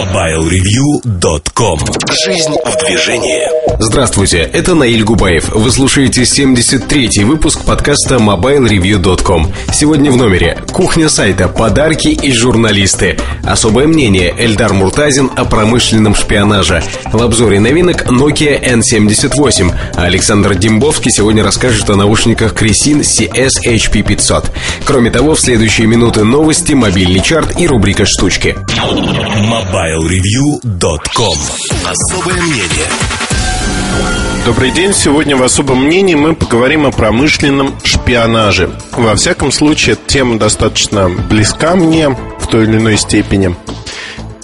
MobileReview.com Жизнь в движении Здравствуйте, это Наиль Губаев. Вы слушаете 73-й выпуск подкаста MobileReview.com. Сегодня в номере Кухня сайта, подарки и журналисты. Особое мнение Эльдар Муртазин о промышленном шпионаже. В обзоре новинок Nokia N78. А Александр Дембовский сегодня расскажет о наушниках Кресин CS HP500. Кроме того, в следующие минуты новости, мобильный чарт и рубрика «Штучки». MobileReview.com Особое мнение Добрый день. Сегодня в особом мнении мы поговорим о промышленном шпионаже. Во всяком случае, эта тема достаточно близка мне в той или иной степени.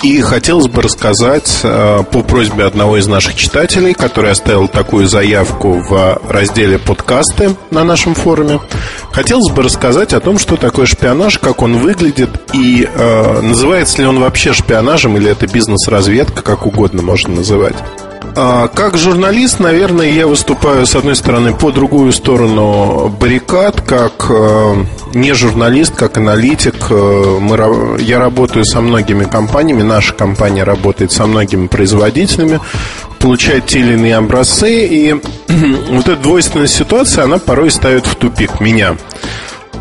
И хотелось бы рассказать э, по просьбе одного из наших читателей, который оставил такую заявку в разделе подкасты на нашем форуме. Хотелось бы рассказать о том, что такое шпионаж, как он выглядит и э, называется ли он вообще шпионажем или это бизнес-разведка, как угодно можно называть. А, как журналист, наверное, я выступаю, с одной стороны, по другую сторону баррикад, как э, не журналист, как аналитик. Э, мы, я работаю со многими компаниями, наша компания работает со многими производителями, получает те или иные образцы, и вот эта двойственная ситуация, она порой ставит в тупик меня.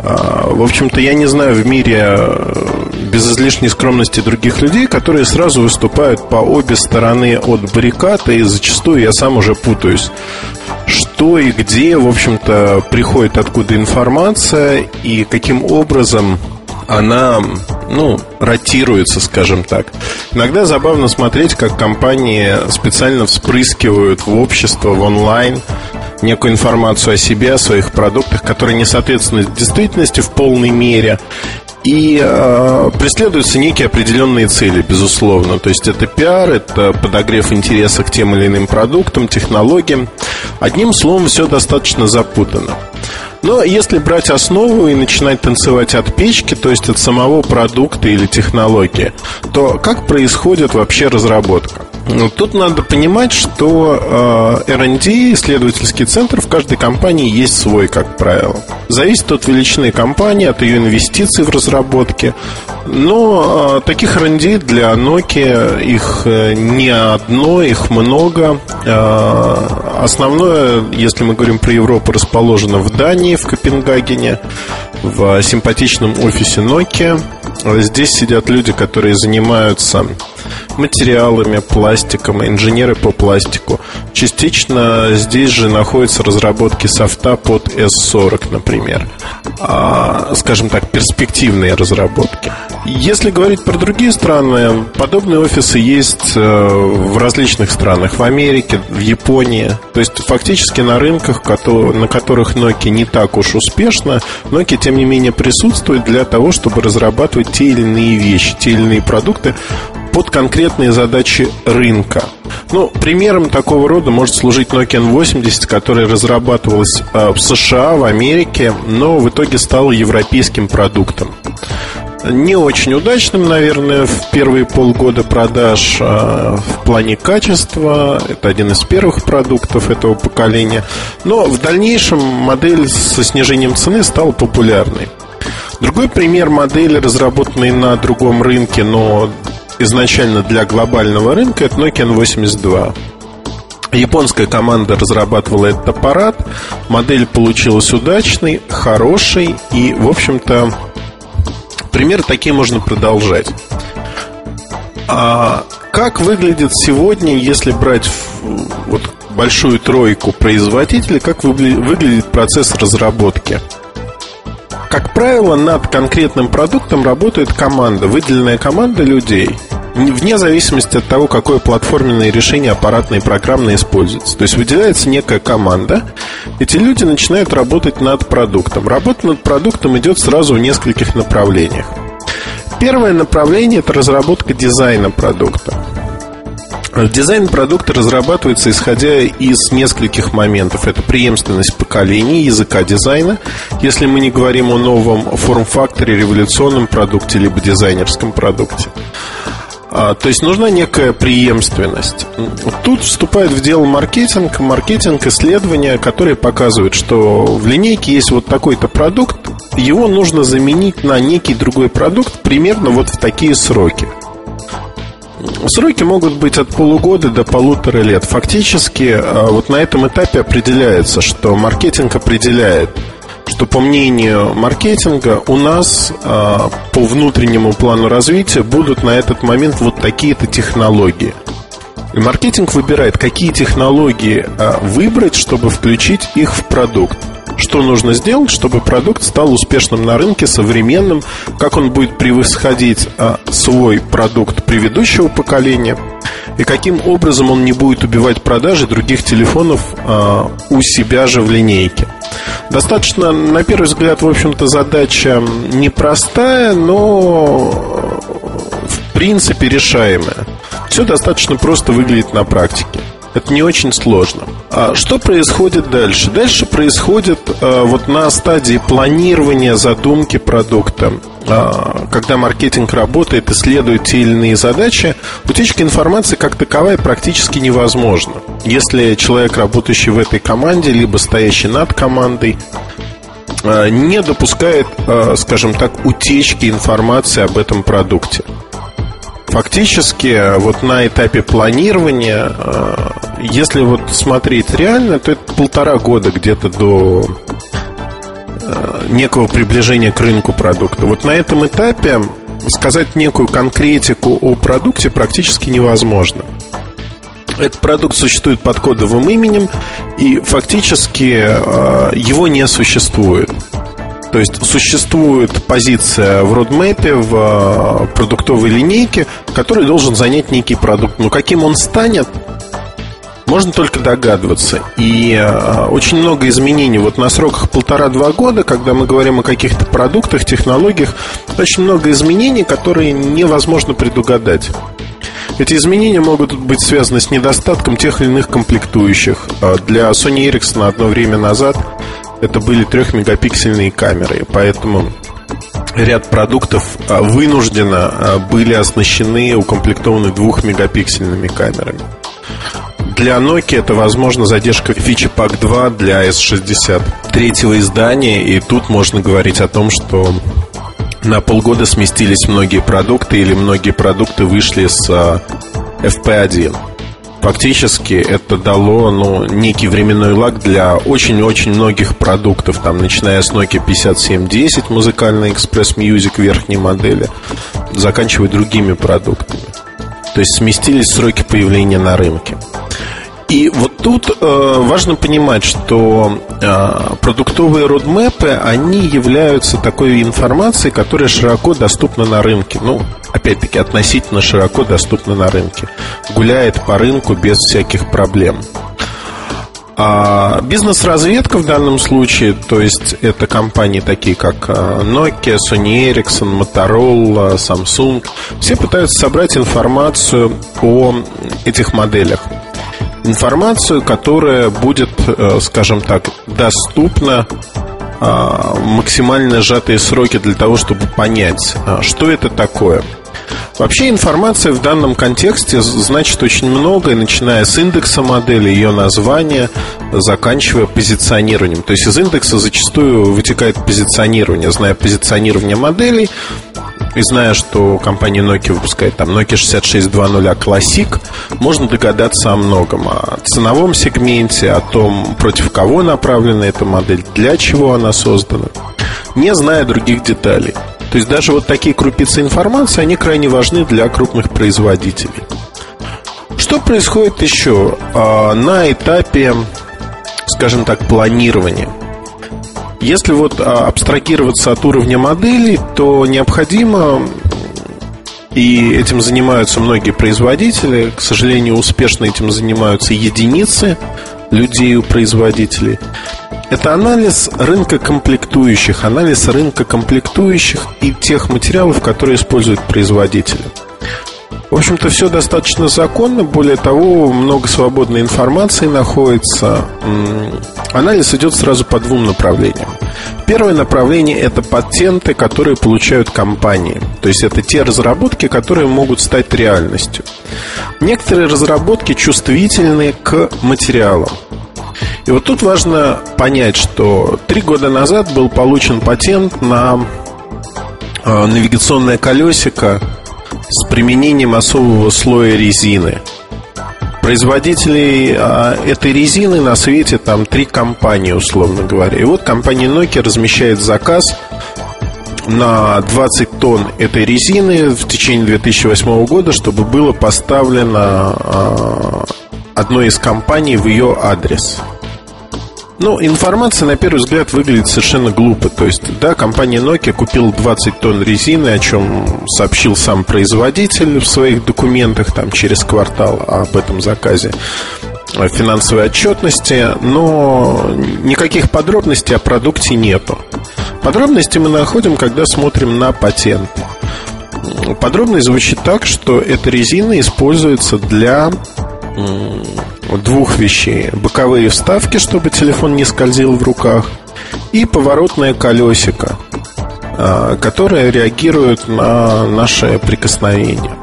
А, в общем-то, я не знаю в мире э, без излишней скромности других людей, которые сразу выступают по обе стороны от баррикад, и зачастую я сам уже путаюсь. Что и где, в общем-то, приходит откуда информация и каким образом она, ну, ротируется, скажем так. Иногда забавно смотреть, как компании специально вспрыскивают в общество, в онлайн некую информацию о себе, о своих продуктах, которые не соответствуют действительности в полной мере. И э, преследуются некие определенные цели, безусловно. То есть это пиар, это подогрев интереса к тем или иным продуктам, технологиям. Одним словом, все достаточно запутано. Но если брать основу и начинать танцевать от печки, то есть от самого продукта или технологии, то как происходит вообще разработка? Ну, тут надо понимать, что э, R&D, исследовательский центр в каждой компании есть свой, как правило. Зависит от величины компании, от ее инвестиций в разработке. Но э, таких R&D для Nokia их э, не одно, их много. Основное, если мы говорим про Европу, расположено в Дании, в Копенгагене, в симпатичном офисе Nokia. Здесь сидят люди, которые занимаются материалами, пластиком, инженеры по пластику. Частично здесь же находятся разработки софта под S40, например. А, скажем так, перспективные разработки. Если говорить про другие страны, подобные офисы есть э, в различных странах. В Америке, в Японии. То есть фактически на рынках, на которых Nokia не так уж успешно, Nokia, тем не менее, присутствует для того, чтобы разрабатывать те или иные вещи, те или иные продукты под конкретные задачи рынка. Ну, примером такого рода может служить Nokia N80, которая разрабатывалась э, в США, в Америке, но в итоге стала европейским продуктом. Не очень удачным, наверное, в первые полгода продаж э, в плане качества. Это один из первых продуктов этого поколения. Но в дальнейшем модель со снижением цены стала популярной. Другой пример модели, разработанной на другом рынке, но изначально для глобального рынка, это Nokia N82. Японская команда разрабатывала этот аппарат. Модель получилась удачной, хорошей. И, в общем-то, примеры такие можно продолжать. А как выглядит сегодня, если брать вот большую тройку производителей, как выглядит процесс разработки? Как правило, над конкретным продуктом работает команда, выделенная команда людей вне зависимости от того, какое платформенное решение аппаратное и программное используется. То есть выделяется некая команда, эти люди начинают работать над продуктом. Работа над продуктом идет сразу в нескольких направлениях. Первое направление – это разработка дизайна продукта. Дизайн продукта разрабатывается исходя из нескольких моментов. Это преемственность поколений, языка дизайна. Если мы не говорим о новом форм-факторе, революционном продукте, либо дизайнерском продукте. А, то есть нужна некая преемственность. Тут вступает в дело маркетинг, маркетинг, исследования, которые показывают, что в линейке есть вот такой-то продукт, его нужно заменить на некий другой продукт примерно вот в такие сроки. Сроки могут быть от полугода до полутора лет. Фактически, вот на этом этапе определяется, что маркетинг определяет, что по мнению маркетинга у нас по внутреннему плану развития будут на этот момент вот такие-то технологии – и маркетинг выбирает, какие технологии а, выбрать, чтобы включить их в продукт. Что нужно сделать, чтобы продукт стал успешным на рынке, современным, как он будет превосходить а, свой продукт предыдущего поколения, и каким образом он не будет убивать продажи других телефонов а, у себя же в линейке. Достаточно, на первый взгляд, в общем-то, задача непростая, но в принципе решаемая. Все достаточно просто выглядит на практике. Это не очень сложно. А что происходит дальше? Дальше происходит а, вот на стадии планирования задумки продукта. А, когда маркетинг работает, исследует те или иные задачи, утечка информации как таковая практически невозможна. Если человек, работающий в этой команде, либо стоящий над командой, а, не допускает, а, скажем так, утечки информации об этом продукте. Фактически, вот на этапе планирования, э, если вот смотреть реально, то это полтора года где-то до э, некого приближения к рынку продукта. Вот на этом этапе сказать некую конкретику о продукте практически невозможно. Этот продукт существует под кодовым именем, и фактически э, его не существует. То есть существует позиция в родмэпе, в э, продуктовой линейке, который должен занять некий продукт. Но каким он станет, можно только догадываться. И э, очень много изменений вот на сроках полтора-два года, когда мы говорим о каких-то продуктах, технологиях, очень много изменений, которые невозможно предугадать. Эти изменения могут быть связаны с недостатком тех или иных комплектующих. Э, для Sony Ericsson одно время назад это были трехмегапиксельные камеры, поэтому ряд продуктов а, вынужденно а, были оснащены, укомплектованы двухмегапиксельными камерами. Для Nokia это, возможно, задержка фичи PAC 2 для S60 третьего издания, и тут можно говорить о том, что на полгода сместились многие продукты или многие продукты вышли с а, FP1 фактически это дало ну, некий временной лаг для очень-очень многих продуктов, там, начиная с Nokia 5710, музыкальный Express Music верхней модели, заканчивая другими продуктами. То есть сместились сроки появления на рынке. И вот тут э, важно понимать, что э, продуктовые родмэпы, они являются такой информацией, которая широко доступна на рынке. Ну, опять-таки, относительно широко доступна на рынке. Гуляет по рынку без всяких проблем. А бизнес-разведка в данном случае, то есть это компании такие как э, Nokia, Sony Ericsson, Motorola, Samsung, все пытаются собрать информацию о этих моделях информацию, которая будет, э, скажем так, доступна а, максимально сжатые сроки для того, чтобы понять, а, что это такое. Вообще информация в данном контексте значит очень многое, начиная с индекса модели, ее названия, заканчивая позиционированием. То есть из индекса зачастую вытекает позиционирование. Зная позиционирование моделей, и зная, что компания Nokia выпускает там Nokia 6620 Classic, можно догадаться о многом. О ценовом сегменте, о том, против кого направлена эта модель, для чего она создана, не зная других деталей. То есть даже вот такие крупицы информации, они крайне важны для крупных производителей. Что происходит еще а, на этапе, скажем так, планирования? Если вот а, абстрагироваться от уровня модели, то необходимо и этим занимаются многие производители. К сожалению, успешно этим занимаются единицы людей у производителей. Это анализ рынка комплектующих, анализ рынка комплектующих и тех материалов, которые используют производители. В общем-то, все достаточно законно. Более того, много свободной информации находится. Анализ идет сразу по двум направлениям. Первое направление – это патенты, которые получают компании. То есть, это те разработки, которые могут стать реальностью. Некоторые разработки чувствительны к материалам. И вот тут важно понять, что три года назад был получен патент на э, навигационное колесико с применением особого слоя резины. Производителей а, этой резины на свете там три компании, условно говоря. И вот компания Nokia размещает заказ на 20 тонн этой резины в течение 2008 года, чтобы было поставлено а, одной из компаний в ее адрес. Ну, информация, на первый взгляд, выглядит совершенно глупо. То есть, да, компания Nokia купила 20 тонн резины, о чем сообщил сам производитель в своих документах там через квартал об этом заказе финансовой отчетности, но никаких подробностей о продукте нету. Подробности мы находим, когда смотрим на патент. Подробность звучит так, что эта резина используется для двух вещей. Боковые вставки, чтобы телефон не скользил в руках, и поворотное колесико, а, которое реагирует на наше прикосновение.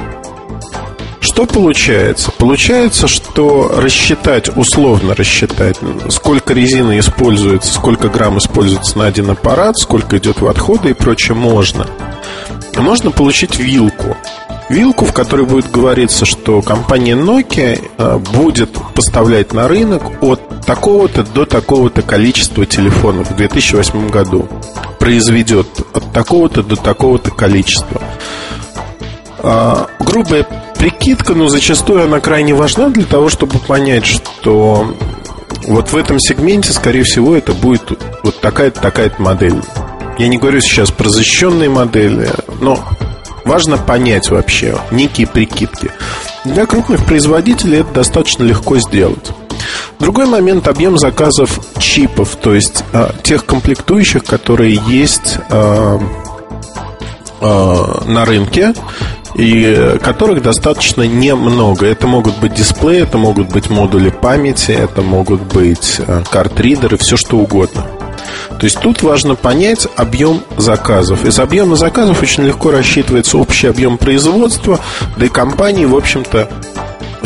Что получается? Получается, что рассчитать, условно рассчитать, сколько резины используется, сколько грамм используется на один аппарат, сколько идет в отходы и прочее, можно. Можно получить вилку вилку, в которой будет говориться, что компания Nokia э, будет поставлять на рынок от такого-то до такого-то количества телефонов в 2008 году. Произведет от такого-то до такого-то количества. А, грубая прикидка, но зачастую она крайне важна для того, чтобы понять, что вот в этом сегменте, скорее всего, это будет вот такая-то такая модель. Я не говорю сейчас про защищенные модели, но Важно понять вообще некие прикидки. Для крупных производителей это достаточно легко сделать. Другой момент – объем заказов чипов, то есть э, тех комплектующих, которые есть э, э, на рынке и которых достаточно немного. Это могут быть дисплеи, это могут быть модули памяти, это могут быть картридеры, все что угодно. То есть тут важно понять объем заказов. Из объема заказов очень легко рассчитывается общий объем производства, да и компании, в общем-то,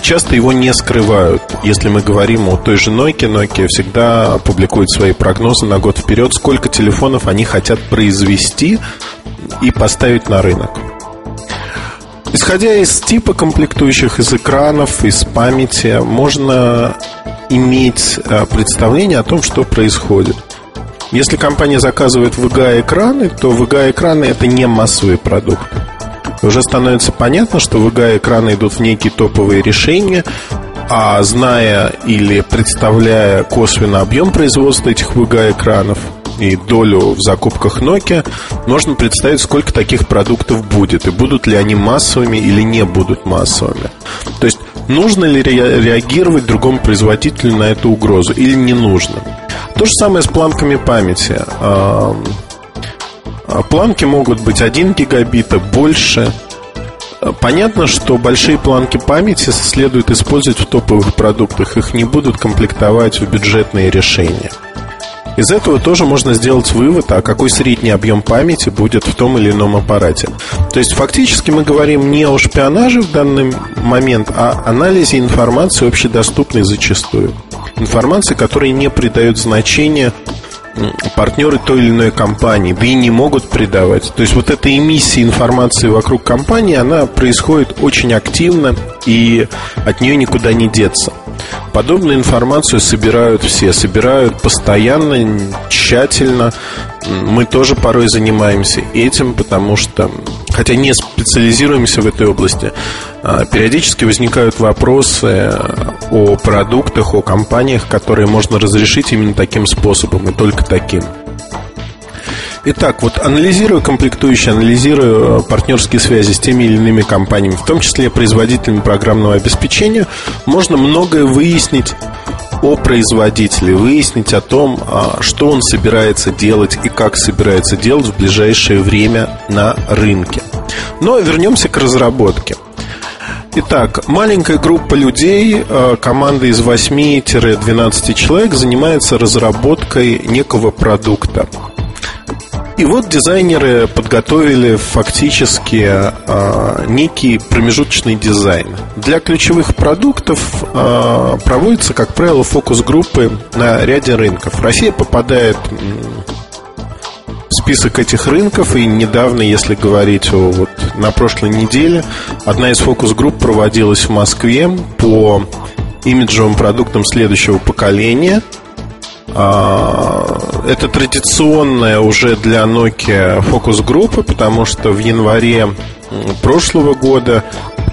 часто его не скрывают. Если мы говорим о той же Nokia, Nokia всегда публикует свои прогнозы на год вперед, сколько телефонов они хотят произвести и поставить на рынок. Исходя из типа комплектующих, из экранов, из памяти, можно иметь э, представление о том, что происходит. Если компания заказывает VGA-экраны, то VGA-экраны это не массовый продукт. Уже становится понятно, что VGA-экраны идут в некие топовые решения, а зная или представляя косвенно объем производства этих VGA-экранов и долю в закупках Nokia, можно представить, сколько таких продуктов будет, и будут ли они массовыми или не будут массовыми. То есть, нужно ли реагировать другому производителю на эту угрозу или не нужно. То же самое с планками памяти. А, а, планки могут быть 1 гигабита, больше. Понятно, что большие планки памяти следует использовать в топовых продуктах. Их не будут комплектовать в бюджетные решения. Из этого тоже можно сделать вывод, а какой средний объем памяти будет в том или ином аппарате. То есть фактически мы говорим не о шпионаже в данный момент, а анализе информации общедоступной зачастую информации, которая не придает значения партнеры той или иной компании, да и не могут придавать. То есть вот эта эмиссия информации вокруг компании, она происходит очень активно, и от нее никуда не деться. Подобную информацию собирают все, собирают постоянно, тщательно. Мы тоже порой занимаемся этим, потому что, хотя не специализируемся в этой области, а, периодически возникают вопросы о продуктах, о компаниях, которые можно разрешить именно таким способом и только таким. Итак, вот анализируя комплектующие, анализируя партнерские связи с теми или иными компаниями, в том числе производителями программного обеспечения, можно многое выяснить о производителе, выяснить о том, а, что он собирается делать и как собирается делать в ближайшее время на рынке. Но вернемся к разработке. Итак, маленькая группа людей, а, команда из 8-12 человек занимается разработкой некого продукта. И вот дизайнеры подготовили фактически э, некий промежуточный дизайн. Для ключевых продуктов э, проводятся, как правило, фокус-группы на ряде рынков. Россия попадает в список этих рынков. И недавно, если говорить о вот на прошлой неделе, одна из фокус-групп проводилась в Москве по имиджевым продуктам следующего поколения. А, это традиционная уже для Nokia фокус-группа, потому что в январе прошлого года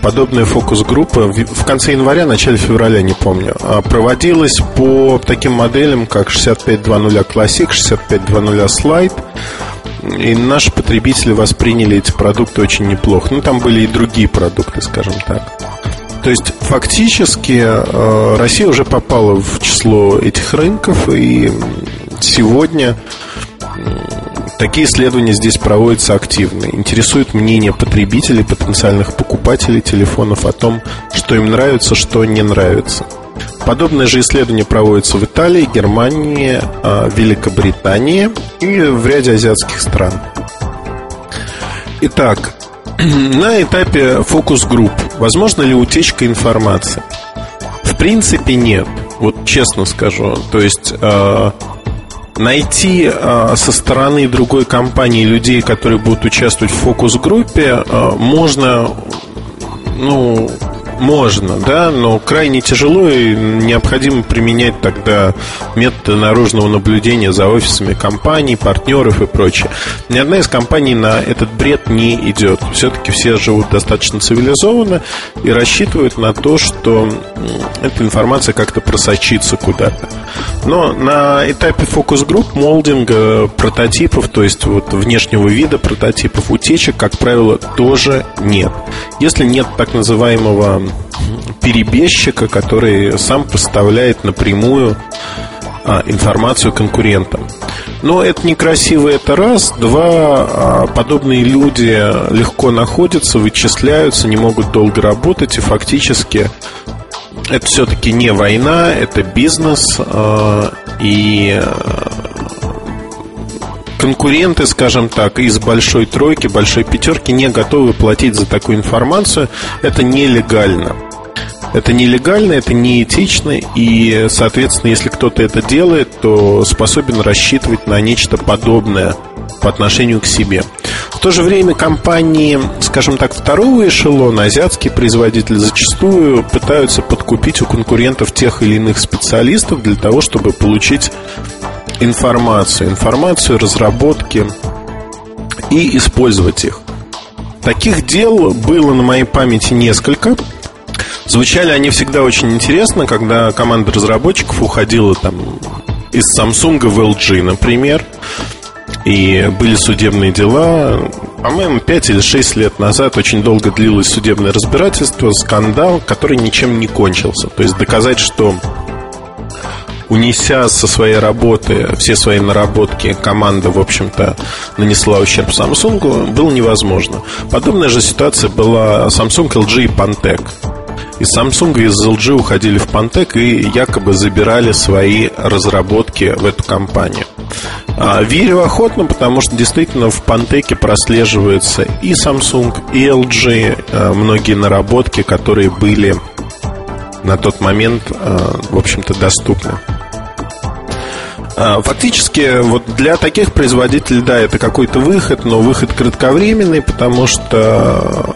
подобная фокус-группа в конце января, начале февраля, не помню, а, проводилась по таким моделям, как 6520 Classic, 6520 Slide. И наши потребители восприняли эти продукты очень неплохо. Ну, там были и другие продукты, скажем так. То есть фактически э, Россия уже попала в число этих рынков, и сегодня такие исследования здесь проводятся активно. Интересует мнение потребителей, потенциальных покупателей телефонов о том, что им нравится, что не нравится. Подобные же исследования проводятся в Италии, Германии, э, Великобритании и в ряде азиатских стран. Итак, на этапе фокус-групп возможно ли утечка информации? В принципе, нет. Вот честно скажу. То есть э, найти э, со стороны другой компании людей, которые будут участвовать в фокус-группе, э, можно, ну, можно, да, но крайне тяжело и необходимо применять тогда методы наружного наблюдения за офисами компаний, партнеров и прочее. Ни одна из компаний на этот бред не идет. Все-таки все живут достаточно цивилизованно и рассчитывают на то, что эта информация как-то просочится куда-то. Но на этапе фокус-групп, молдинга, прототипов, то есть вот внешнего вида прототипов, утечек, как правило, тоже нет. Если нет так называемого перебежчика, который сам поставляет напрямую а, информацию конкурентам. Но это некрасиво, это раз. Два, а, подобные люди легко находятся, вычисляются, не могут долго работать, и фактически это все-таки не война, это бизнес, а, и конкуренты, скажем так, из большой тройки, большой пятерки не готовы платить за такую информацию. Это нелегально. Это нелегально, это неэтично, и, соответственно, если кто-то это делает, то способен рассчитывать на нечто подобное по отношению к себе. В то же время компании, скажем так, второго эшелона, азиатские производители зачастую пытаются подкупить у конкурентов тех или иных специалистов для того, чтобы получить информацию, информацию, разработки и использовать их. Таких дел было на моей памяти несколько. Звучали они всегда очень интересно, когда команда разработчиков уходила там из Samsung в LG, например. И были судебные дела. По-моему, 5 или 6 лет назад очень долго длилось судебное разбирательство, скандал, который ничем не кончился. То есть доказать, что унеся со своей работы все свои наработки, команда, в общем-то, нанесла ущерб Samsung, было невозможно. Подобная же ситуация была Samsung, LG и Pantec. Из Samsung и из LG уходили в Pantec и якобы забирали свои разработки в эту компанию. А, верю охотно, потому что действительно в Пантеке прослеживаются и Samsung, и LG, а, многие наработки, которые были на тот момент, а, в общем-то, доступны. Фактически, вот для таких производителей, да, это какой-то выход, но выход кратковременный, потому что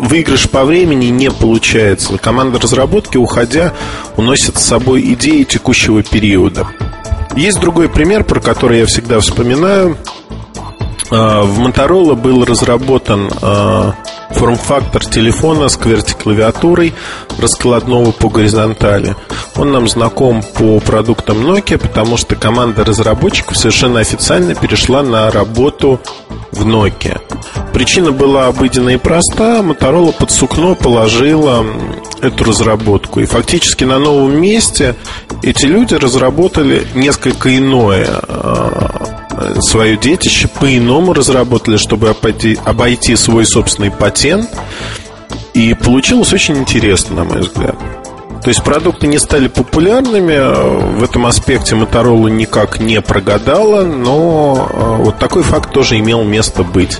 выигрыш по времени не получается. Команда разработки, уходя, уносит с собой идеи текущего периода. Есть другой пример, про который я всегда вспоминаю. А, в Motorola был разработан а, форм-фактор телефона с QWERTY-клавиатурой раскладного по горизонтали. Он нам знаком по продуктам Nokia, потому что команда разработчиков совершенно официально перешла на работу в Nokia. Причина была обыденная и проста. Motorola под сукно положила эту разработку. И фактически на новом месте эти люди разработали несколько иное а, свое детище, по-иному разработали, чтобы обойти, обойти свой собственный патент. И получилось очень интересно, на мой взгляд. То есть продукты не стали популярными, в этом аспекте Motorola никак не прогадала, но а, вот такой факт тоже имел место быть.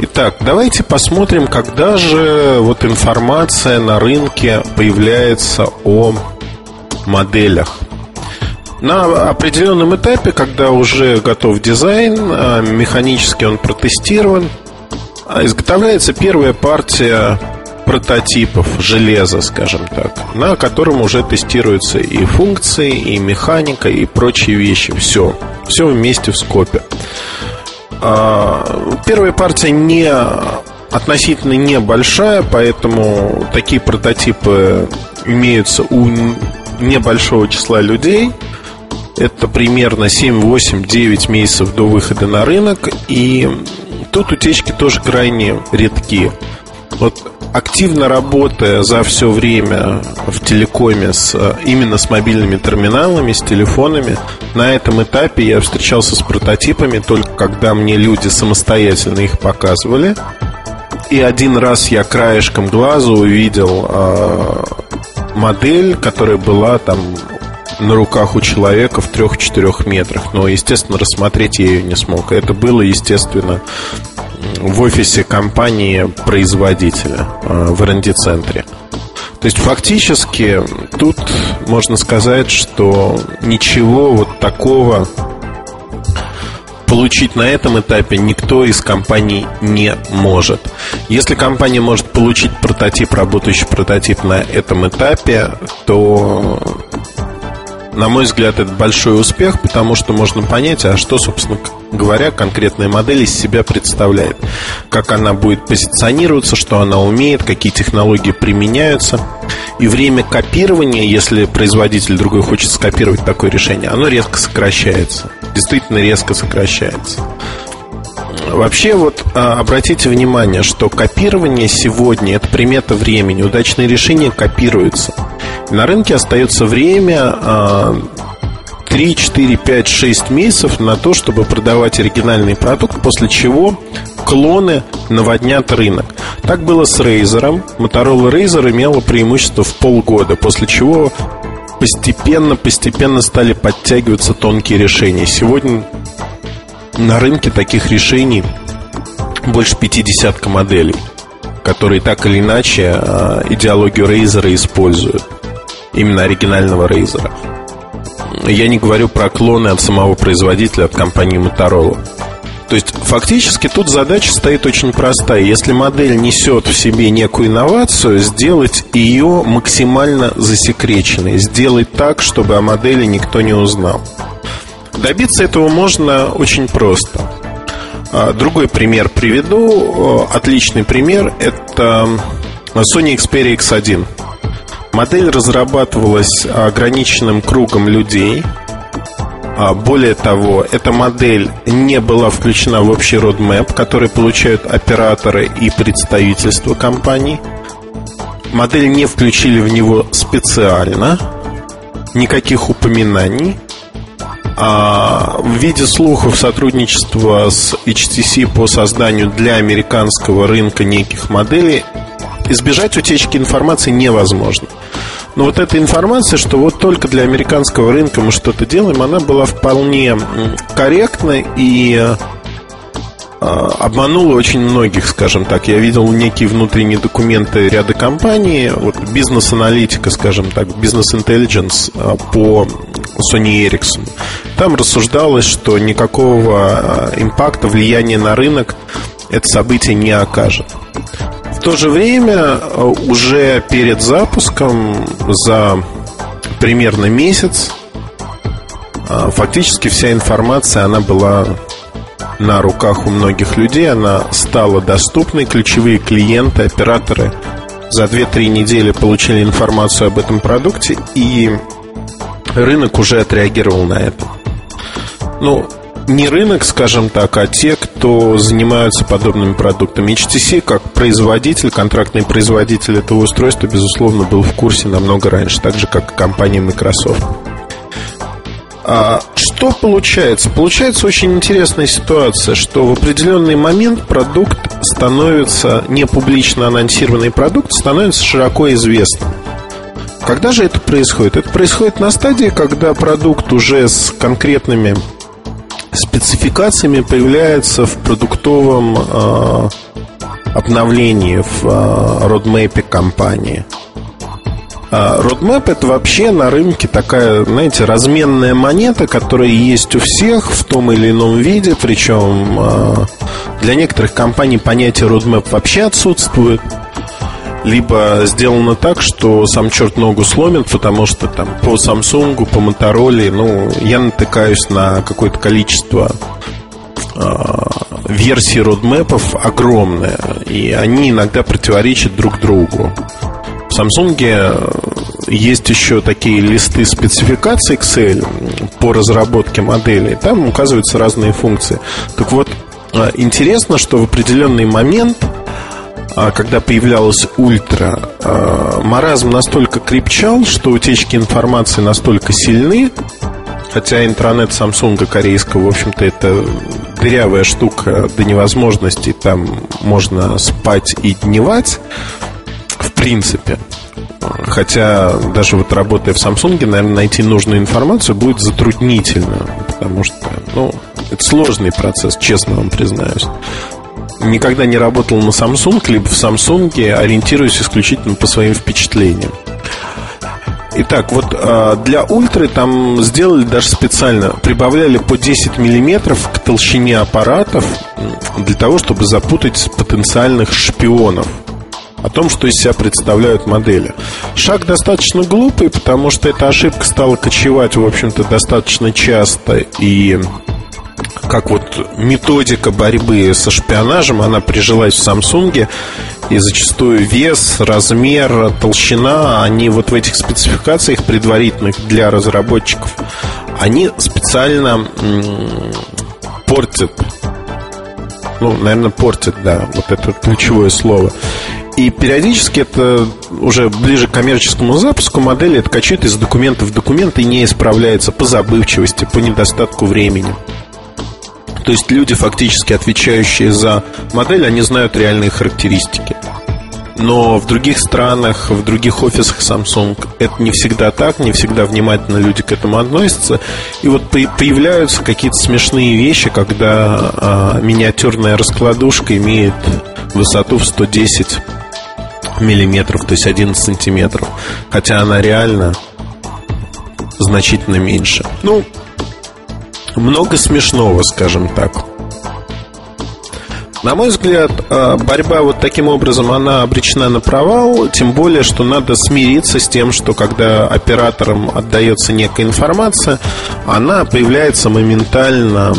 Итак, давайте посмотрим, когда же вот информация на рынке появляется о моделях. На определенном этапе, когда уже готов дизайн, а, механически он протестирован, а, изготовляется первая партия прототипов железа, скажем так, на котором уже тестируются и функции, и механика, и прочие вещи. Все. Все вместе в скопе. А, первая партия не относительно небольшая, поэтому такие прототипы имеются у небольшого числа людей. Это примерно 7, 8, 9 месяцев до выхода на рынок. И тут утечки тоже крайне редки. Вот активно работая за все время в телекоме с, именно с мобильными терминалами, с телефонами, на этом этапе я встречался с прототипами только когда мне люди самостоятельно их показывали. И один раз я краешком глаза увидел э, модель, которая была там на руках у человека в трех-четырех метрах. Но, естественно, рассмотреть я ее не смог. Это было, естественно, в офисе компании-производителя э, в R&D-центре. То есть фактически тут можно сказать, что ничего вот такого получить на этом этапе никто из компаний не может. Если компания может получить прототип, работающий прототип на этом этапе, то на мой взгляд, это большой успех, потому что можно понять, а что, собственно говоря, конкретная модель из себя представляет. Как она будет позиционироваться, что она умеет, какие технологии применяются. И время копирования, если производитель другой хочет скопировать такое решение, оно резко сокращается. Действительно резко сокращается. Вообще вот а, обратите внимание, что копирование сегодня это примета времени. Удачные решения копируются. На рынке остается время 3, 4, 5, 6 месяцев на то, чтобы продавать оригинальный продукт, после чего клоны наводнят рынок. Так было с Razer. Motorola Razer имела преимущество в полгода, после чего постепенно, постепенно стали подтягиваться тонкие решения. Сегодня на рынке таких решений больше 50 моделей, которые так или иначе а, идеологию Razer используют именно оригинального Razer. Я не говорю про клоны от самого производителя, от компании Motorola. То есть фактически тут задача стоит очень простая. Если модель несет в себе некую инновацию, сделать ее максимально засекреченной. Сделать так, чтобы о модели никто не узнал. Добиться этого можно очень просто. А, другой пример приведу. Отличный пример – это Sony Xperia X1. Модель разрабатывалась ограниченным кругом людей. А, более того, эта модель не была включена в общий roadmap, который получают операторы и представительства компаний. Модель не включили в него специально, никаких упоминаний. А в виде слухов сотрудничества с HTC по созданию для американского рынка неких моделей избежать утечки информации невозможно. Но вот эта информация, что вот только для американского рынка мы что-то делаем, она была вполне корректна и обманула очень многих, скажем так. Я видел некие внутренние документы ряда компаний, вот бизнес-аналитика, скажем так, бизнес-интеллигенс а, по Sony Ericsson. Там рассуждалось, что никакого а, импакта, влияния на рынок это событие не окажет то же время уже перед запуском за примерно месяц фактически вся информация она была на руках у многих людей, она стала доступной, ключевые клиенты, операторы за 2-3 недели получили информацию об этом продукте, и рынок уже отреагировал на это. Ну, не рынок, скажем так, а те, кто занимаются подобными продуктами. HTC, как производитель, контрактный производитель этого устройства, безусловно, был в курсе намного раньше, так же, как и компания Microsoft. А что получается? Получается очень интересная ситуация, что в определенный момент продукт становится, не публично анонсированный продукт, становится широко известным. Когда же это происходит? Это происходит на стадии, когда продукт уже с конкретными спецификациями появляется в продуктовом э, обновлении, в э, родмейпе компании. Roadmap это вообще на рынке такая, знаете, разменная монета, которая есть у всех в том или ином виде, причем а, для некоторых компаний понятие Roadmap вообще отсутствует либо сделано так, что сам черт ногу сломит, потому что там по Samsung, по Motorola, ну, я натыкаюсь на какое-то количество э, версий родмэпов огромное, и они иногда противоречат друг другу. В Samsung есть еще такие листы спецификаций Excel по разработке моделей. Там указываются разные функции. Так вот, а, интересно, что в определенный момент а, когда появлялась ультра, маразм настолько крепчал, что утечки информации настолько сильны, хотя интернет Samsung корейского, в общем-то, это дырявая штука до невозможности, там можно спать и дневать, принципе. Хотя даже вот работая в Samsung, наверное, найти нужную информацию будет затруднительно, потому что, ну, это сложный процесс, честно вам признаюсь никогда не работал на Samsung, либо в Samsung ориентируюсь исключительно по своим впечатлениям. Итак, вот а, для ультры там сделали даже специально, прибавляли по 10 миллиметров к толщине аппаратов для того, чтобы запутать потенциальных шпионов о том, что из себя представляют модели. Шаг достаточно глупый, потому что эта ошибка стала кочевать, в общем-то, достаточно часто и как вот методика борьбы со шпионажем, она прижилась в Samsung, и зачастую вес, размер, толщина, они вот в этих спецификациях предварительных для разработчиков, они специально портят ну, наверное, портят, да, вот это ключевое слово. И периодически это уже ближе к коммерческому запуску модели это из документа в документ и не исправляется по забывчивости, по недостатку времени. То есть люди, фактически отвечающие за модель, они знают реальные характеристики. Но в других странах, в других офисах Samsung это не всегда так, не всегда внимательно люди к этому относятся. И вот появляются какие-то смешные вещи, когда а, миниатюрная раскладушка имеет высоту в 110 миллиметров, то есть 11 сантиметров. Хотя она реально значительно меньше. Ну, много смешного, скажем так. На мой взгляд, а, борьба вот таким образом, она обречена на провал, тем более, что надо смириться с тем, что когда операторам отдается некая информация, она появляется моментально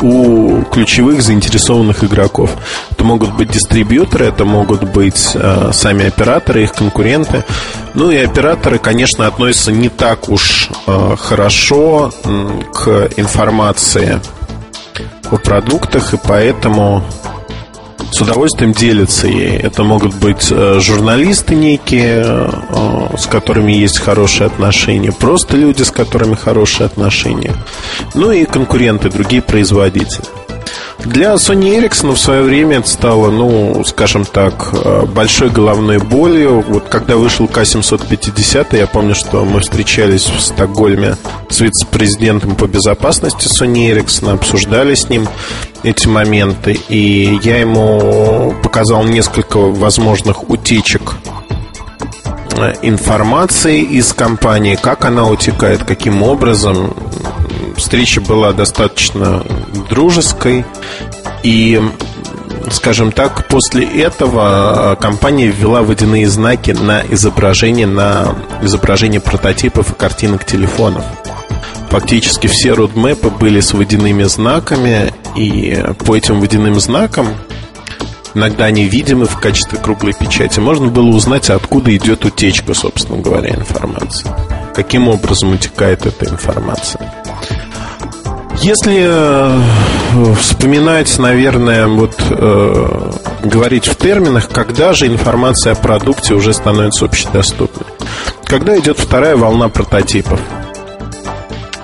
у ключевых заинтересованных игроков. Это могут быть дистрибьюторы, это могут быть э, сами операторы, их конкуренты. Ну и операторы, конечно, относятся не так уж э, хорошо э, к информации о продуктах, и поэтому с удовольствием делятся ей. Это могут быть э, журналисты некие, э, с которыми есть хорошие отношения, просто люди, с которыми хорошие отношения, ну и конкуренты, другие производители. Для Sony Ericsson в свое время это стало, ну, скажем так, э, большой головной болью. Вот когда вышел К-750, я помню, что мы встречались в Стокгольме с вице-президентом по безопасности Sony Ericsson, обсуждали с ним эти моменты, и я ему показал несколько возможных утечек э, информации из компании, как она утекает, каким образом встреча была достаточно дружеской. И, скажем так, после этого а, компания ввела водяные знаки на изображение, на изображение прототипов и картинок телефонов. Фактически все родмэпы были с водяными знаками, и по этим водяным знакам иногда они видимы в качестве круглой печати. Можно было узнать, откуда идет утечка, собственно говоря, информации. Каким образом утекает эта информация. Если э, вспоминать, наверное, вот э, говорить в терминах, когда же информация о продукте уже становится общедоступной? Когда идет вторая волна прототипов?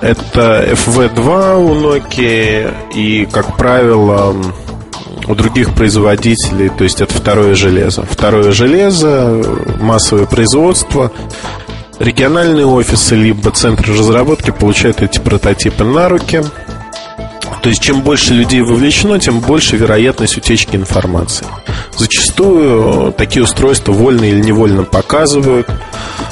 Это FV2 у Nokia и, как правило, у других производителей, то есть это второе железо. Второе железо, массовое производство, региональные офисы либо центры разработки получают эти прототипы на руки, То есть, чем больше людей вовлечено, тем больше вероятность утечки информации. Зачастую такие устройства вольно или невольно показывают.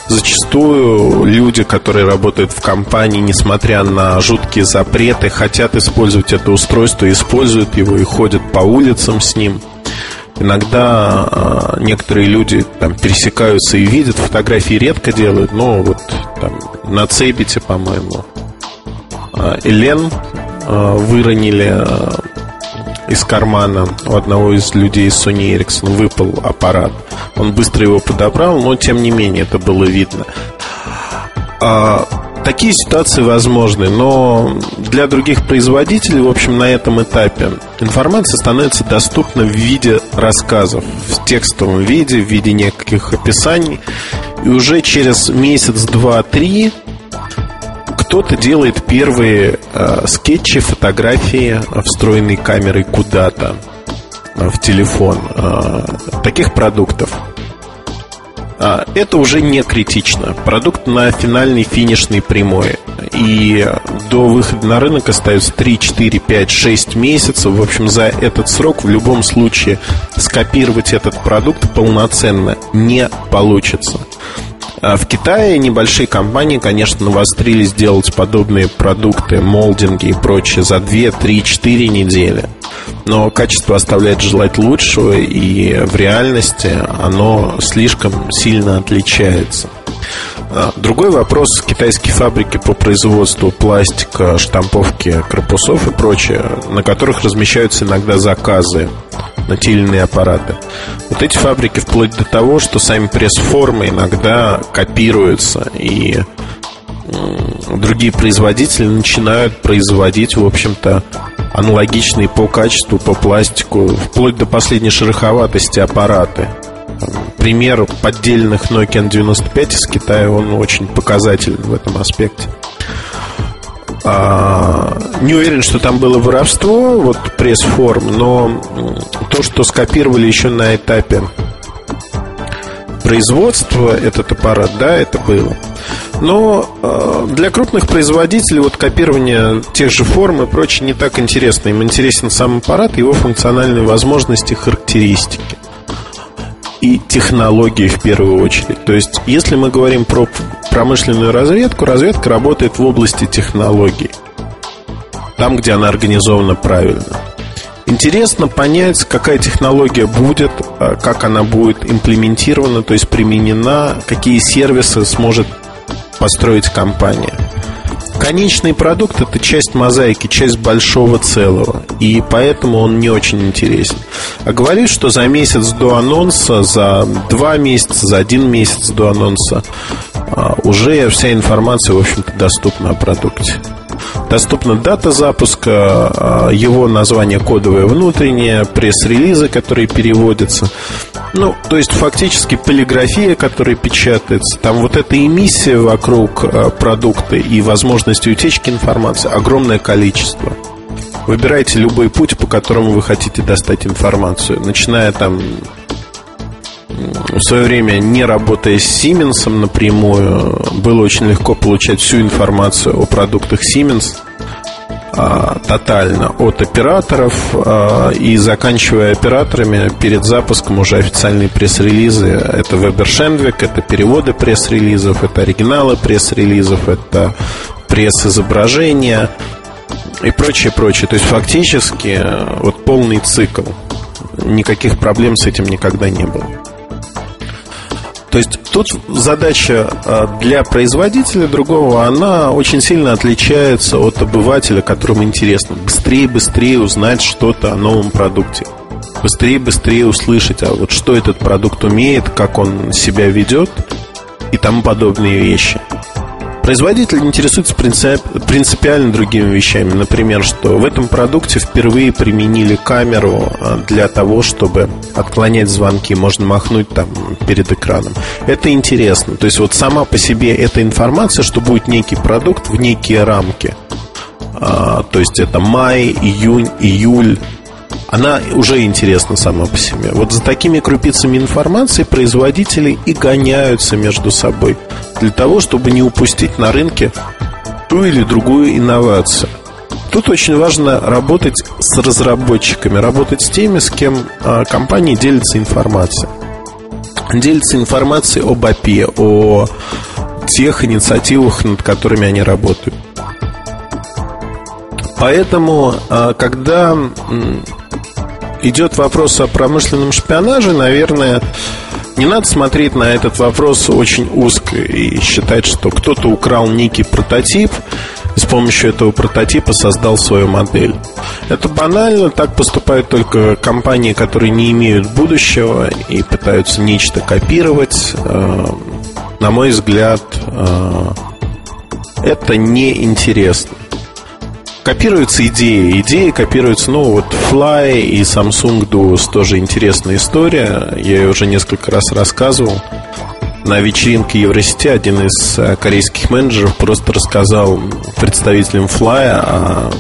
Зачастую люди, которые работают в компании, несмотря на жуткие запреты, хотят использовать это устройство, используют его и ходят по улицам с ним. Иногда а, некоторые люди там пересекаются и видят, фотографии редко делают, но вот там на Цебите, по-моему, а, Элен а, выронили из кармана у одного из людей из Sony Ericsson выпал аппарат. Он быстро его подобрал, но тем не менее это было видно. Такие ситуации возможны, но для других производителей, в общем, на этом этапе информация становится доступна в виде рассказов, в текстовом виде, в виде неких описаний. И уже через месяц, два, три кто-то делает первые э, скетчи, фотографии, встроенной камерой куда-то э, в телефон э, таких продуктов. А, это уже не критично. Продукт на финальной финишной прямой. И до выхода на рынок остается 3, 4, 5, 6 месяцев. В общем, за этот срок в любом случае скопировать этот продукт полноценно не получится. А в Китае небольшие компании, конечно, навострились делать подобные продукты, молдинги и прочее за 2, 3, 4 недели но качество оставляет желать лучшего, и в реальности оно слишком сильно отличается. А, другой вопрос. Китайские фабрики по производству пластика, штамповки корпусов и прочее, на которых размещаются иногда заказы на те или иные аппараты. Вот эти фабрики вплоть до того, что сами пресс-формы иногда копируются и другие производители начинают производить, в общем-то, аналогичные по качеству, по пластику, вплоть до последней шероховатости аппараты. Пример поддельных Nokia 95 из Китая, он очень показателен в этом аспекте. А, не уверен, что там было воровство, вот пресс-форм, но то, что скопировали еще на этапе производства этот аппарат, да, это было. Но э, для крупных производителей вот копирование тех же форм и прочее не так интересно. Им интересен сам аппарат, его функциональные возможности, характеристики и технологии в первую очередь. То есть, если мы говорим про промышленную разведку, разведка работает в области технологий. Там, где она организована правильно. Интересно понять, какая технология будет, а, как она будет имплементирована, то есть применена, какие сервисы сможет построить компания. Конечный продукт – это часть мозаики, часть большого целого. И поэтому он не очень интересен. А говорит, что за месяц до анонса, за два месяца, за один месяц до анонса а, уже вся информация, в общем-то, доступна о продукте. Доступна дата запуска, а, его название кодовое внутреннее, пресс-релизы, которые переводятся. Ну, то есть фактически полиграфия, которая печатается, там вот эта эмиссия вокруг а, продукта и возможности утечки информации огромное количество. Выбирайте любой путь, по которому вы хотите достать информацию, начиная там в свое время, не работая с Сименсом напрямую, было очень легко получать всю информацию о продуктах Siemens а, тотально от операторов а, и заканчивая операторами перед запуском уже официальные пресс-релизы. Это Weber Shandvik, это переводы пресс-релизов, это оригиналы пресс-релизов, это пресс-изображения и прочее, прочее. То есть фактически вот полный цикл. Никаких проблем с этим никогда не было. То есть тут задача а, для производителя другого, она очень сильно отличается от обывателя, которому интересно быстрее, быстрее узнать что-то о новом продукте. Быстрее, быстрее услышать, а вот что этот продукт умеет, как он себя ведет и тому подобные вещи. Производитель интересуется принципиально другими вещами. Например, что в этом продукте впервые применили камеру а, для того, чтобы отклонять звонки. Можно махнуть там перед экраном. Это интересно. То есть вот сама по себе эта информация, что будет некий продукт в некие рамки. А, то есть это май, июнь, июль, она уже интересна сама по себе. Вот за такими крупицами информации производители и гоняются между собой для того, чтобы не упустить на рынке ту или другую инновацию. Тут очень важно работать с разработчиками, работать с теми, с кем а, компании делятся информацией. Делятся информацией об API, о тех инициативах, над которыми они работают. Поэтому, а, когда идет вопрос о промышленном шпионаже, наверное, не надо смотреть на этот вопрос очень узко и считать, что кто-то украл некий прототип с помощью этого прототипа создал свою модель. Это банально, так поступают только компании, которые не имеют будущего и пытаются нечто копировать. Э, на мой взгляд, э, это неинтересно. Копируются идеи. Идеи копируются, ну, вот Fly и Samsung Duos тоже интересная история. Я ее уже несколько раз рассказывал. На вечеринке Евросети один из э, корейских менеджеров просто рассказал представителям Fly о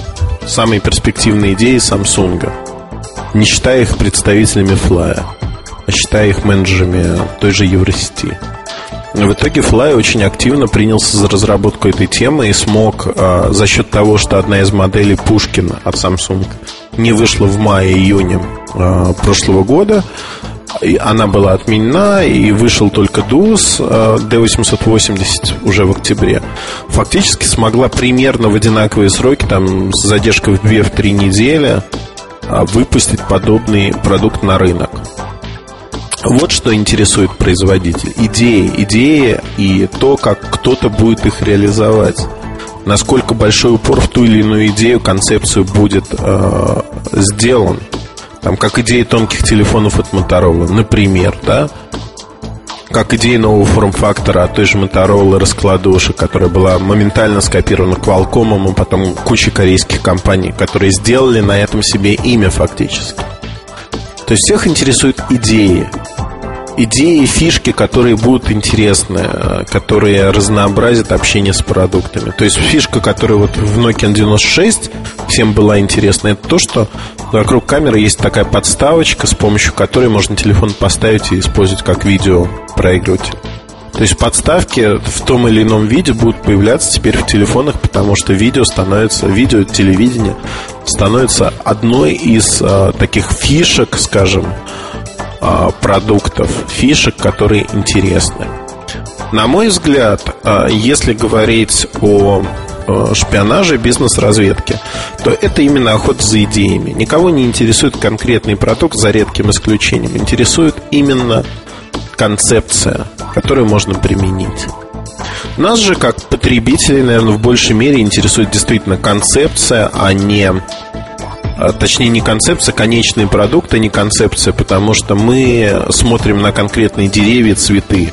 самой перспективной идее Samsung, не считая их представителями Fly, а считая их менеджерами той же Евросети. В итоге Fly очень активно принялся за разработку этой темы и смог э, за счет того, что одна из моделей Пушкина от Samsung не вышла в мае-июне э, прошлого года, и она была отменена, и вышел только DUS э, D880 уже в октябре. Фактически смогла примерно в одинаковые сроки, там с задержкой в 2-3 недели, выпустить подобный продукт на рынок. Вот что интересует производитель. Идеи, идеи и то, как кто-то будет их реализовать. Насколько большой упор в ту или иную идею, концепцию будет э, сделан. Там, как идеи тонких телефонов от Motorola, например, да? Как идея нового форм-фактора от той же Motorola раскладушек, которая была моментально скопирована Qualcomm, а потом кучей корейских компаний, которые сделали на этом себе имя фактически. То есть всех интересуют идеи. Идеи, фишки, которые будут интересны, э, которые разнообразят общение с продуктами. То есть фишка, которая вот в Nokia 96 всем была интересна, это то, что вокруг камеры есть такая подставочка, с помощью которой можно телефон поставить и использовать как видео проигрыватель. То есть подставки в том или ином виде будут появляться теперь в телефонах, потому что видео становится, видео, телевидение становится одной из а, таких фишек, скажем, а, продуктов, фишек, которые интересны. На мой взгляд, а, если говорить о шпионаже, бизнес-разведки, то это именно охота за идеями. Никого не интересует конкретный продукт, за редким исключением. Интересует именно концепция, которую можно применить. Нас же, как потребителей, наверное, в большей мере интересует действительно концепция, а не а, точнее не концепция, конечный продукт, а не концепция, потому что мы смотрим на конкретные деревья, цветы.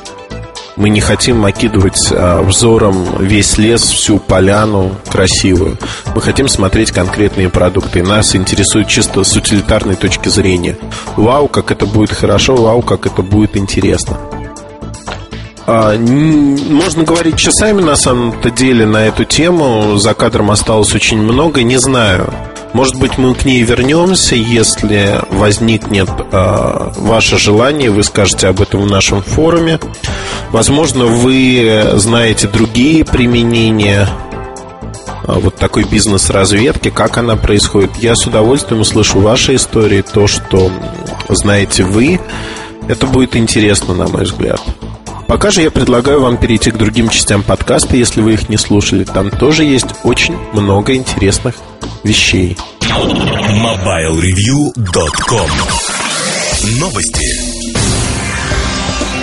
Мы не хотим окидывать а, взором весь лес, всю поляну красивую. Мы хотим смотреть конкретные продукты. И нас интересует чисто с утилитарной точки зрения. Вау, как это будет хорошо, вау, как это будет интересно. А, можно говорить часами на самом-то деле на эту тему. За кадром осталось очень много. Не знаю. Может быть, мы к ней вернемся, если возникнет э, ваше желание, вы скажете об этом в нашем форуме. Возможно, вы знаете другие применения э, вот такой бизнес-разведки, как она происходит. Я с удовольствием услышу ваши истории, то, что знаете вы. Это будет интересно, на мой взгляд. Пока же я предлагаю вам перейти к другим частям подкаста, если вы их не слушали. Там тоже есть очень много интересных вещей. MobileReview.com Новости.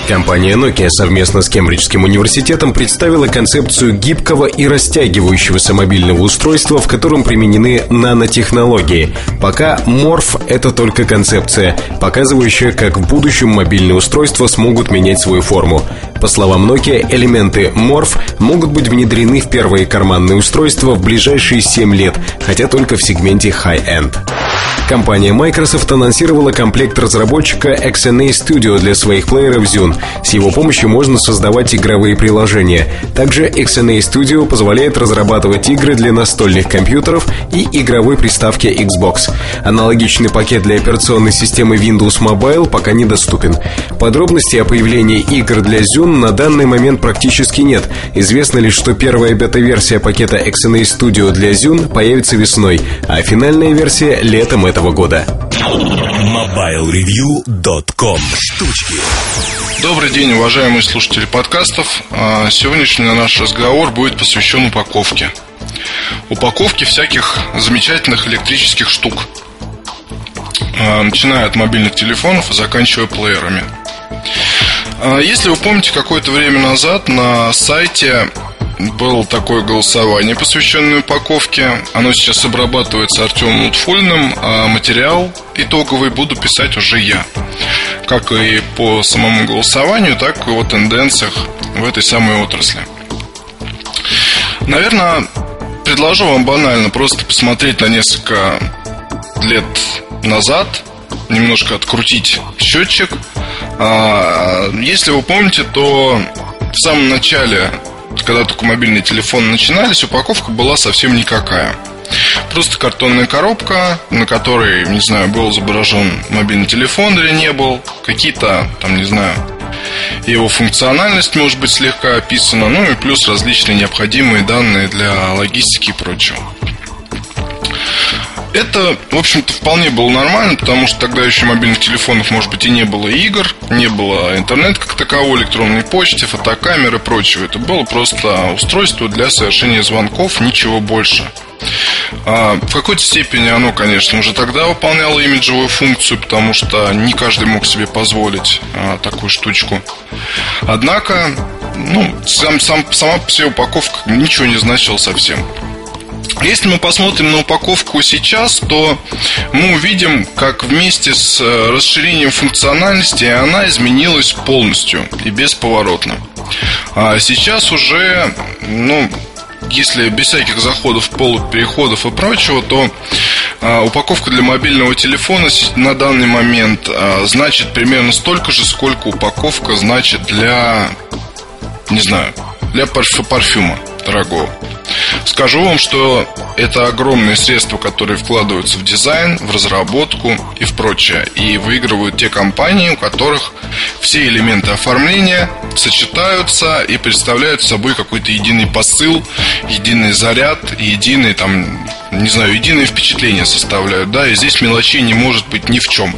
Компания Nokia совместно с Кембриджским университетом представила концепцию гибкого и растягивающегося мобильного устройства, в котором применены нанотехнологии. Пока Morph — это только концепция, показывающая, как в будущем мобильные устройства смогут менять свою форму. По словам Nokia, элементы Morph могут быть внедрены в первые карманные устройства в ближайшие 7 лет, хотя только в сегменте high-end. Компания Microsoft анонсировала комплект разработчика XNA Studio для своих плееров Zune. С его помощью можно создавать игровые приложения. Также XNA Studio позволяет разрабатывать игры для настольных компьютеров и игровой приставки Xbox. Аналогичный пакет для операционной системы Windows Mobile пока недоступен. Подробностей о появлении игр для Zune на данный момент практически нет. Известно лишь, что первая бета-версия пакета XNA Studio для Zune появится весной, а финальная версия летом этого года. MobileReview.com Штучки Добрый день, уважаемые слушатели подкастов. А, сегодняшний наш разговор будет посвящен упаковке. Упаковке всяких замечательных электрических штук. А, начиная от мобильных телефонов и заканчивая плеерами. А, если вы помните, какое-то время назад на сайте было такое голосование, посвященное упаковке. Оно сейчас обрабатывается Артемом Утфульным, а материал итоговый буду писать уже я. Как и по самому голосованию, так и о тенденциях в этой самой отрасли. Наверное, предложу вам банально просто посмотреть на несколько лет назад, немножко открутить счетчик. А, если вы помните, то в самом начале когда только мобильные телефоны начинались, упаковка была совсем никакая. Просто картонная коробка, на которой, не знаю, был изображен мобильный телефон или не был, какие-то, там, не знаю, его функциональность может быть слегка описана, ну и плюс различные необходимые данные для логистики и прочего. Это, в общем-то, вполне было нормально, потому что тогда еще мобильных телефонов, может быть, и не было игр, не было интернет как такового, электронной почты, фотокамеры и прочего. Это было просто устройство для совершения звонков, ничего больше. А, в какой-то степени оно, конечно, уже тогда выполняло имиджевую функцию, потому что не каждый мог себе позволить а, такую штучку. Однако, ну, сам, сам, сама по себе упаковка ничего не значила совсем. Если мы посмотрим на упаковку сейчас, то мы увидим, как вместе с э, расширением функциональности она изменилась полностью и бесповоротно. А сейчас уже, ну, если без всяких заходов, полок, переходов и прочего, то а, упаковка для мобильного телефона на данный момент а, значит примерно столько же, сколько упаковка значит для, не знаю, для парфюма дорогого. Скажу вам, что это огромные средства, которые вкладываются в дизайн, в разработку и в прочее. И выигрывают те компании, у которых все элементы оформления сочетаются и представляют собой какой-то единый посыл, единый заряд, единый там, не знаю, единое впечатление составляют, да, и здесь мелочей не может быть ни в чем.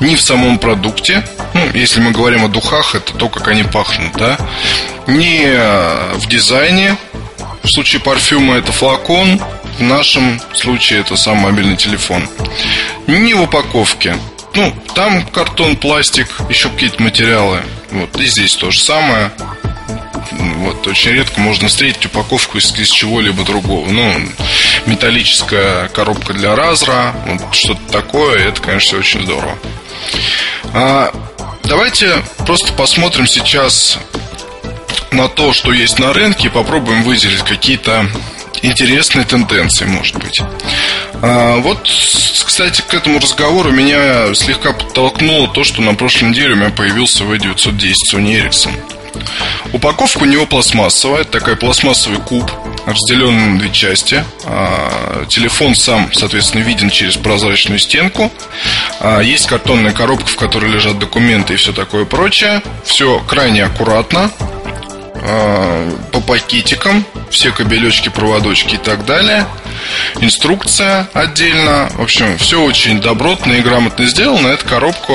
Ни в самом продукте, ну, если мы говорим о духах, это то, как они пахнут, да, ни в дизайне, в случае парфюма это флакон, в нашем случае это сам мобильный телефон. Не в упаковке. Ну, там картон, пластик, еще какие-то материалы. Вот, и здесь то же самое. Вот, очень редко можно встретить упаковку из, из чего-либо другого. Ну, металлическая коробка для разра, вот что-то такое, это, конечно, очень здорово. А, давайте просто посмотрим сейчас на то, что есть на рынке, попробуем выделить какие-то интересные тенденции, может быть. А, вот, кстати, к этому разговору меня слегка подтолкнуло то, что на прошлой неделе у меня появился V910 Sony Ericsson. Упаковка у него пластмассовая, такой пластмассовый куб, разделенный на две части. А, телефон сам, соответственно, виден через прозрачную стенку. А, есть картонная коробка, в которой лежат документы и все такое прочее. Все крайне аккуратно. Э, по пакетикам, все кабелечки, проводочки и так далее. Инструкция отдельно. В общем, все очень добротно и грамотно сделано. Эта коробка,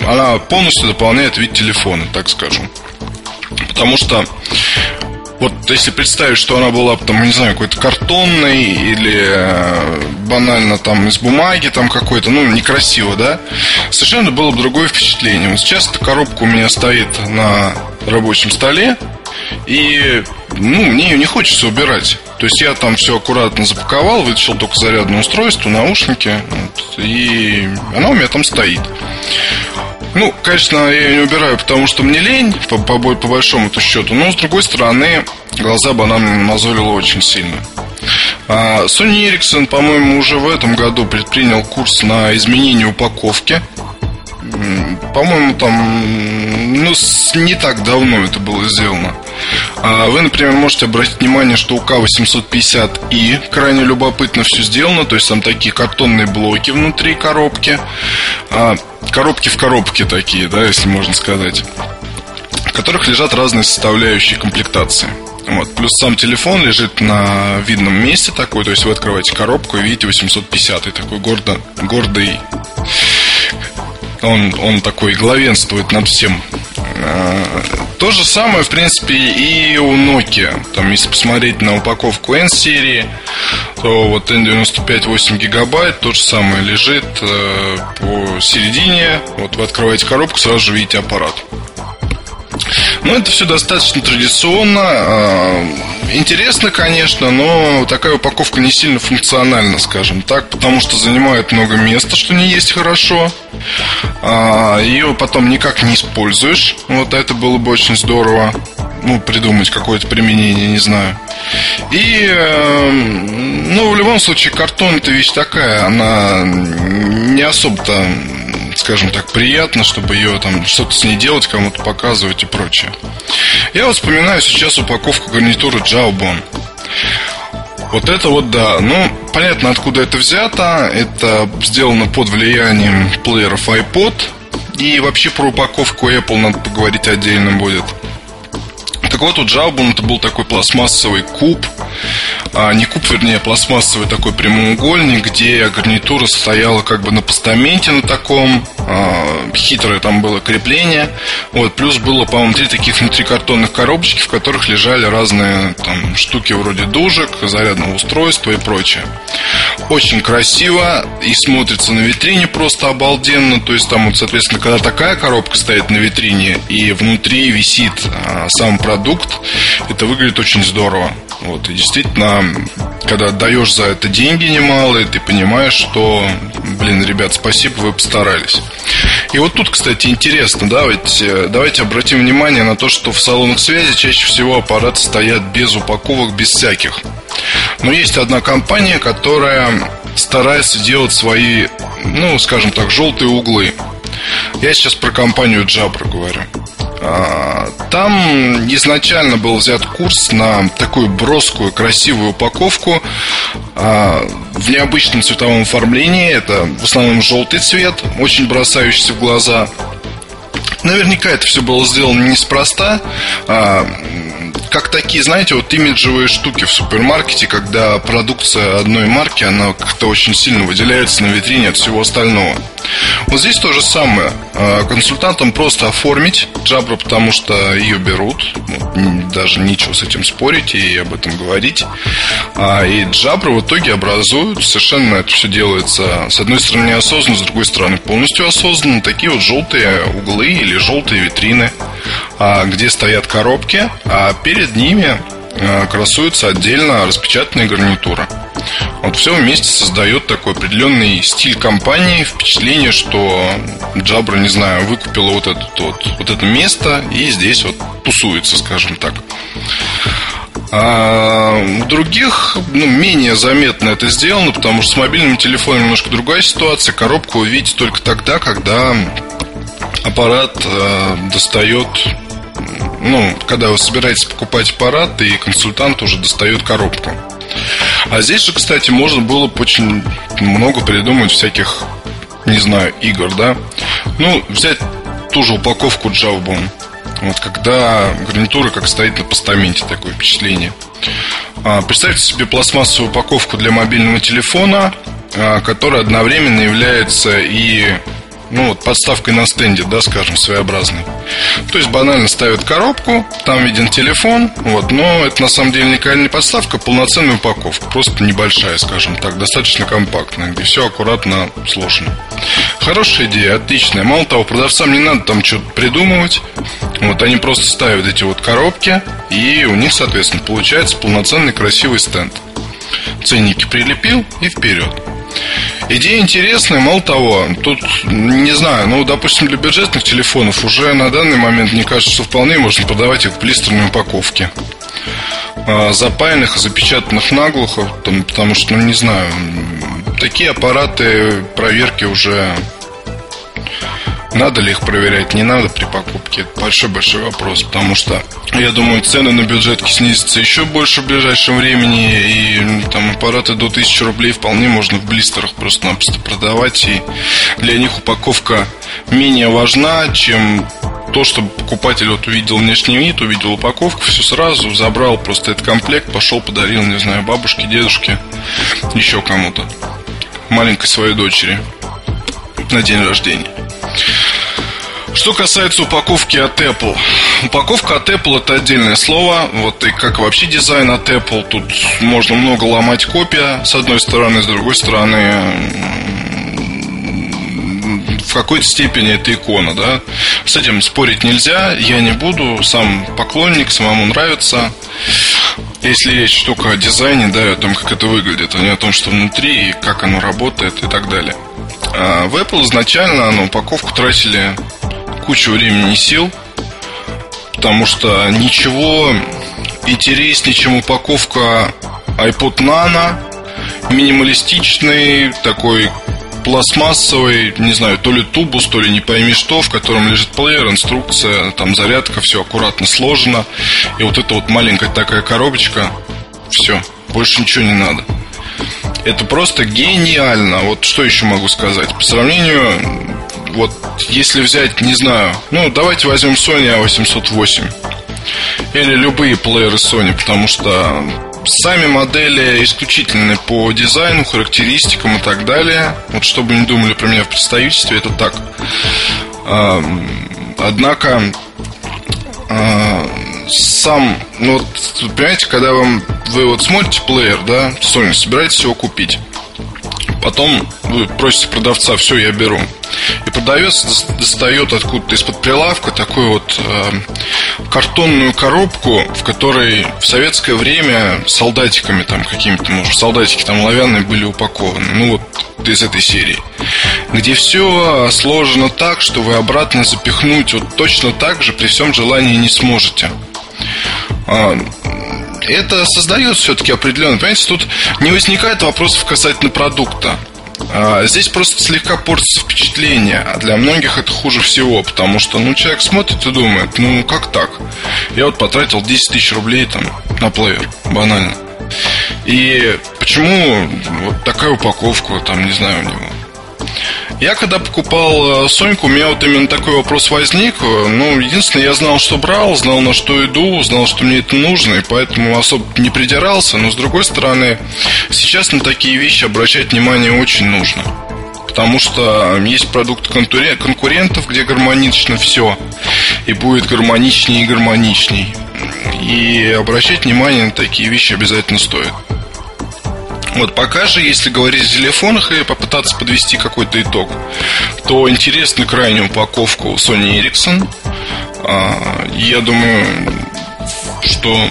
она полностью дополняет вид телефона, так скажем. Потому что вот если представить, что она была там, не знаю, какой-то картонной или э, банально там из бумаги там какой-то, ну, некрасиво, да, совершенно было бы другое впечатление. Вот сейчас эта коробка у меня стоит на рабочем столе, и, ну, мне ее не хочется убирать. То есть я там все аккуратно запаковал, вытащил только зарядное устройство, наушники, вот, и она у меня там стоит. Ну, конечно, я ее не убираю, потому что мне лень, по, по, по большому-то счету. Но, с другой стороны, глаза бы она мне мозолила очень сильно. А Sony Ericsson, по-моему, уже в этом году предпринял курс на изменение упаковки. По-моему, там ну, не так давно это было сделано. А вы, например, можете обратить внимание, что у К850и крайне любопытно все сделано. То есть там такие картонные блоки внутри коробки. А, коробки в коробке такие, да, если можно сказать. В которых лежат разные составляющие комплектации. Вот. Плюс сам телефон лежит на видном месте такой, то есть вы открываете коробку и видите 850 такой гордо, гордый он, он такой главенствует над всем. То же самое, в принципе, и у Nokia. Там, если посмотреть на упаковку N-серии, то вот N95 8 гигабайт, то же самое лежит э, по середине. Вот вы открываете коробку, сразу же видите аппарат. Ну, это все достаточно традиционно. А, интересно, конечно, но такая упаковка не сильно функциональна, скажем так, потому что занимает много места, что не есть хорошо. А, Ее потом никак не используешь. Вот это было бы очень здорово. Ну, придумать какое-то применение, не знаю. И, эм, ну, в любом случае, картон это вещь такая, она не особо-то скажем так, приятно, чтобы ее там что-то с ней делать, кому-то показывать и прочее. Я вот вспоминаю сейчас упаковку гарнитуры Jawbone. Вот это вот да. Ну, понятно, откуда это взято. Это сделано под влиянием плееров iPod. И вообще про упаковку Apple надо поговорить отдельно будет. Так вот, у Jawbone это был такой пластмассовый куб а, не куб, вернее, а пластмассовый такой прямоугольник, где гарнитура стояла как бы на постаменте на таком, а, хитрое там было крепление, вот, плюс было, по-моему, три таких внутрикартонных коробочки, в которых лежали разные там штуки вроде дужек, зарядного устройства и прочее. Очень красиво и смотрится на витрине просто обалденно, то есть там вот, соответственно, когда такая коробка стоит на витрине и внутри висит а, сам продукт, это выглядит очень здорово. Вот, и действительно, когда отдаешь за это деньги немалые, ты понимаешь, что, блин, ребят, спасибо, вы постарались. И вот тут, кстати, интересно, да, ведь э, давайте обратим внимание на то, что в салонах связи чаще всего аппараты стоят без упаковок, без всяких. Но есть одна компания, которая старается делать свои, ну, скажем так, желтые углы. Я сейчас про компанию Jabra говорю. А, там изначально был взят курс на такую броскую, красивую упаковку а, в необычном цветовом оформлении. Это в основном желтый цвет, очень бросающийся в глаза. Наверняка это все было сделано неспроста. А, как такие, знаете, вот имиджевые штуки в супермаркете, когда продукция одной марки, она как-то очень сильно выделяется на витрине от всего остального. Вот здесь то же самое. А, консультантам просто оформить Jabra, потому что ее берут. Даже нечего с этим спорить и об этом говорить. А, и Jabra в итоге образуют, совершенно это все делается, с одной стороны неосознанно, с другой стороны полностью осознанно, такие вот желтые углы или желтые витрины, а, где стоят коробки, а перед ними красуется отдельно распечатанная гарнитура. Вот все вместе создает такой определенный стиль компании, впечатление, что Jabra, не знаю, выкупила вот, этот, вот, вот это место и здесь вот тусуется, скажем так. А у других ну, менее заметно это сделано, потому что с мобильным телефоном немножко другая ситуация. Коробку вы видите только тогда, когда аппарат э, достает ну, когда вы собираетесь покупать аппарат, и консультант уже достает коробку. А здесь же, кстати, можно было бы очень много придумать всяких, не знаю, игр, да? Ну, взять ту же упаковку Jawbone. Вот когда гарнитура как стоит на постаменте, такое впечатление. А, представьте себе пластмассовую упаковку для мобильного телефона, а, которая одновременно является и ну вот подставкой на стенде, да, скажем, своеобразной. То есть банально ставят коробку, там виден телефон, вот, но это на самом деле не подставка, а полноценная упаковка, просто небольшая, скажем так, достаточно компактная, где все аккуратно сложено. Хорошая идея, отличная. Мало того, продавцам не надо там что-то придумывать. Вот они просто ставят эти вот коробки, и у них, соответственно, получается полноценный красивый стенд. Ценники прилепил и вперед. Идея интересная, мало того, тут, не знаю, ну, допустим, для бюджетных телефонов уже на данный момент, мне кажется, что вполне можно продавать их в блистерной упаковке. а, запаянных и запечатанных наглухо, там, потому что, ну, не знаю, такие аппараты проверки уже надо ли их проверять, не надо при покупке? Это большой-большой вопрос, потому что, я думаю, цены на бюджетки снизятся еще больше в ближайшем времени, и там аппараты до 1000 рублей вполне можно в блистерах просто-напросто продавать, и для них упаковка менее важна, чем то, чтобы покупатель вот увидел внешний вид, увидел упаковку, все сразу, забрал просто этот комплект, пошел, подарил, не знаю, бабушке, дедушке, еще кому-то, маленькой своей дочери на день рождения. Что касается упаковки от Apple. Упаковка от Apple это отдельное слово. Вот и как вообще дизайн от Apple. Тут можно много ломать копия с одной стороны, с другой стороны в какой-то степени это икона, да. С этим спорить нельзя, я не буду, сам поклонник, самому нравится. Если речь только о дизайне, да, о том, как это выглядит, а не о том, что внутри и как оно работает и так далее. А в Apple изначально на упаковку тратили кучу времени и сил, потому что ничего интереснее, чем упаковка iPod Nano, минималистичный, такой пластмассовый, не знаю, то ли тубус, то ли не пойми что, в котором лежит плеер, инструкция, там зарядка, все аккуратно сложено. И вот эта вот маленькая такая коробочка, все, больше ничего не надо. Это просто гениально. Вот что еще могу сказать? По сравнению, вот если взять, не знаю, ну давайте возьмем Sony A808 или любые плееры Sony, потому что сами модели исключительны по дизайну, характеристикам и так далее. Вот чтобы не думали про меня в представительстве, это так. Однако сам, ну вот, понимаете, когда вам, вы вот смотрите плеер, да, Sony, собираетесь его купить. Потом вы просите продавца, все, я беру. И продавец достает откуда-то из-под прилавка такую вот э, картонную коробку, в которой в советское время солдатиками там какими-то, может, солдатики там оловянные были упакованы. Ну вот из этой серии. Где все сложено так, что вы обратно запихнуть вот точно так же при всем желании не сможете. А, это создает все-таки определенный, понимаете, тут не возникает вопросов касательно продукта. А, здесь просто слегка портится впечатление, а для многих это хуже всего, потому что, ну, человек смотрит и думает, ну, как так? Я вот потратил 10 тысяч рублей там на плеер, банально. И почему вот такая упаковка, там, не знаю, у него? Я когда покупал э, Соньку, у меня вот именно такой вопрос возник. Ну, единственное, я знал, что брал, знал, на что иду, знал, что мне это нужно, и поэтому особо не придирался. Но, с другой стороны, сейчас на такие вещи обращать внимание очень нужно. Потому что есть продукт конкурентов, где гармонично все, и будет гармоничнее и гармоничней. И обращать внимание на такие вещи обязательно стоит. Вот пока же, если говорить о телефонах и попытаться подвести какой-то итог, то интересна крайне упаковку Sony Ericsson. А, я думаю, что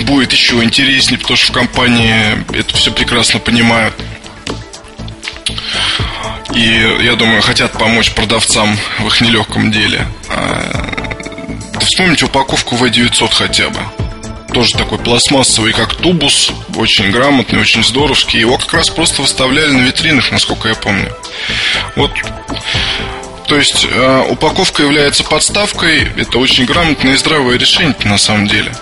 будет еще интереснее, потому что в компании это все прекрасно понимают. И, я думаю, хотят помочь продавцам в их нелегком деле. Да вспомните упаковку V900 хотя бы тоже такой пластмассовый, как тубус, очень грамотный, очень здоровский. Его как раз просто выставляли на витринах, насколько я помню. Вот то есть э, упаковка является подставкой. Это очень грамотное и здравое решение на самом деле.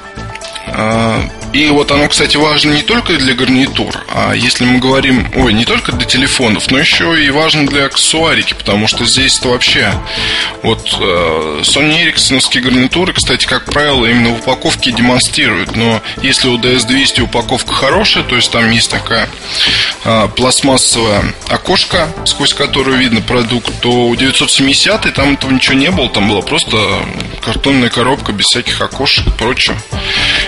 Э, и вот оно, кстати, важно не только для гарнитур, а если мы говорим, ой, не только для телефонов, но еще и важно для аксессуарики, потому что здесь-то вообще вот э, Sony Ericsson гарнитуры, кстати, как правило, именно в упаковке демонстрируют. Но если у DS200 упаковка хорошая, то есть там есть такая э, пластмассовая окошко, сквозь которую видно продукт, то у 970 там этого ничего не было, там была просто картонная коробка без всяких окошек и прочего.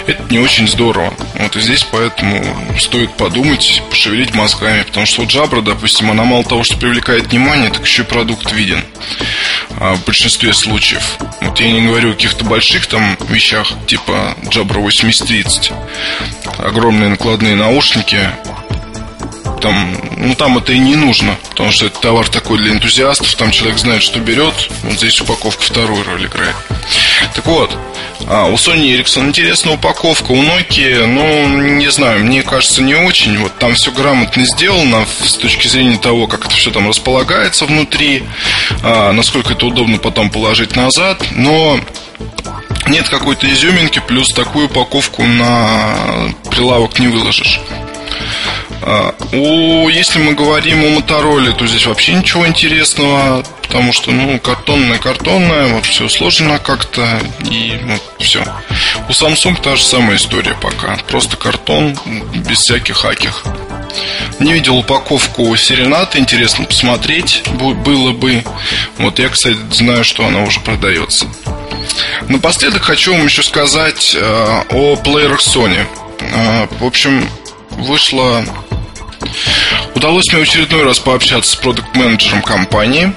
Это не очень здорово здорово. Вот и здесь поэтому стоит подумать, пошевелить мозгами, потому что вот Jabra, допустим, она мало того, что привлекает внимание, так еще и продукт виден а, в большинстве случаев. Вот я не говорю о каких-то больших там вещах, типа Jabra 8030. Огромные накладные наушники, там, ну там это и не нужно, потому что это товар такой для энтузиастов, там человек знает, что берет, вот здесь упаковка вторую роль играет. Так вот, А, у Sony Ericsson интересная упаковка, у Nokia, ну, не знаю, мне кажется, не очень. Вот там все грамотно сделано с точки зрения того, как это все там располагается внутри, а, насколько это удобно потом положить назад, но нет какой-то изюминки, плюс такую упаковку на прилавок не выложишь. А, у, если мы говорим о Мотороле, то здесь вообще ничего интересного, потому что, ну, картонная, картонная, вот все сложно как-то, и вот все. У Samsung та же самая история пока. Просто картон, без всяких хаких. Не видел упаковку Серенаты, интересно посмотреть было бы. Вот я, кстати, знаю, что она уже продается. Напоследок хочу вам еще сказать э, о плеерах Sony. Э, в общем, вышла Удалось мне очередной раз пообщаться с продукт-менеджером компании.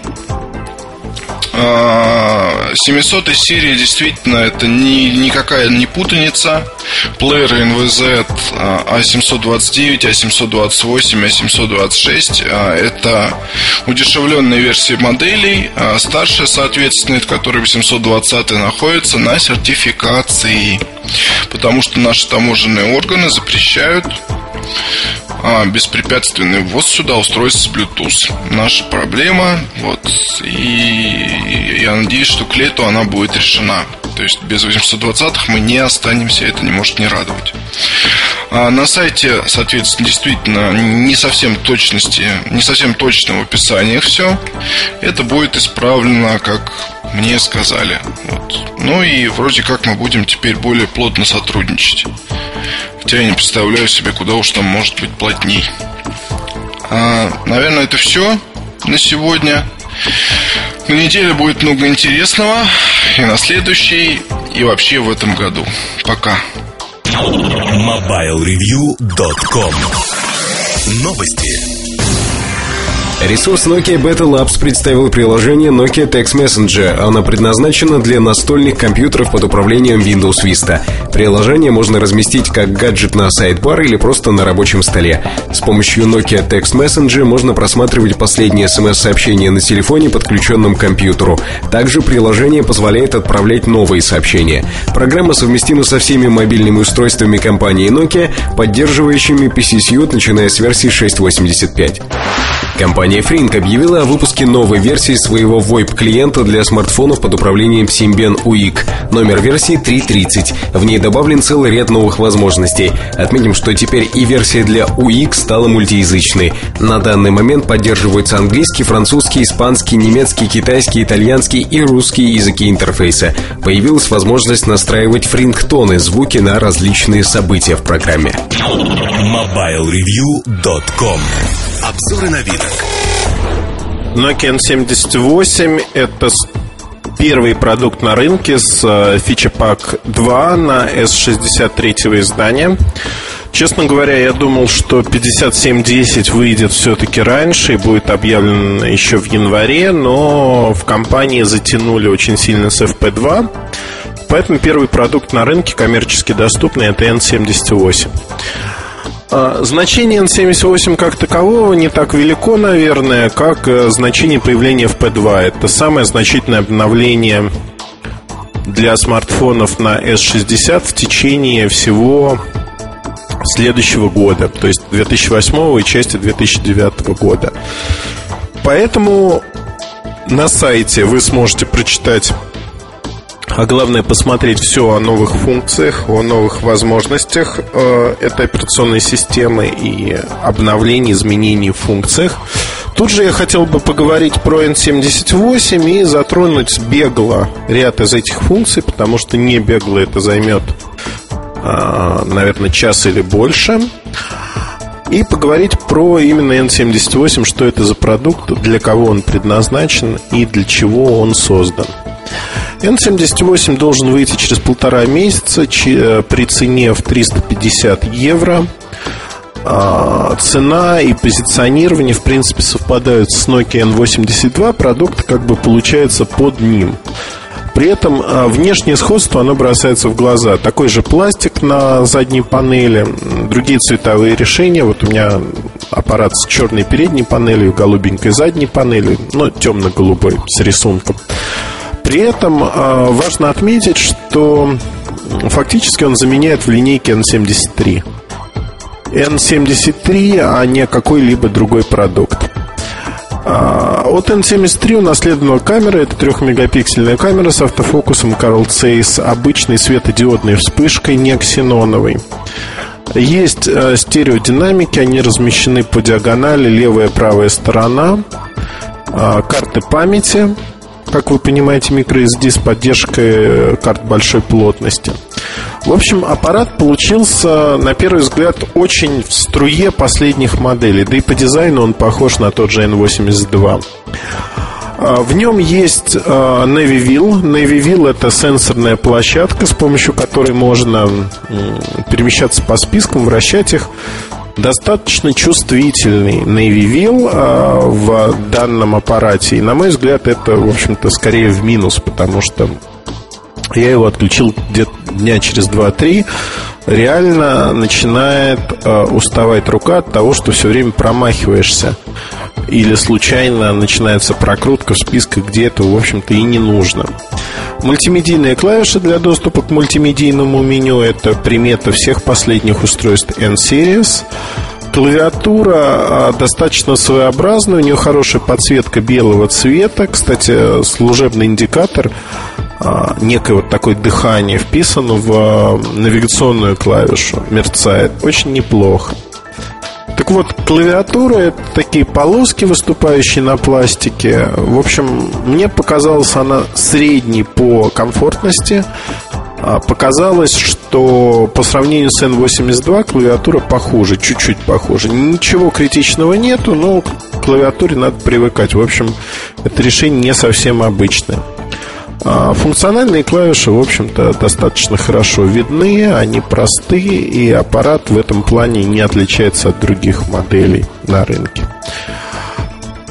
700 а, серия действительно это не, никакая не путаница. Плееры NVZ A729, A728, A726 это удешевленные версии моделей. А старшая, соответственно, это который 820 находится на сертификации. Потому что наши таможенные органы запрещают а, беспрепятственный ввоз сюда устройств с Bluetooth. Наша проблема, вот, и я надеюсь, что к лету она будет решена. То есть без 820-х мы не останемся, это не может не радовать. А на сайте, соответственно, действительно не совсем точности, не совсем точно в описании все. Это будет исправлено, как мне сказали. Вот. Ну и вроде как мы будем теперь более плотно сотрудничать. Хотя я не представляю себе, куда уж там может быть плотней. А, наверное, это все на сегодня. На неделе будет много интересного. И на следующей, и вообще в этом году. Пока. MobileReview.com Новости. Ресурс Nokia Beta Labs представил приложение Nokia Text Messenger. Оно предназначено для настольных компьютеров под управлением Windows Vista. Приложение можно разместить как гаджет на сайт-бар или просто на рабочем столе. С помощью Nokia Text Messenger можно просматривать последние смс-сообщения на телефоне, подключенном к компьютеру. Также приложение позволяет отправлять новые сообщения. Программа совместима со всеми мобильными устройствами компании Nokia, поддерживающими PC Suite, начиная с версии 6.85. Компания Frink объявила о выпуске новой версии своего VoIP-клиента для смартфонов под управлением Symbian UIC. Номер версии 3.30. В ней добавлен целый ряд новых возможностей. Отметим, что теперь и версия для UIC стала мультиязычной. На данный момент поддерживаются английский, французский, испанский, немецкий, китайский, итальянский и русский языки интерфейса. Появилась возможность настраивать фрингтоны, звуки на различные события в программе. MobileReview.com Обзоры новинок. Nokia N78 это первый продукт на рынке с э, фича-пак 2 на S63 издания. Честно говоря, я думал, что 5710 выйдет все-таки раньше и будет объявлен еще в январе, но в компании затянули очень сильно с FP2. Поэтому первый продукт на рынке коммерчески доступный это N78. А, значение N78 как такового не так велико, наверное, как э, значение появления FP2. Это самое значительное обновление для смартфонов на S60 в течение всего следующего года, то есть 2008 и части 2009 года. Поэтому на сайте вы сможете прочитать а главное посмотреть все о новых функциях, о новых возможностях э, этой операционной системы и обновлений, изменений в функциях. Тут же я хотел бы поговорить про N78 и затронуть бегло ряд из этих функций, потому что не бегло это займет, э, наверное, час или больше. И поговорить про именно N78, что это за продукт, для кого он предназначен и для чего он создан. N78 должен выйти через полтора месяца э, при цене в 350 евро. А, цена и позиционирование, в принципе, совпадают с Nokia N82. Продукт как бы получается под ним. При этом а, внешнее сходство, оно бросается в глаза. Такой же пластик на задней панели, другие цветовые решения. Вот у меня аппарат с черной передней панелью, голубенькой задней панелью, но темно-голубой с рисунком. При этом а, важно отметить, что фактически он заменяет в линейке N73. N73, а не какой-либо другой продукт. А, от N73 унаследовала камера. Это трехмегапиксельная камера с автофокусом Carl Zeiss, обычной светодиодной вспышкой, не ксеноновой. Есть э, стереодинамики, они размещены по диагонали, левая и правая сторона. Карты памяти, как вы понимаете, microSD с поддержкой карт большой плотности. В общем, аппарат получился, на первый взгляд, очень в струе последних моделей. Да и по дизайну он похож на тот же N82. А, в нем есть а, NaviVille. NaviVille это сенсорная площадка, с помощью которой можно перемещаться по спискам, вращать их. Достаточно чувствительный NaviVille а, в данном аппарате. И, на мой взгляд, это, в общем-то, скорее в минус, потому что я его отключил где-то дня через 2-3. Реально начинает уставать рука от того, что все время промахиваешься или случайно начинается прокрутка в списках, где это, в общем-то, и не нужно. Мультимедийные клавиши для доступа к мультимедийному меню – это примета всех последних устройств N-Series. Клавиатура а, достаточно своеобразная, у нее хорошая подсветка белого цвета. Кстати, служебный индикатор а, некое вот такое дыхание вписано в а, навигационную клавишу, мерцает. Очень неплохо. Так вот, клавиатура это такие полоски, выступающие на пластике. В общем, мне показалась она средней по комфортности. А, показалось, что по сравнению с N82 клавиатура похуже, чуть-чуть похуже. Ничего критичного нету, но к клавиатуре надо привыкать. В общем, это решение не совсем обычное. А функциональные клавиши, в общем-то, достаточно хорошо видны, они простые, и аппарат в этом плане не отличается от других моделей на рынке.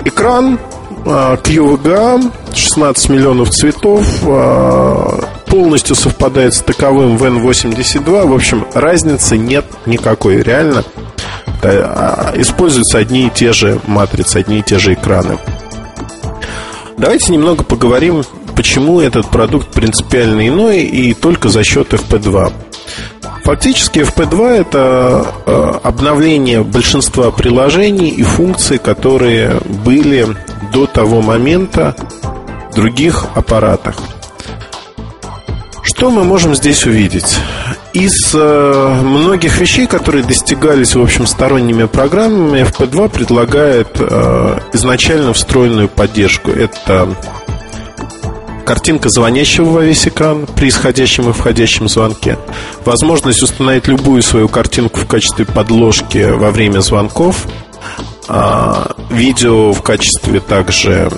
Экран QVGA, а, 16 миллионов цветов, а, полностью совпадает с таковым в N82. В общем, разницы нет никакой, реально. Используются одни и те же матрицы, одни и те же экраны. Давайте немного поговорим почему этот продукт принципиально иной и только за счет FP2. Фактически FP2 это э, обновление большинства приложений и функций, которые были до того момента в других аппаратах. Что мы можем здесь увидеть? Из э, многих вещей, которые достигались, в общем, сторонними программами, FP2 предлагает э, изначально встроенную поддержку. Это картинка звонящего во весь экран при исходящем и входящем звонке, возможность установить любую свою картинку в качестве подложки во время звонков, а, видео в качестве также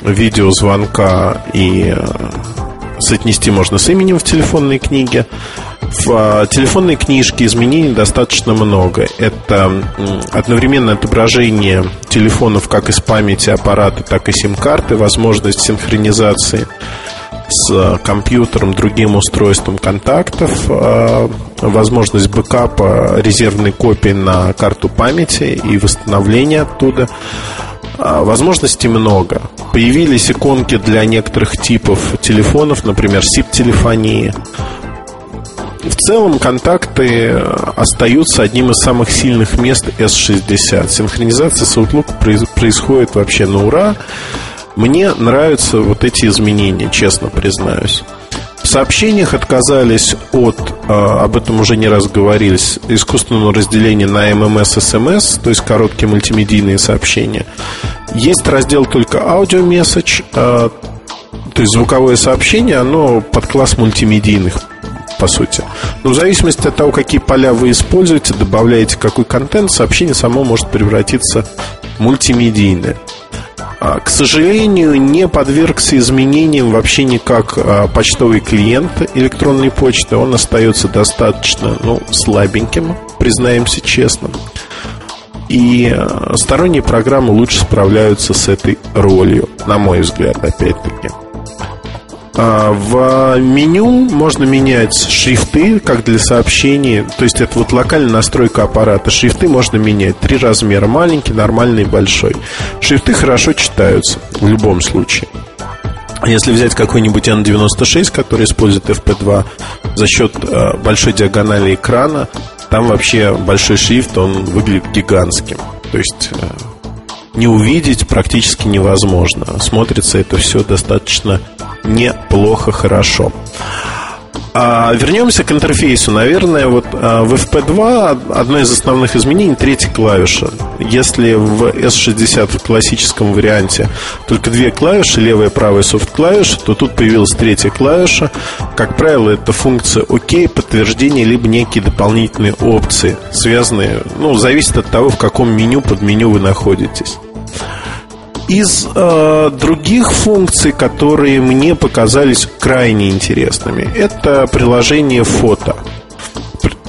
видеозвонка и э, соотнести можно с именем в телефонной книге. В а, телефонной книжке изменений достаточно много. Это одновременное отображение телефонов как из памяти аппарата, так и сим-карты, возможность синхронизации с компьютером, другим устройством контактов, а, возможность бэкапа резервной копии на карту памяти и восстановления оттуда. А, возможностей много. Появились иконки для некоторых типов телефонов, например, SIP-телефонии. В целом контакты остаются одним из самых сильных мест S60. Синхронизация с Outlook происходит вообще на ура. Мне нравятся вот эти изменения, честно признаюсь. Сообщениях отказались от, э, об этом уже не раз говорились, искусственного разделения на MMS, SMS, то есть короткие мультимедийные сообщения. Есть раздел только аудио месседж, э, то есть звуковое сообщение, оно под класс мультимедийных по сути. Но в зависимости от того, какие поля вы используете, добавляете какой контент, сообщение само может превратиться в мультимедийное. А, к сожалению, не подвергся изменениям вообще никак а, почтовый клиент электронной почты. Он остается достаточно ну, слабеньким, признаемся честно. И а, сторонние программы лучше справляются с этой ролью, на мой взгляд, опять-таки. А, в меню можно менять шрифты, как для сообщений. То есть это вот локальная настройка аппарата. Шрифты можно менять. Три размера. Маленький, нормальный, большой. Шрифты хорошо читаются в любом случае. Если взять какой-нибудь N96, который использует FP2 за счет э, большой диагонали экрана, там вообще большой шрифт, он выглядит гигантским. То есть э, не увидеть практически невозможно. Смотрится это все достаточно неплохо, хорошо. А вернемся к интерфейсу. Наверное, вот а, в FP2 одно из основных изменений третья клавиша. Если в S60 в классическом варианте только две клавиши, левая и правая софт-клавиши, то тут появилась третья клавиша. Как правило, это функция ОК, подтверждение, либо некие дополнительные опции, связанные, ну, зависит от того, в каком меню под меню вы находитесь. Из э, других функций, которые мне показались крайне интересными, это приложение фото.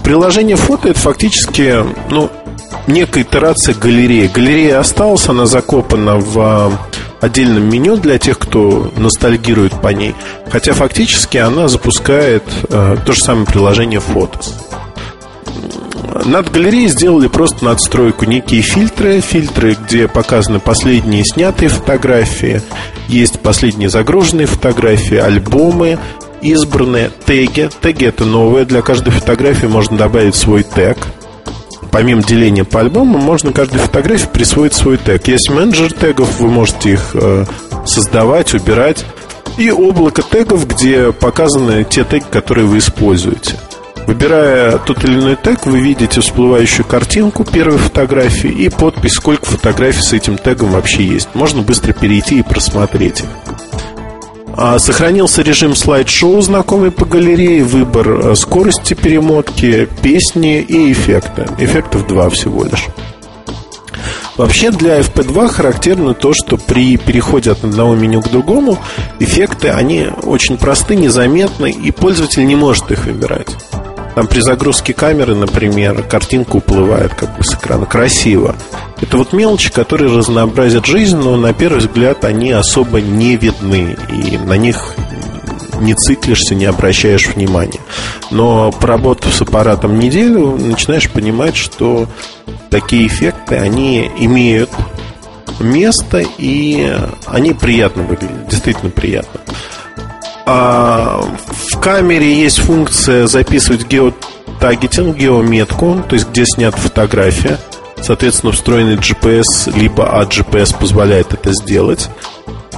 Приложение фото это фактически ну, некая итерация галереи. Галерея осталась, она закопана в э, отдельном меню для тех, кто ностальгирует по ней. Хотя фактически она запускает э, то же самое приложение фото. Над галереей сделали просто надстройку, некие фильтры, фильтры, где показаны последние снятые фотографии, есть последние загруженные фотографии, альбомы, избранные теги. Теги это новые, для каждой фотографии можно добавить свой тег. Помимо деления по альбомам, можно каждой фотографии присвоить свой тег. Есть менеджер тегов, вы можете их э, создавать, убирать. И облако тегов, где показаны те теги, которые вы используете. Выбирая тот или иной тег, вы видите всплывающую картинку первой фотографии и подпись, сколько фотографий с этим тегом вообще есть. Можно быстро перейти и просмотреть их. А, сохранился режим слайд-шоу, знакомый по галерее, выбор э, скорости перемотки, песни и эффекта. Эффектов два всего лишь. Вообще для FP2 характерно то, что при переходе от одного меню к другому эффекты, они очень просты, незаметны, и пользователь не может их выбирать. Там при загрузке камеры, например, картинка уплывает как бы с экрана. Красиво. Это вот мелочи, которые разнообразят жизнь, но на первый взгляд они особо не видны. И на них не циклишься, не обращаешь внимания. Но поработав с аппаратом неделю, начинаешь понимать, что такие эффекты, они имеют место, и они приятно выглядят, действительно приятно. А в камере есть функция записывать геотаггетинг, геометку, то есть где снята фотография. Соответственно, встроенный GPS либо AdGPS позволяет это сделать.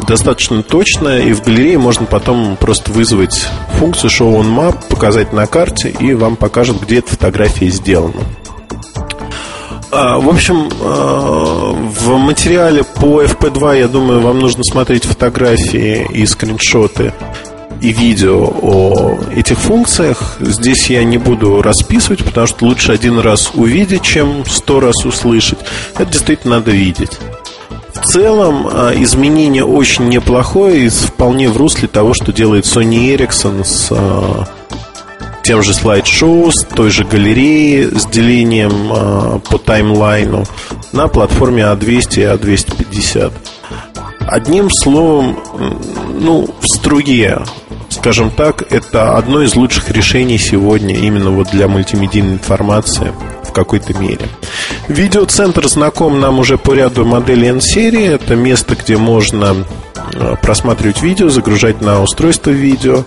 Достаточно точно, и в галерее можно потом просто вызвать функцию Show on Map, показать на карте, и вам покажет, где эта фотография сделана. А, в общем, а, в материале по FP2, я думаю, вам нужно смотреть фотографии и скриншоты и видео о этих функциях. Здесь я не буду расписывать, потому что лучше один раз увидеть, чем сто раз услышать. Это действительно надо видеть. В целом а, изменение очень неплохое и вполне в русле того, что делает Sony Ericsson с а, тем же слайд-шоу, с той же галереей, с делением а, по таймлайну на платформе A200 и A250. Одним словом, ну, в струе скажем так, это одно из лучших решений сегодня именно вот для мультимедийной информации в какой-то мере. Видеоцентр знаком нам уже по ряду моделей N-серии. Это место, где можно э, просматривать видео, загружать на устройство видео.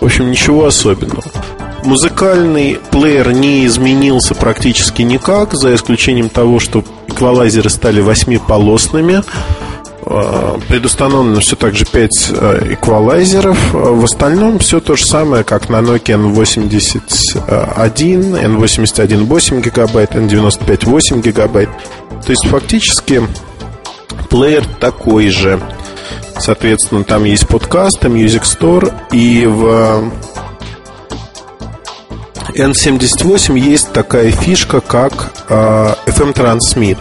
В общем, ничего особенного. Музыкальный плеер не изменился практически никак, за исключением того, что эквалайзеры стали восьмиполосными. Э, предустановлено все так же 5 э, эквалайзеров. В остальном все то же самое, как на Nokia N81, N81 8 гигабайт, N95 8 гигабайт. То есть фактически плеер такой же. Соответственно, там есть подкасты, Music Store, и в N78 есть такая фишка, как э, FM Transmit.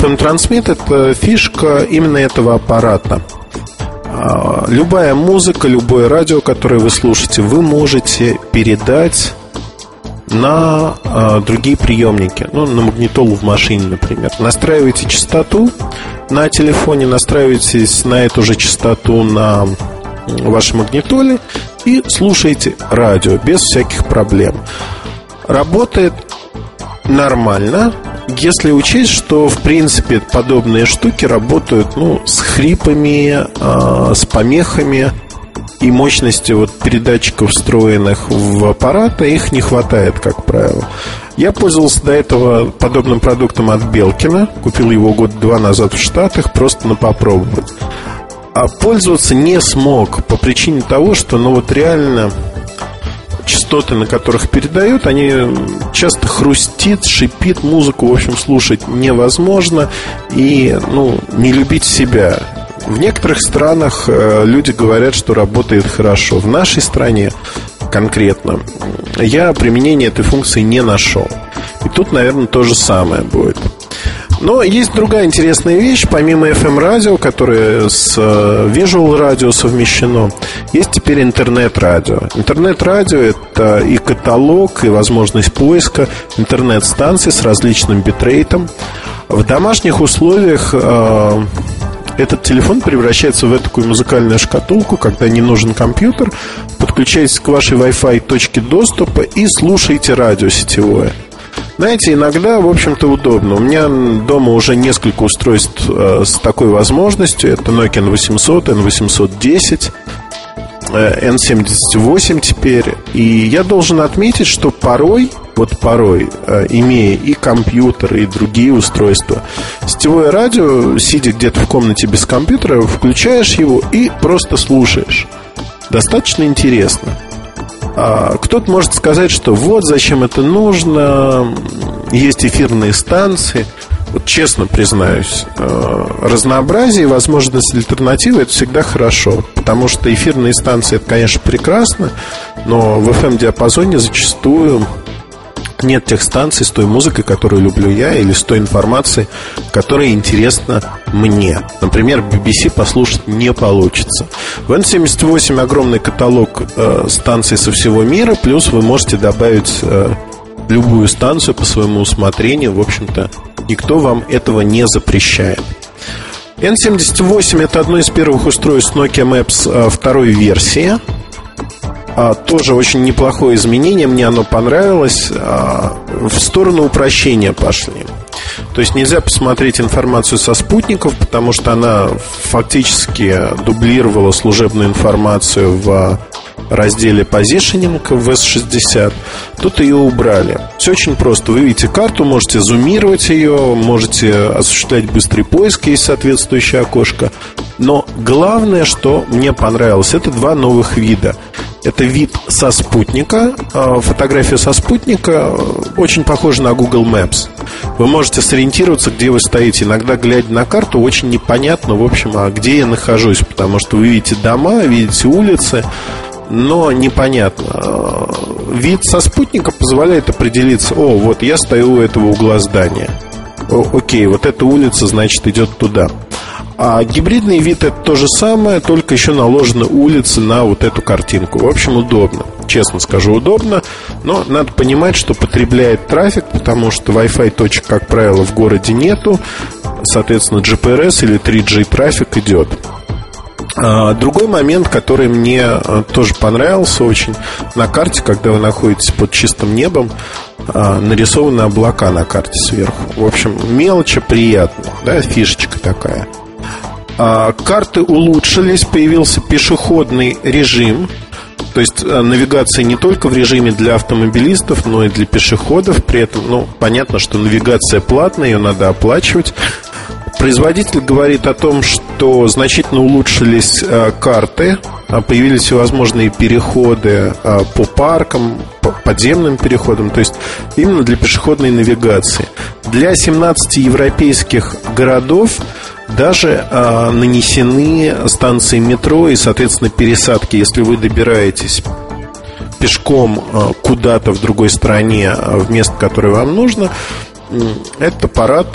FM Transmit это фишка именно этого аппарата. Э, любая музыка, любое радио, которое вы слушаете, вы можете передать на э, другие приемники, ну, на магнитолу в машине, например. Настраиваете частоту на телефоне, настраиваетесь на эту же частоту на вашей магнитоле и слушаете радио без всяких проблем. Работает нормально, если учесть, что в принципе подобные штуки работают ну, с хрипами, э, с помехами и мощности вот передатчиков, встроенных в аппарат, их не хватает, как правило. Я пользовался до этого подобным продуктом от Белкина. Купил его год-два назад в Штатах, просто на попробовать. А пользоваться не смог по причине того, что ну вот реально частоты, на которых передают, они часто хрустит, шипит, музыку, в общем, слушать невозможно и, ну, не любить себя. В некоторых странах э, люди говорят, что работает хорошо. В нашей стране конкретно я применения этой функции не нашел. И тут, наверное, то же самое будет. Но есть другая интересная вещь, помимо FM-радио, которое с э, Visual радио совмещено, есть теперь интернет-радио. Интернет-радио – это и каталог, и возможность поиска интернет-станций с различным битрейтом. В домашних условиях э, этот телефон превращается в такую музыкальную шкатулку, когда не нужен компьютер, подключаетесь к вашей Wi-Fi точке доступа и слушаете радио сетевое. Знаете, иногда, в общем-то, удобно. У меня дома уже несколько устройств э, с такой возможностью. Это Nokia N800, N810, э, N78 теперь. И я должен отметить, что порой, вот порой, э, имея и компьютер, и другие устройства, сетевое радио, сидя где-то в комнате без компьютера, включаешь его и просто слушаешь. Достаточно интересно. А, кто-то может сказать, что вот зачем это нужно, есть эфирные станции. Вот честно признаюсь, э, разнообразие и возможность альтернативы это всегда хорошо. Потому что эфирные станции это, конечно, прекрасно, но в FM-диапазоне зачастую нет тех станций с той музыкой, которую люблю я, или с той информацией, которая интересна мне. Например, BBC послушать не получится. В N78 огромный каталог э, станций со всего мира, плюс вы можете добавить э, любую станцию по своему усмотрению. В общем-то, никто вам этого не запрещает. N78 это одно из первых устройств Nokia Maps э, второй версии тоже очень неплохое изменение, мне оно понравилось. А, в сторону упрощения пошли. То есть нельзя посмотреть информацию со спутников, потому что она фактически дублировала служебную информацию в разделе Positioning в S60. Тут ее убрали. Все очень просто. Вы видите карту, можете зумировать ее, можете осуществлять быстрый поиск, есть соответствующее окошко. Но главное, что мне понравилось, это два новых вида. Это вид со спутника. А, фотография со спутника очень похожа на Google Maps. Вы можете сориентироваться, где вы стоите. Иногда, глядя на карту, очень непонятно, в общем, а где я нахожусь, потому что вы видите дома, видите улицы, но непонятно. Вид со спутника позволяет определиться, о, вот я стою у этого угла здания. О, окей, вот эта улица, значит, идет туда. А гибридный вид это то же самое, только еще наложены улицы на вот эту картинку. В общем, удобно. Честно скажу, удобно. Но надо понимать, что потребляет трафик, потому что Wi-Fi точек, как правило, в городе нету. Соответственно, GPRS или 3G трафик идет. А, другой момент, который мне а, тоже понравился очень на карте, когда вы находитесь под чистым небом, а, нарисованы облака на карте сверху. В общем, мелочи приятно, да, фишечка такая. Карты улучшились, появился пешеходный режим. То есть навигация не только в режиме для автомобилистов, но и для пешеходов. При этом, ну, понятно, что навигация платная, ее надо оплачивать. Производитель говорит о том, что значительно улучшились э, карты, а появились всевозможные переходы э, по паркам, по подземным переходам, то есть именно для пешеходной навигации. Для 17 европейских городов даже э, нанесены станции метро и, соответственно, пересадки, если вы добираетесь пешком куда-то в другой стране, в место, которое вам нужно, этот аппарат,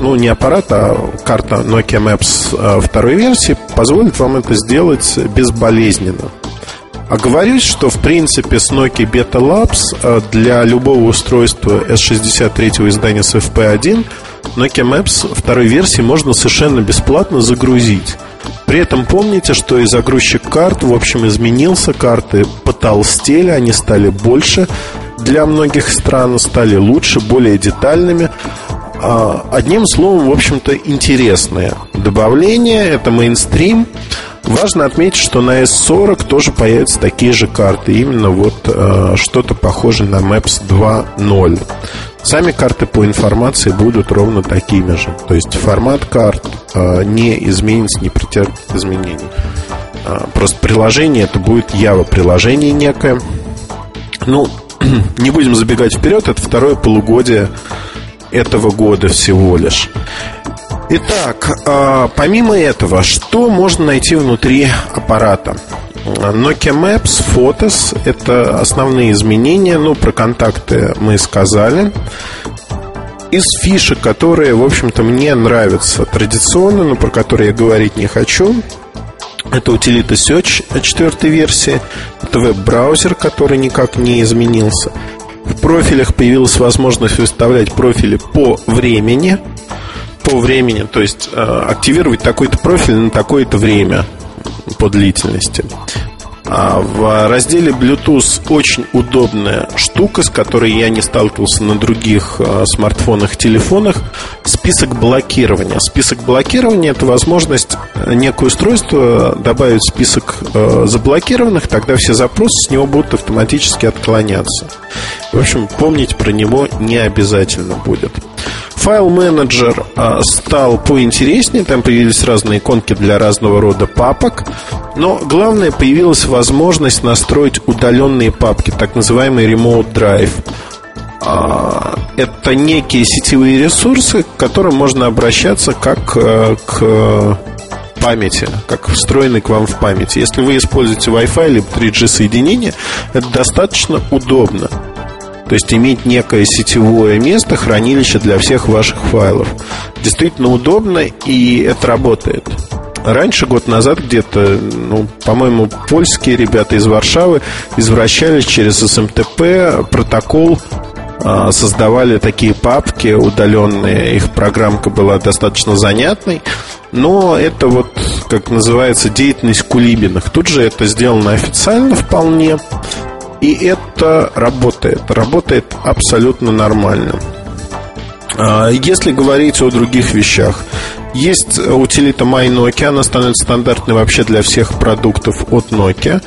ну не аппарат, а карта Nokia Maps второй версии позволит вам это сделать безболезненно. Оговорюсь, что в принципе с Nokia Beta Labs для любого устройства S63 издания с FP1 Nokia Maps второй версии можно совершенно бесплатно загрузить. При этом помните, что и загрузчик карт, в общем, изменился, карты потолстели, они стали больше для многих стран, стали лучше, более детальными. А, одним словом, в общем-то, интересное добавление, это мейнстрим. Важно отметить, что на S40 тоже появятся такие же карты. Именно вот э, что-то похожее на Maps 2.0. Сами карты по информации будут ровно такими же. То есть формат карт э, не изменится, не претерпит изменений. Э, просто приложение это будет Java приложение некое. Ну, не будем забегать вперед, это второе полугодие этого года всего лишь. Итак, а, помимо этого, что можно найти внутри аппарата? Nokia Maps, Photos – это основные изменения. Ну, про контакты мы сказали. Из фишек, которые, в общем-то, мне нравятся традиционно, но про которые я говорить не хочу, это утилита Search четвертой версии, это веб-браузер, который никак не изменился. В профилях появилась возможность выставлять профили по времени – по времени, то есть э, активировать такой-то профиль на такое-то время по длительности. А в разделе Bluetooth очень удобная штука, с которой я не сталкивался на других э, смартфонах, телефонах. Список блокирования. Список блокирования это возможность некое устройство добавить в список заблокированных, тогда все запросы с него будут автоматически отклоняться. В общем, помнить про него не обязательно будет. Файл-менеджер а, стал поинтереснее, там появились разные иконки для разного рода папок, но главное, появилась возможность настроить удаленные папки, так называемый Remote Drive. А, это некие сетевые ресурсы, к которым можно обращаться как э, к памяти, как встроенный к вам в память. Если вы используете Wi-Fi или 3G соединение, это достаточно удобно. То есть иметь некое сетевое место, хранилище для всех ваших файлов. Действительно удобно, и это работает. Раньше, год назад где-то, ну, по-моему, польские ребята из Варшавы извращались через СМТП протокол а, создавали такие папки удаленные, их программка была достаточно занятной, но это вот, как называется, деятельность кулибиных. Тут же это сделано официально вполне, и это работает. Работает абсолютно нормально. А, если говорить о других вещах, есть утилита My Nokia, она становится стандартной вообще для всех продуктов от Nokia.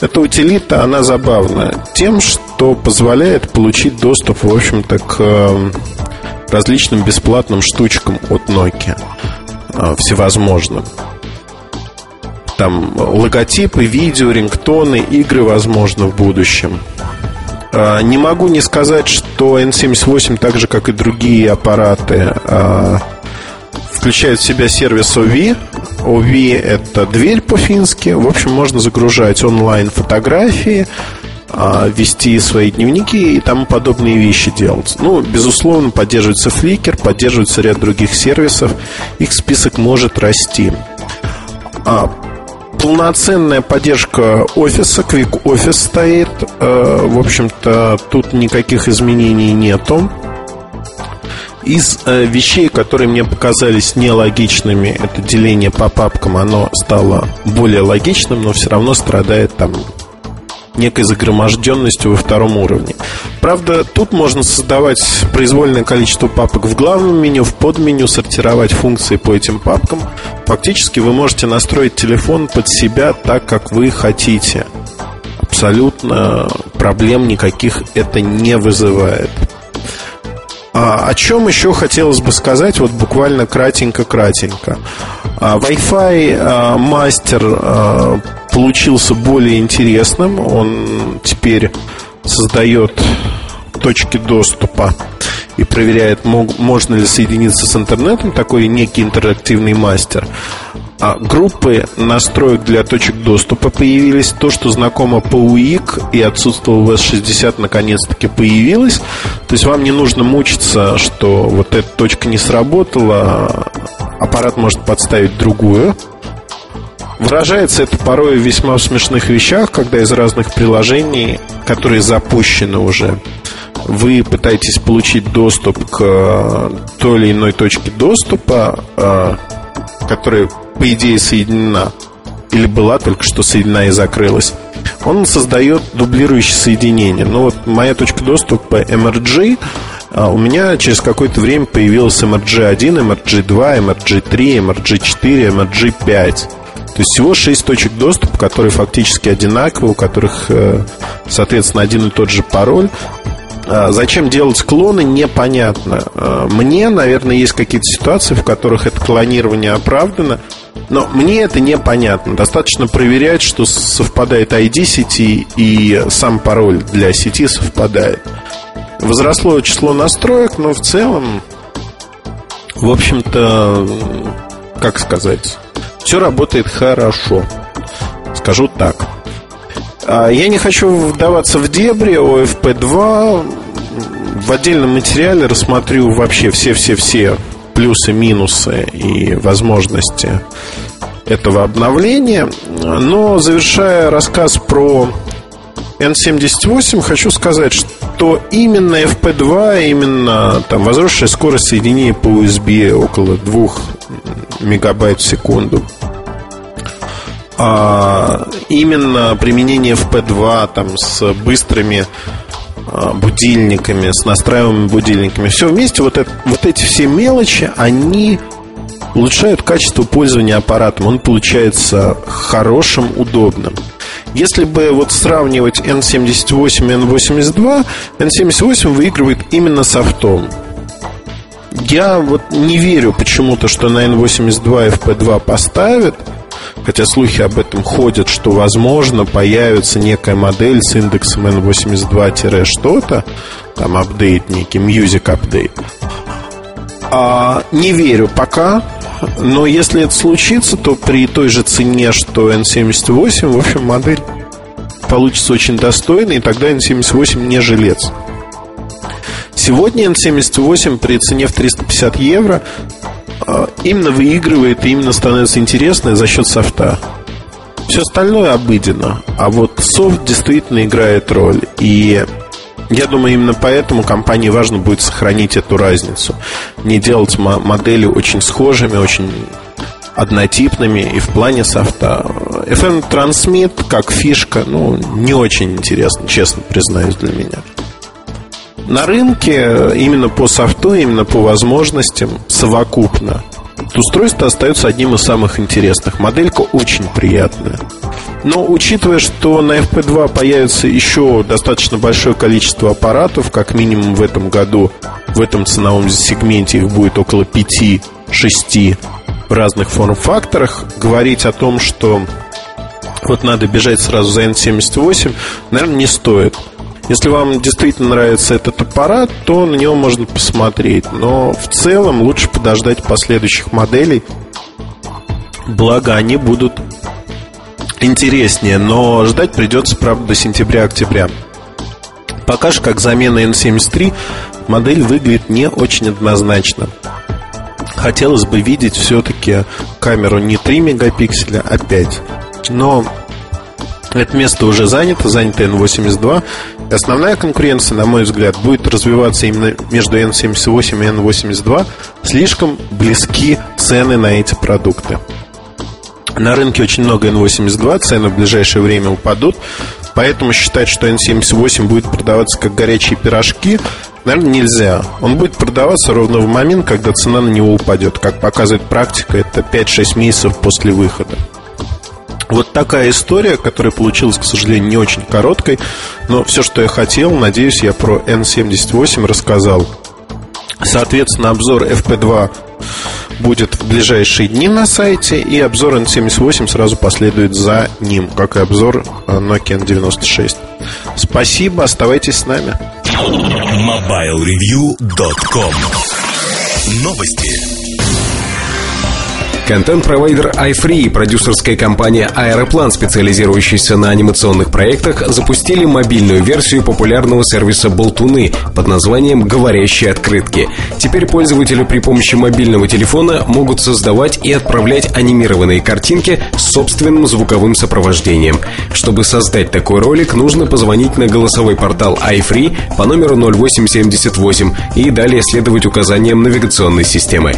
Эта утилита, она забавная тем, что позволяет получить доступ, в общем-то, к э, различным бесплатным штучкам от Nokia э, всевозможным там логотипы, видео, рингтоны, игры, возможно, в будущем. А, не могу не сказать, что N78, так же как и другие аппараты, а, включает в себя сервис OV. OV – это дверь по-фински. В общем, можно загружать онлайн фотографии, а, вести свои дневники и тому подобные вещи делать. Ну, безусловно, поддерживается Flickr, поддерживается ряд других сервисов. Их список может расти полноценная поддержка офиса, Quick Office стоит. Э, в общем-то, тут никаких изменений нету. Из э, вещей, которые мне показались нелогичными, это деление по папкам, оно стало более логичным, но все равно страдает там некой загроможденностью во втором уровне. Правда, тут можно создавать произвольное количество папок в главном меню, в подменю, сортировать функции по этим папкам. Фактически вы можете настроить телефон под себя так, как вы хотите. Абсолютно проблем никаких это не вызывает. А, о чем еще хотелось бы сказать, вот буквально кратенько-кратенько. А, Wi-Fi а, мастер а, получился более интересным. Он теперь создает точки доступа и проверяет, можно ли соединиться с интернетом, такой некий интерактивный мастер. А группы настроек для точек доступа появились. То, что знакомо по UIC и отсутствовало в S60, наконец-таки появилось. То есть вам не нужно мучиться, что вот эта точка не сработала, аппарат может подставить другую. Выражается это порой в весьма смешных вещах, когда из разных приложений, которые запущены уже, вы пытаетесь получить доступ к той или иной точке доступа, э, которая, по идее, соединена или была только что соединена и закрылась, он создает дублирующее соединение. Ну вот моя точка доступа MRG, а у меня через какое-то время появилась MRG1, MRG2, MRG3, MRG4, MRG5. То есть всего 6 точек доступа, которые фактически одинаковые, у которых, э, соответственно, один и тот же пароль. А зачем делать клоны, непонятно. А, мне, наверное, есть какие-то ситуации, в которых это клонирование оправдано, но мне это непонятно. Достаточно проверять, что совпадает ID сети и сам пароль для сети совпадает. Возросло число настроек, но в целом, в общем-то, как сказать, все работает хорошо. Скажу так. А, я не хочу вдаваться в дебри ОФП-2. В отдельном материале рассмотрю вообще все-все-все плюсы, минусы и возможности этого обновления. Но завершая рассказ про N78, хочу сказать, что именно FP2, именно там возросшая скорость соединения по USB около 2 мегабайт в секунду, а именно применение FP2 там с быстрыми будильниками, с настраиваемыми будильниками. Все вместе, вот, это, вот эти все мелочи, они улучшают качество пользования аппаратом. Он получается хорошим, удобным. Если бы вот сравнивать N78 и N82, N78 выигрывает именно софтом. Я вот не верю почему-то, что на N82 FP2 поставят – Хотя слухи об этом ходят, что, возможно, появится некая модель с индексом N82-что-то, там апдейт некий, music update. А, не верю пока, но если это случится, то при той же цене, что N78, в общем, модель получится очень достойной, и тогда N78 не жилец. Сегодня N78 при цене в 350 евро именно выигрывает и именно становится интересной за счет софта. Все остальное обыденно, а вот софт действительно играет роль. И я думаю, именно поэтому компании важно будет сохранить эту разницу. Не делать модели очень схожими, очень однотипными и в плане софта. FM Transmit как фишка, ну, не очень интересно, честно признаюсь для меня. На рынке именно по софту, именно по возможностям совокупно устройство остается одним из самых интересных. Моделька очень приятная. Но учитывая, что на FP2 появится еще достаточно большое количество аппаратов, как минимум в этом году, в этом ценовом сегменте их будет около 5-6 в разных форм-факторах, говорить о том, что вот надо бежать сразу за N78, наверное, не стоит. Если вам действительно нравится этот аппарат, то на него можно посмотреть. Но в целом лучше подождать последующих моделей. Благо они будут интереснее, но ждать придется, правда, до сентября-октября. Пока же, как замена N73, модель выглядит не очень однозначно. Хотелось бы видеть все-таки камеру не 3 мегапикселя, а 5. Но это место уже занято, занято N82. Основная конкуренция, на мой взгляд, будет развиваться именно между N78 и N82. Слишком близки цены на эти продукты. На рынке очень много N82, цены в ближайшее время упадут. Поэтому считать, что N78 будет продаваться как горячие пирожки, наверное, нельзя. Он будет продаваться ровно в момент, когда цена на него упадет. Как показывает практика, это 5-6 месяцев после выхода. Вот такая история, которая получилась, к сожалению, не очень короткой, но все, что я хотел, надеюсь, я про N78 рассказал. Соответственно, обзор FP2 будет в ближайшие дни на сайте, и обзор N78 сразу последует за ним, как и обзор э, Nokia N96. Спасибо, оставайтесь с нами. MobileReview.com Новости. Контент-провайдер iFree и продюсерская компания Aeroplan, специализирующаяся на анимационных проектах, запустили мобильную версию популярного сервиса Болтуны под названием «Говорящие открытки». Теперь пользователи при помощи мобильного телефона могут создавать и отправлять анимированные картинки с собственным звуковым сопровождением. Чтобы создать такой ролик, нужно позвонить на голосовой портал iFree по номеру 0878 и далее следовать указаниям навигационной системы.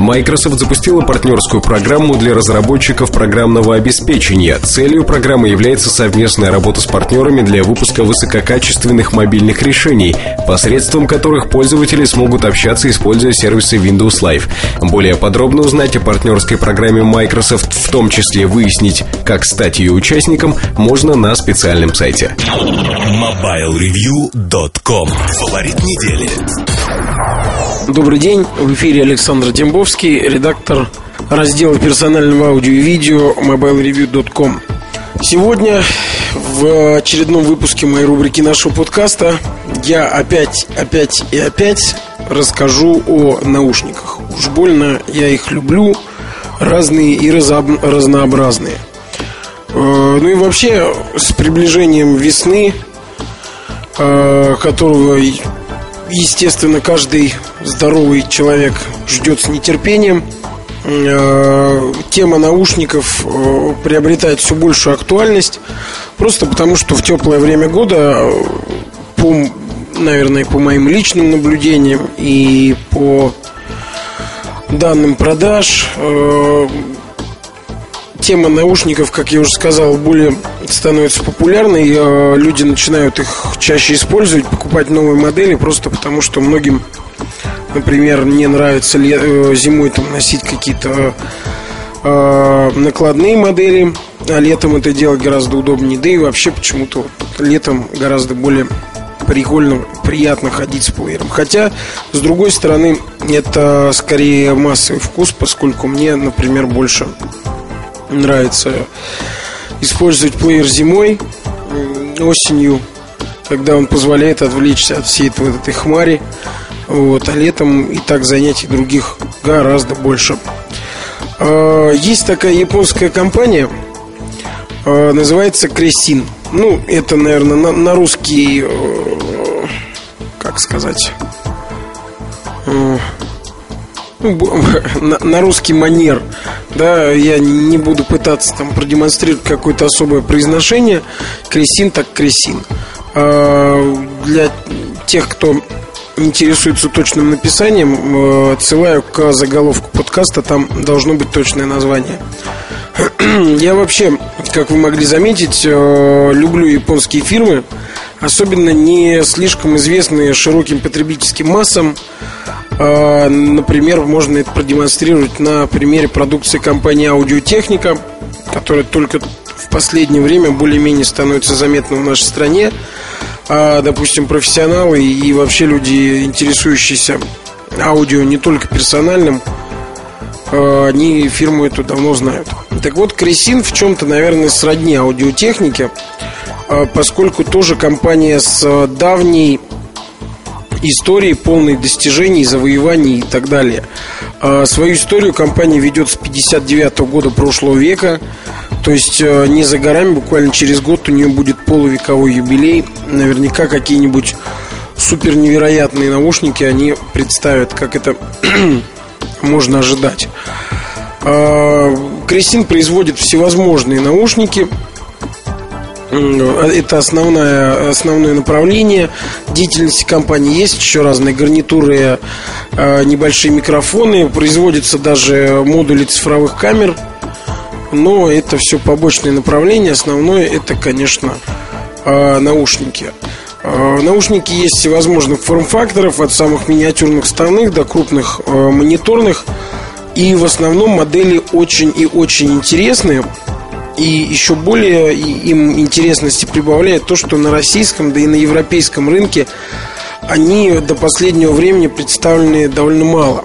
Microsoft запустила партнерскую программу для разработчиков программного обеспечения. Целью программы является совместная работа с партнерами для выпуска высококачественных мобильных решений, посредством которых пользователи смогут общаться, используя сервисы Windows Live. Более подробно узнать о партнерской программе Microsoft, в том числе выяснить, как стать ее участником, можно на специальном сайте. MobileReview.com Фаворит недели. Добрый день, в эфире Александр Дембовский, редактор раздела персонального аудио и видео mobilereview.com. Сегодня в очередном выпуске моей рубрики нашего подкаста я опять, опять и опять расскажу о наушниках. Уж больно я их люблю, разные и разнообразные. Э, ну и вообще с приближением весны, э, которого естественно, каждый здоровый человек ждет с нетерпением. Э, тема наушников э, приобретает все большую актуальность, просто потому что в теплое время года, э, по, наверное, по моим личным наблюдениям и по данным продаж, тема наушников, как я уже сказал, более становится популярной. Э, люди начинают их чаще использовать, покупать новые модели, просто потому что многим, например, не нравится э, зимой там носить какие-то э, накладные модели, а летом это делать гораздо удобнее. Да и вообще почему-то летом гораздо более прикольно, приятно ходить с плеером. Хотя, с другой стороны, это скорее массовый вкус, поскольку мне, например, больше нравится использовать плеер зимой, осенью, когда он позволяет отвлечься от всей этой, вот этой хмари. Вот, а летом и так занятий других гораздо больше. А, есть такая японская компания, а, называется Кресин. Ну, это, наверное, на, на русский, э, как сказать, на, на русский манер. Да, я не буду пытаться там продемонстрировать какое-то особое произношение. Кресин так кресин. А, для тех, кто интересуется точным написанием, э, отсылаю к заголовку подкаста, там должно быть точное название. Я вообще, как вы могли заметить, э, люблю японские фирмы, особенно не слишком известные широким потребительским массам. А, например, можно это продемонстрировать на примере продукции компании Аудиотехника, которая только в последнее время более-менее становится заметна в нашей стране. А, допустим, профессионалы и вообще люди, интересующиеся аудио не только персональным, а, они фирму эту давно знают. Так вот, Кресин в чем-то, наверное, сродни аудиотехнике, поскольку тоже компания с давней истории полной достижений, завоеваний и так далее. А свою историю компания ведет с 59 -го года прошлого века. То есть не за горами, буквально через год у нее будет полувековой юбилей. Наверняка какие-нибудь супер невероятные наушники они представят, как это можно ожидать. А, Кресин производит всевозможные наушники – это основное, основное направление деятельности компании. Есть еще разные гарнитуры, э, небольшие микрофоны. Производятся даже модули цифровых камер. Но это все побочные направления. Основное это, конечно, э, наушники. Э, наушники есть всевозможных форм-факторов, от самых миниатюрных вставных до крупных мониторных. И в основном модели очень и очень интересные. И еще более им интересности прибавляет то, что на российском, да и на европейском рынке они до последнего времени представлены довольно мало.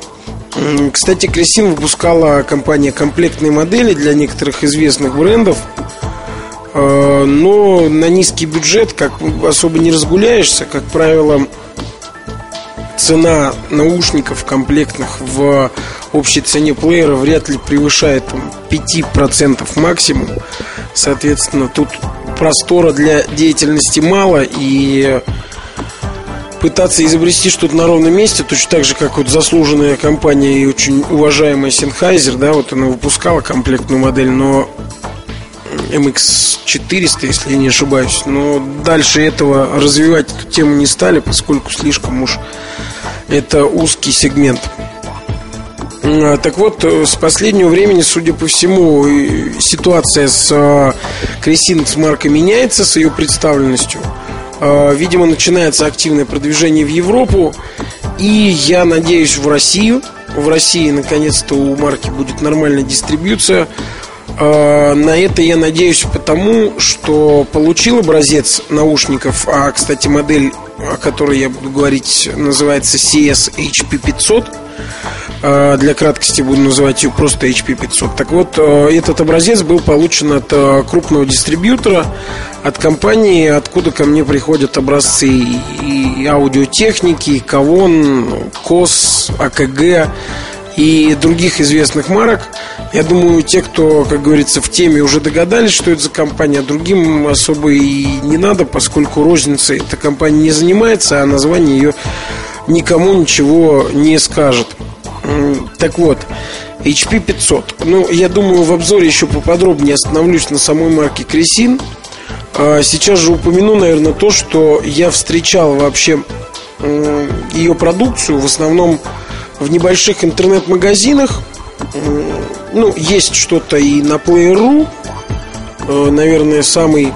Кстати, Кресин выпускала компания комплектные модели для некоторых известных брендов. Э, но на низкий бюджет как особо не разгуляешься. Как правило, цена наушников комплектных в общей цене плеера вряд ли превышает там, 5% максимум. Соответственно, тут простора для деятельности мало и пытаться изобрести что-то на ровном месте, точно так же, как вот заслуженная компания и очень уважаемая Sennheiser, да, вот она выпускала комплектную модель, но MX400, если я не ошибаюсь. Но дальше этого развивать эту тему не стали, поскольку слишком уж это узкий сегмент. А, так вот, э, с последнего времени, судя по всему, ситуация с Кресинкс маркой меняется, с ее представленностью. Видимо, начинается активное продвижение в Европу. И я надеюсь в Россию. В России, наконец-то, у марки будет нормальная дистрибьюция. На это я надеюсь потому, что получил образец наушников, а, кстати, модель, о которой я буду говорить, называется CS HP500. А, для краткости буду называть ее просто HP500. Так вот, а, этот образец был получен от крупного дистрибьютора, от компании, откуда ко мне приходят образцы и аудиотехники, и Кавон, КОС, АКГ и других известных марок. Я думаю, те, кто, как говорится, в теме уже догадались, что это за компания, а другим особо и не надо, поскольку розницей эта компания не занимается, а название ее никому ничего не скажет. Так вот, HP 500. Ну, я думаю, в обзоре еще поподробнее остановлюсь на самой марке Кресин. А сейчас же упомяну, наверное, то, что я встречал вообще ее продукцию в основном в небольших интернет-магазинах. Ну, есть что-то и на Player.ru. Э, наверное, самый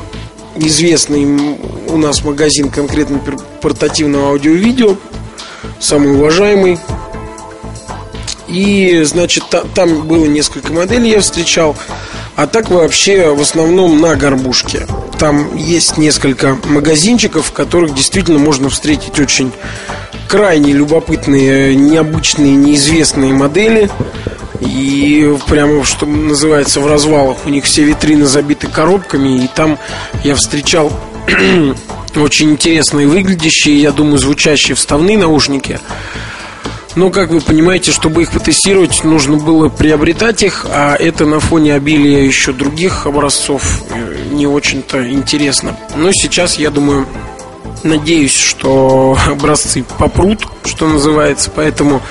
известный у нас магазин конкретно портативного аудио-видео. Самый уважаемый. И, значит, там было несколько моделей, я встречал. А так вообще в основном на горбушке. Там есть несколько магазинчиков, в которых действительно можно встретить очень крайне любопытные, необычные, неизвестные модели. И прямо, что называется, в развалах у них все витрины забиты коробками. И там я встречал очень интересные выглядящие, я думаю, звучащие вставные наушники. Но, как вы понимаете, чтобы их потестировать, нужно было приобретать их, а это на фоне обилия еще других образцов э, не очень-то интересно. Но сейчас, я думаю, Надеюсь, что образцы попрут, что называется, поэтому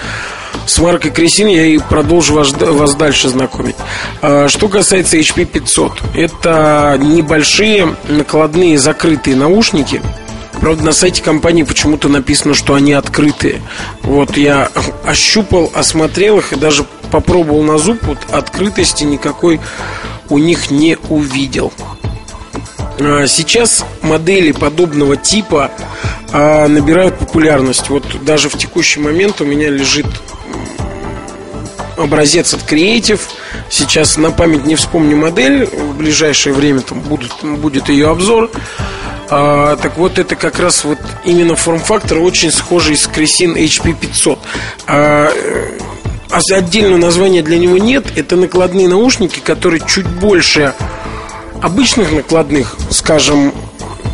с маркой Кресин я и продолжу вас, вас дальше знакомить. А, что касается HP 500, это небольшие накладные закрытые наушники. Правда, на сайте компании почему-то написано, что они открытые. Вот я ощупал, осмотрел их и даже попробовал на зуб. Вот открытости никакой у них не увидел. А, сейчас модели подобного типа а, набирают популярность. Вот даже в текущий момент у меня лежит образец от Creative. Сейчас на память не вспомню модель. В ближайшее время там будут, будет ее обзор. А, так вот, это как раз вот именно форм-фактор очень схожий с Cresin HP 500. А, а отдельного названия для него нет. Это накладные наушники, которые чуть больше обычных накладных, скажем,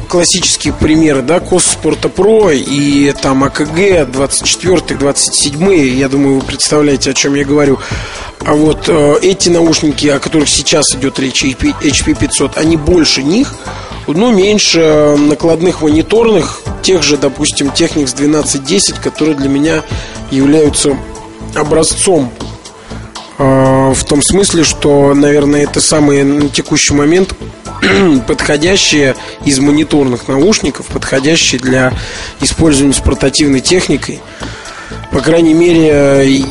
классические примеры, да, Кос Спорта Про и там АКГ 24 27 я думаю, вы представляете, о чем я говорю. А вот э, эти наушники, о которых сейчас идет речь, HP 500, они больше них, но меньше накладных мониторных, тех же, допустим, Technics 1210, которые для меня являются образцом а, в том смысле, что, наверное, это самые на текущий момент подходящие из мониторных наушников, подходящие для использования с портативной техникой. По крайней мере,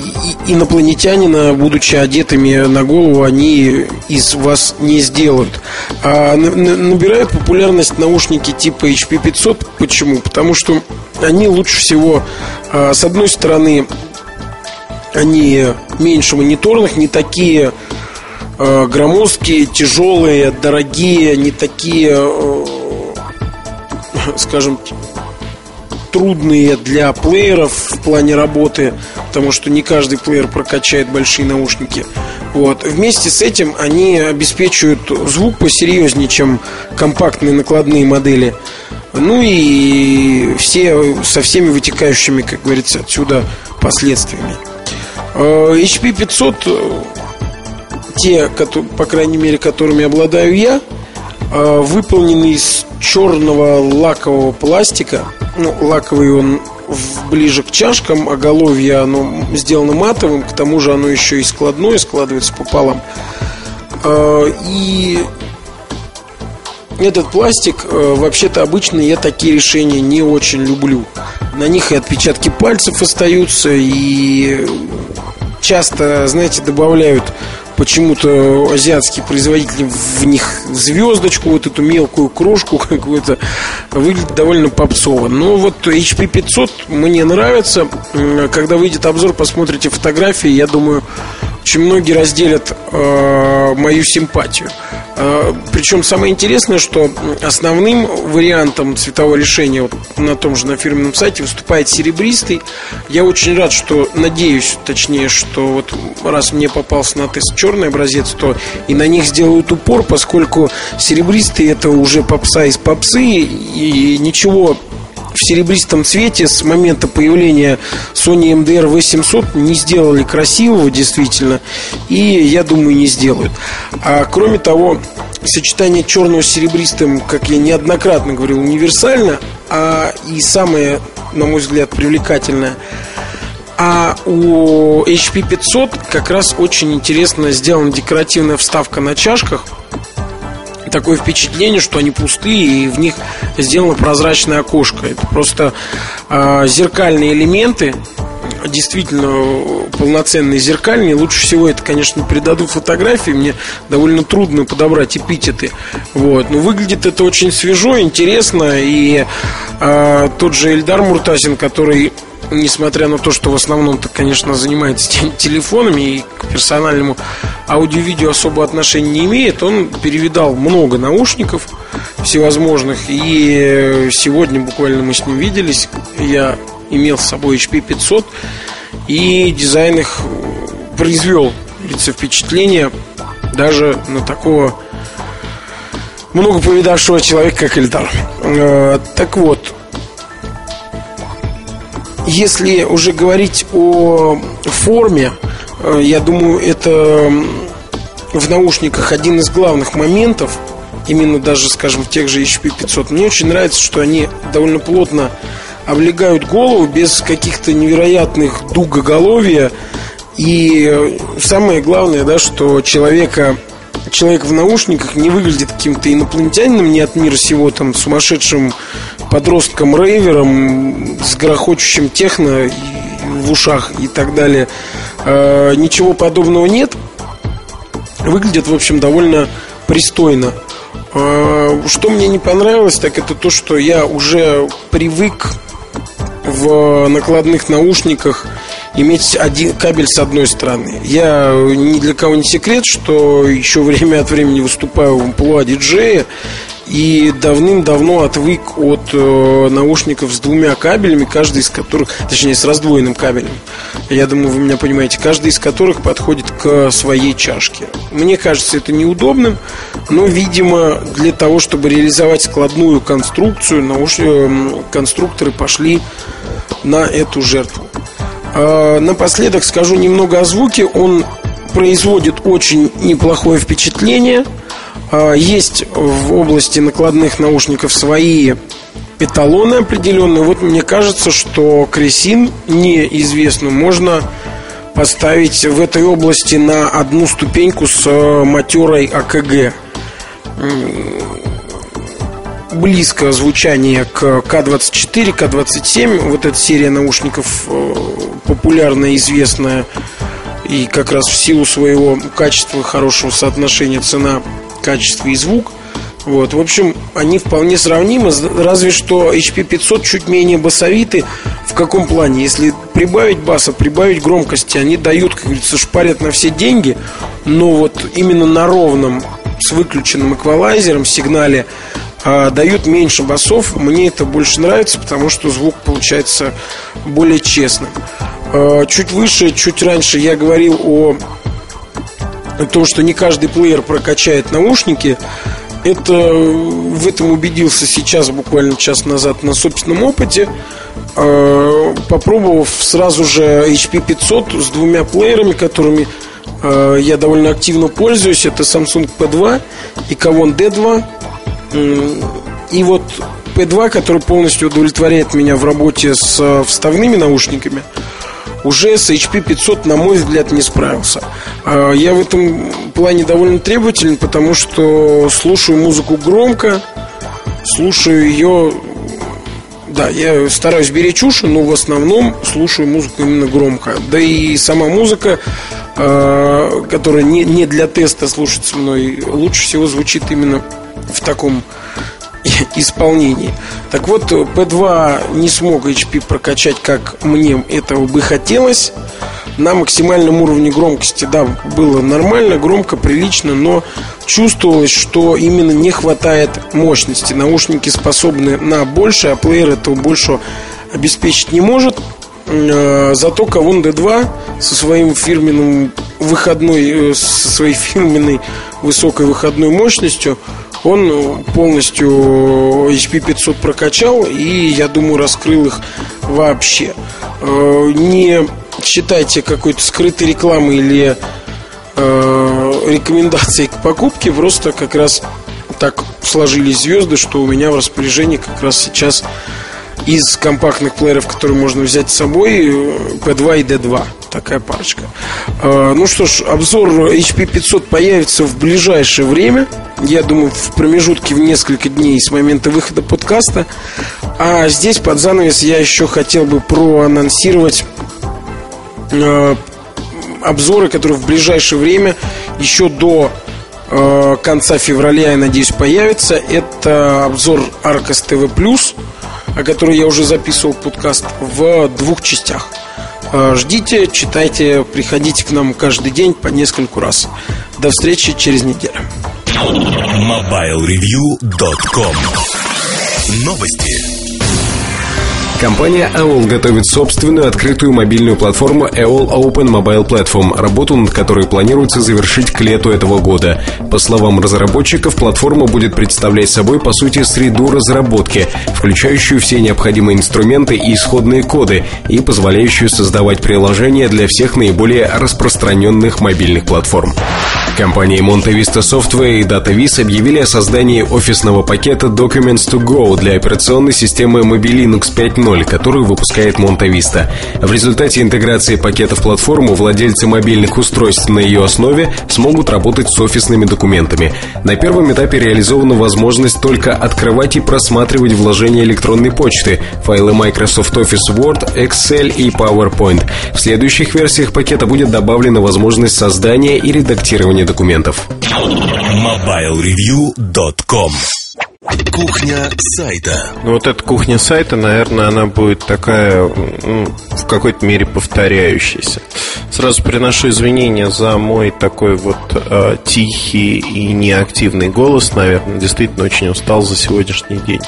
инопланетянина, будучи одетыми на голову, они из вас не сделают. А набирают популярность наушники типа HP500. Почему? Потому что они лучше всего, а, с одной стороны, они меньше мониторных, не такие э, громоздкие, тяжелые, дорогие, не такие, э, скажем, трудные для плееров в плане работы, потому что не каждый плеер прокачает большие наушники. Вот. Вместе с этим они обеспечивают звук посерьезнее, чем компактные накладные модели. Ну и все со всеми вытекающими, как говорится, отсюда последствиями. Э, HP 500, э, те, по крайней мере, которыми обладаю я, выполнены из черного лакового пластика. Ну, лаковый он ближе к чашкам, а головье оно сделано матовым, к тому же оно еще и складное, складывается пополам. И этот пластик, вообще-то обычно я такие решения не очень люблю. На них и отпечатки пальцев остаются, и часто, знаете, добавляют почему-то азиатские производители в них звездочку, вот эту мелкую кружку какую-то, выглядит довольно попсово. Но вот HP 500 мне нравится. Когда выйдет обзор, посмотрите фотографии, я думаю, очень многие разделят э, мою симпатию. Э, причем самое интересное, что основным вариантом цветового решения вот на том же на фирменном сайте выступает серебристый. Я очень рад, что надеюсь, точнее, что вот раз мне попался на тест черный образец, то и на них сделают упор, поскольку серебристый это уже попса из попсы и ничего в серебристом цвете с момента появления Sony MDR 800 не сделали красивого действительно и я думаю не сделают. А кроме того, сочетание черного с серебристым, как я неоднократно говорил, универсально, а и самое, на мой взгляд, привлекательное а у HP 500 как раз очень интересно сделана декоративная вставка на чашках – такое впечатление, что они пустые и в них сделано прозрачное окошко. Это просто э, зеркальные элементы, действительно полноценные зеркальные. Лучше всего это, конечно, передадут фотографии. Мне довольно трудно подобрать эпитеты. Вот. Но выглядит это очень свежо, интересно. И э, тот же Эльдар Муртазин, который несмотря на то, что в основном-то, конечно, занимается телефонами и к персональному аудио-видео особо отношения не имеет, он перевидал много наушников всевозможных. И сегодня буквально мы с ним виделись. Я имел с собой HP 500 и дизайн их произвел лицо впечатление даже на такого много повидавшего человека, как Эльдар. Э, так вот, если уже говорить о форме, э, я думаю, это в наушниках один из главных моментов, именно даже, скажем, в тех же HP 500. Мне очень нравится, что они довольно плотно облегают голову без каких-то невероятных дугоголовья. И э, самое главное, да, что человека человек в наушниках не выглядит каким-то инопланетянином не от мира сего, там, сумасшедшим подростком-рейвером с грохочущим техно в ушах и так далее. Э, ничего подобного нет. Выглядит, в общем, довольно пристойно. Э, что мне не понравилось, так это то, что я уже привык в накладных наушниках иметь один кабель с одной стороны. Я ни для кого не секрет, что еще время от времени выступаю в амплуа диджея и давным-давно отвык от э, наушников с двумя кабелями, каждый из которых, точнее, с раздвоенным кабелем. Я думаю, вы меня понимаете, каждый из которых подходит к своей чашке. Мне кажется, это неудобным, но, видимо, для того, чтобы реализовать складную конструкцию, науш... Э, конструкторы пошли на эту жертву. А, напоследок скажу немного о звуке. Он производит очень неплохое впечатление. А, есть в области накладных наушников свои эталоны определенные. Вот мне кажется, что Кресин неизвестно можно поставить в этой области на одну ступеньку с э, матерой АКГ близко звучание к К24, К27. Вот эта серия наушников э, популярная, известная и как раз в силу своего качества, хорошего соотношения цена, качество и звук. Вот, в общем, они вполне сравнимы, разве что HP 500 чуть менее басовиты. В каком плане? Если прибавить баса, прибавить громкости, они дают, как говорится, шпарят на все деньги, но вот именно на ровном с выключенным эквалайзером сигнале а, дают меньше басов. Мне это больше нравится, потому что звук получается более честным. А, чуть выше, чуть раньше я говорил о том, что не каждый плеер прокачает наушники. Это в этом убедился сейчас, буквально час назад, на собственном опыте. А, попробовав сразу же HP 500 с двумя плеерами, которыми я довольно активно пользуюсь. Это Samsung P2 и Kavon D2. И вот P2, который полностью удовлетворяет меня в работе с э, вставными наушниками, уже с HP 500, на мой взгляд, не справился. А, я в этом плане довольно требователен, потому что слушаю музыку громко, слушаю ее Да, я стараюсь беречь уши, но в основном слушаю музыку именно громко. Да и сама музыка, э, которая не для теста слушается мной, лучше всего звучит именно в таком исполнении. Так вот, P2 не смог HP прокачать, как мне этого бы хотелось. На максимальном уровне громкости, да, было нормально, громко, прилично, но чувствовалось, что именно не хватает мощности. Наушники способны на больше, а плеер этого больше обеспечить не может. Э, зато Кавун D2 со своим фирменным выходной, э, со своей фирменной высокой выходной мощностью он полностью HP 500 прокачал и, я думаю, раскрыл их вообще. Э, не считайте какой-то скрытой рекламой или э, рекомендацией к покупке, просто как раз так сложились звезды, что у меня в распоряжении как раз сейчас из компактных плееров, которые можно взять с собой, P2 и D2. Такая парочка. Э, ну что ж, обзор HP 500 появится в ближайшее время. Я думаю, в промежутке в несколько дней с момента выхода подкаста. А здесь под занавес я еще хотел бы проанонсировать э, обзоры, которые в ближайшее время еще до э, конца февраля, я надеюсь, появятся. Это обзор Arcos TV+, о которой я уже записывал подкаст в двух частях. Э, ждите, читайте, приходите к нам каждый день по нескольку раз. До встречи через неделю. MobileReview.com Новости. Компания AOL готовит собственную открытую мобильную платформу AOL Open Mobile Platform, работу над которой планируется завершить к лету этого года. По словам разработчиков, платформа будет представлять собой, по сути, среду разработки, включающую все необходимые инструменты и исходные коды, и позволяющую создавать приложения для всех наиболее распространенных мобильных платформ. Компании Monte Vista Software и DataVis объявили о создании офисного пакета Documents to Go для операционной системы Mobile Linux 5.0 2.0, которую выпускает Monta Vista. В результате интеграции пакета в платформу владельцы мобильных устройств на ее основе смогут работать с офисными документами. На первом этапе реализована возможность только открывать и просматривать вложения электронной почты, файлы Microsoft Office Word, Excel и PowerPoint. В следующих версиях пакета будет добавлена возможность создания и редактирования документов. MobileReview.com Кухня сайта. Ну, вот эта кухня сайта, наверное, она будет такая, ну, в какой-то мере повторяющаяся. Сразу приношу извинения за мой такой вот э, тихий и неактивный голос, наверное. Действительно очень устал за сегодняшний день.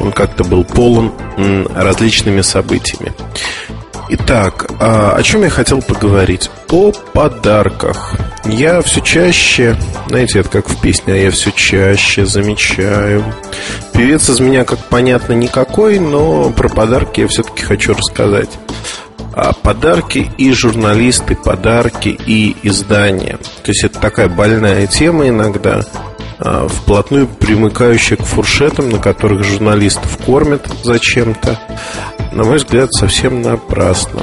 Он как-то был полон м, различными событиями. Итак, а, о чем я хотел поговорить? О подарках. Я все чаще, знаете, это как в песне, я все чаще замечаю. Певец из меня, как понятно, никакой, но про подарки я все-таки хочу рассказать. А подарки и журналисты, подарки и издания. То есть это такая больная тема иногда, вплотную примыкающая к фуршетам, на которых журналистов кормят зачем-то на мой взгляд, совсем напрасно.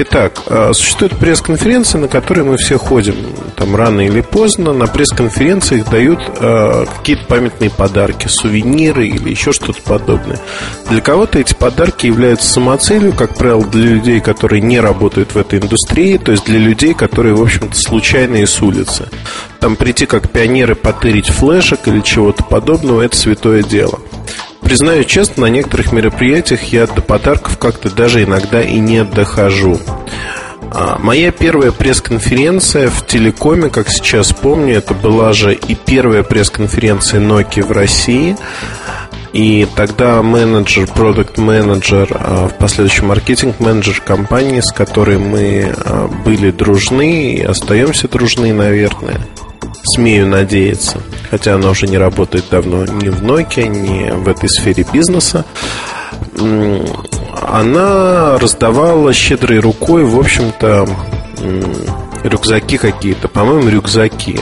Итак, а, существует пресс-конференция, на которой мы все ходим. Там рано или поздно на пресс-конференциях дают э, какие-то памятные подарки, сувениры или еще что-то подобное. Для кого-то эти подарки являются самоцелью, как правило, для людей, которые не работают в этой индустрии, то есть для людей, которые, в общем-то, случайные с улицы. Там прийти как пионеры, потырить флешек или чего-то подобного – это святое дело. Признаю честно, на некоторых мероприятиях я до подарков как-то даже иногда и не дохожу. А, моя первая пресс-конференция в телекоме, как сейчас помню, это была же и первая пресс-конференция Nokia в России. И тогда менеджер, продукт менеджер, а, в последующем маркетинг менеджер компании, с которой мы а, были дружны и остаемся дружны, наверное, смею надеяться, хотя она уже не работает давно ни в Nokia, ни в этой сфере бизнеса, она раздавала щедрой рукой, в общем-то, рюкзаки какие-то, по-моему, рюкзаки.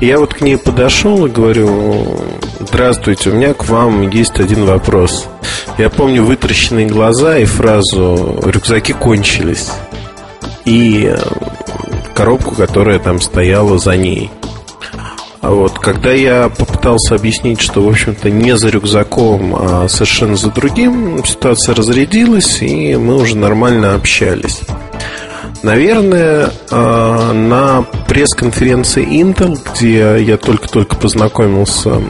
Я вот к ней подошел и говорю, здравствуйте, у меня к вам есть один вопрос. Я помню вытращенные глаза и фразу «рюкзаки кончились» и коробку, которая там стояла за ней. А вот, когда я попытался объяснить, что, в общем-то, не за рюкзаком, а совершенно за другим, ситуация разрядилась, и мы уже нормально общались. Наверное, а, на пресс-конференции Intel, где я только-только познакомился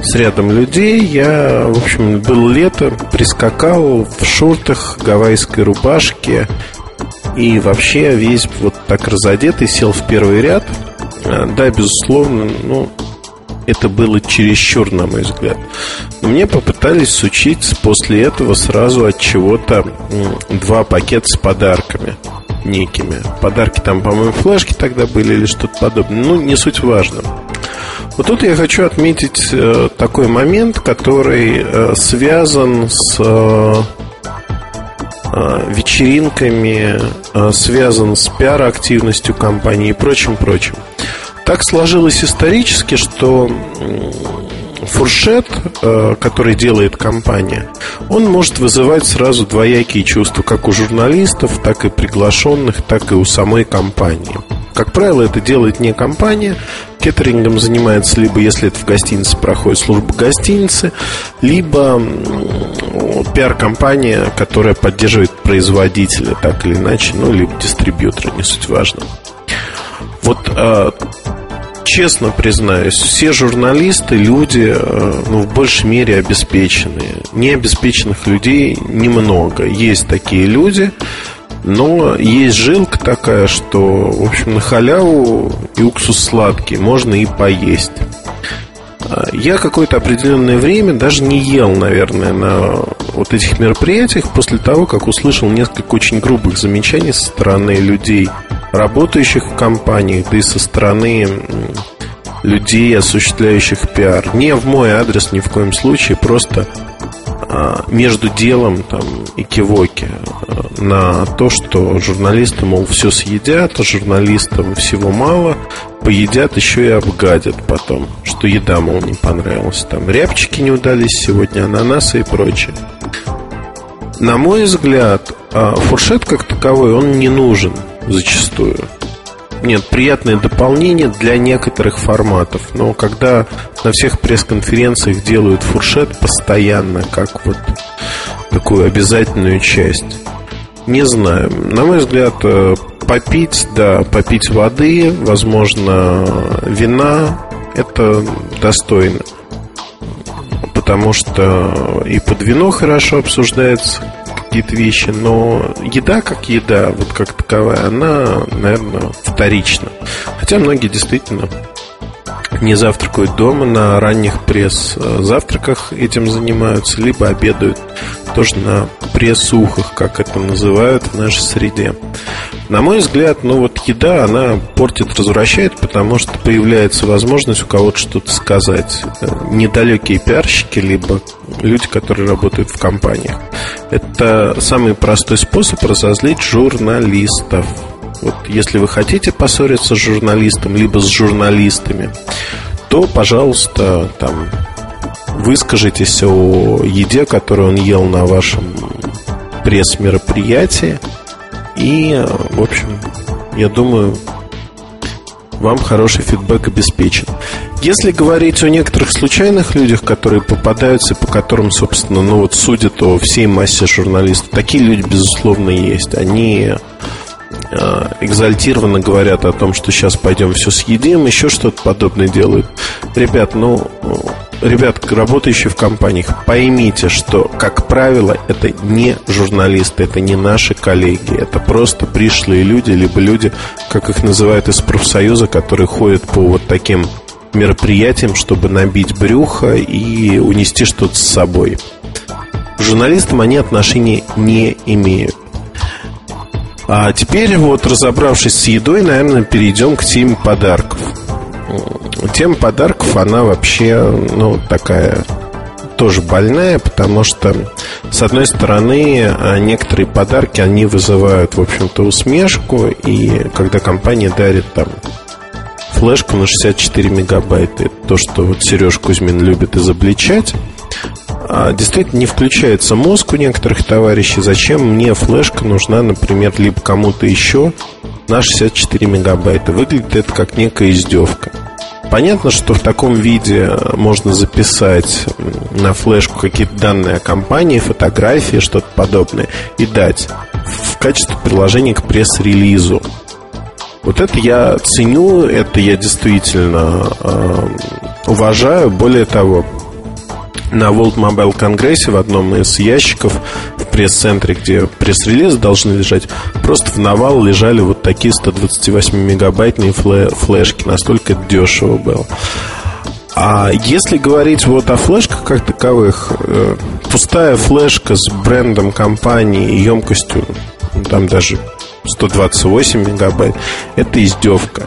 с рядом людей, я, в общем, был лето, прискакал в шортах, гавайской рубашке и вообще весь вот так разодетый, сел в первый ряд. А, да, безусловно, ну, это было чересчур, на мой взгляд. Но мне попытались сучить после этого сразу от чего-то два пакета с подарками некими. Подарки там, по-моему, флешки тогда были или что-то подобное. Ну, не суть важно. Вот тут я хочу отметить э, такой момент, который э, связан с э, вечеринками, э, связан с пиар-активностью компании и прочим-прочим. Так сложилось исторически, что фуршет, э, который делает компания, он может вызывать сразу двоякие чувства, как у журналистов, так и приглашенных, так и у самой компании. Как правило, это делает не компания. Кеттерингом занимается либо, если это в гостинице, проходит служба гостиницы, либо пиар-компания, которая поддерживает производителя так или иначе, ну, либо дистрибьютора, не суть важно. Вот э, честно признаюсь, все журналисты люди, э, ну, в большей мере обеспеченные. Необеспеченных людей немного. Есть такие люди, но есть жилка такая, что, в общем, на халяву и уксус сладкий можно и поесть. А, я какое-то определенное время даже не ел, наверное, на вот этих мероприятиях после того, как услышал несколько очень грубых замечаний со стороны людей, работающих в компаниях, да и со стороны людей, осуществляющих пиар. Не в мой адрес ни в коем случае, просто между делом там, и кивоки а, на то, что журналисты, мол, все съедят, а журналистам всего мало, поедят, еще и обгадят потом, что еда, мол, не понравилась. Там рябчики не удались сегодня, ананасы и прочее. На мой взгляд, а, фуршет как таковой, он не нужен зачастую. Нет, приятное дополнение для некоторых форматов. Но когда на всех пресс-конференциях делают фуршет постоянно, как вот такую обязательную часть, не знаю. На мой взгляд, э, попить, да, попить воды, возможно, вина, это достойно. Потому что и под вино хорошо обсуждается какие-то вещи, но еда как еда, вот как таковая, она, наверное, вторична. Хотя многие действительно не завтракают дома, на ранних пресс-завтраках этим занимаются, либо обедают тоже на пресс-ухах, как это называют в нашей среде. На мой взгляд, ну вот еда, она портит, развращает, потому что появляется возможность у кого-то что-то сказать. Недалекие пиарщики, либо люди, которые работают в компаниях. Это самый простой способ разозлить журналистов. Вот если вы хотите поссориться с журналистом, либо с журналистами, то, пожалуйста, там выскажитесь о еде, которую он ел на вашем пресс-мероприятии. И, в общем, я думаю, вам хороший фидбэк обеспечен. Если говорить о некоторых случайных людях, которые попадаются, по которым, собственно, ну вот судят о всей массе журналистов, такие люди, безусловно, есть. Они экзальтированно говорят о том, что сейчас пойдем все съедим, еще что-то подобное делают. Ребят, ну, ребят, работающие в компаниях, поймите, что, как правило, это не журналисты, это не наши коллеги, это просто пришлые люди, либо люди, как их называют из профсоюза, которые ходят по вот таким мероприятиям, чтобы набить брюхо и унести что-то с собой. К журналистам они отношения не имеют. А теперь вот разобравшись с едой, наверное, перейдем к теме подарков. Тема подарков, она вообще, ну, такая тоже больная, потому что, с одной стороны, а, некоторые подарки, они вызывают, в общем-то, усмешку, и когда компания дарит там флешку на 64 мегабайта, это то, что вот Сереж Кузьмин любит изобличать, действительно не включается мозг у некоторых товарищей, зачем мне флешка нужна, например, либо кому-то еще на 64 мегабайта. Выглядит это как некая издевка. Понятно, что в таком виде можно записать на флешку какие-то данные о компании, фотографии, что-то подобное и дать в качестве приложения к пресс-релизу. Вот это я ценю, это я действительно э, уважаю. Более того, на World Mobile Конгрессе в одном из ящиков в пресс-центре, где пресс-релизы должны лежать, просто в навал лежали вот такие 128-мегабайтные флешки. Настолько это дешево было. А если говорить вот о флешках как таковых, э, пустая флешка с брендом компании и емкостью, там даже 128 мегабайт, это издевка.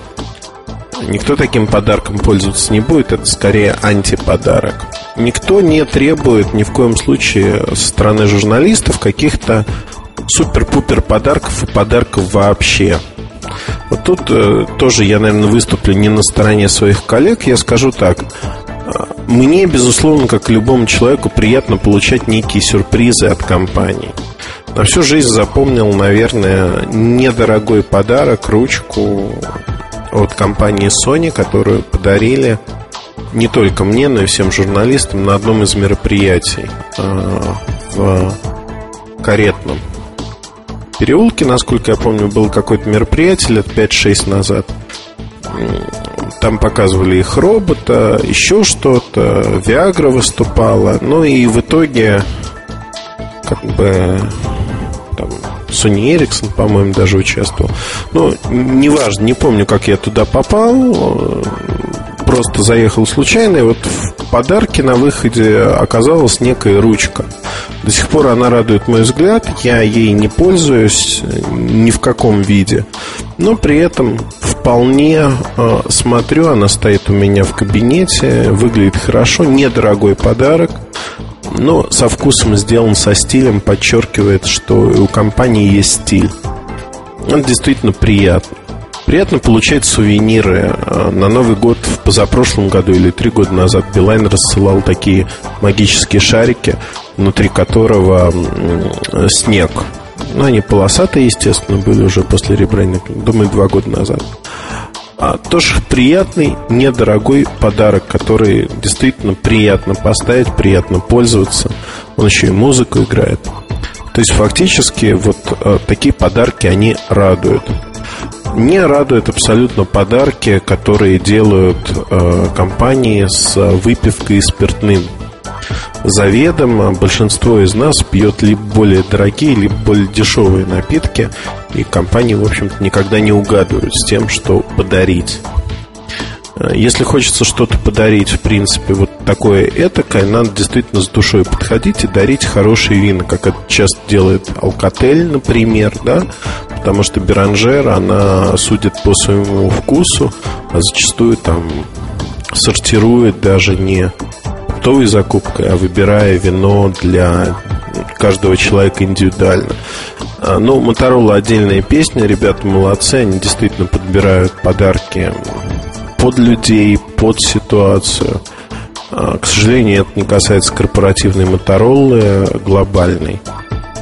Никто таким подарком пользоваться не будет, это скорее антиподарок. Никто не требует ни в коем случае со стороны журналистов каких-то супер-пупер подарков и подарков вообще. Вот тут э, тоже я, наверное, выступлю не на стороне своих коллег. Я скажу так. Мне, безусловно, как любому человеку, приятно получать некие сюрпризы от компании. На всю жизнь запомнил, наверное, недорогой подарок, ручку от компании Sony, которую подарили не только мне, но и всем журналистам на одном из мероприятий э, в Каретном переулке, насколько я помню, было какое-то мероприятие лет 5-6 назад. Там показывали их робота, еще что-то, Виагра выступала. Ну и в итоге как бы там Sony Ericsson, по-моему, даже участвовал. Ну, неважно, не помню, как я туда попал. Просто заехал случайно, и вот в подарке на выходе оказалась некая ручка. До сих пор она радует мой взгляд. Я ей не пользуюсь ни в каком виде. Но при этом вполне э, смотрю, она стоит у меня в кабинете, выглядит хорошо, недорогой подарок но со вкусом сделан, со стилем, подчеркивает, что у компании есть стиль. Это действительно приятно. Приятно получать сувениры. А, на Новый год в позапрошлом году или три года назад Билайн рассылал такие магические шарики, внутри которого снег. Ну, они полосатые, естественно, были уже после ребрендинга, думаю, два года назад а, тоже приятный, недорогой подарок, который действительно приятно поставить, приятно пользоваться. Он еще и музыку играет. То есть фактически вот а, такие подарки, они радуют. Не радуют абсолютно подарки, которые делают э, компании с выпивкой и спиртным заведомо большинство из нас пьет либо более дорогие, либо более дешевые напитки, и компании, в общем-то, никогда не угадывают с тем, что подарить. Э, если хочется что-то подарить, в принципе, вот такое этакое, надо действительно с душой подходить и дарить хорошие вина, как это часто делает Алкотель, например, да, потому что Беранжер, она судит по своему вкусу, а зачастую там сортирует даже не оптовой закупкой, а выбирая вино для каждого человека индивидуально. А, ну, Моторола отдельная песня, ребята молодцы, они действительно подбирают подарки под людей, под ситуацию. А, к сожалению, это не касается корпоративной Моторолы глобальной.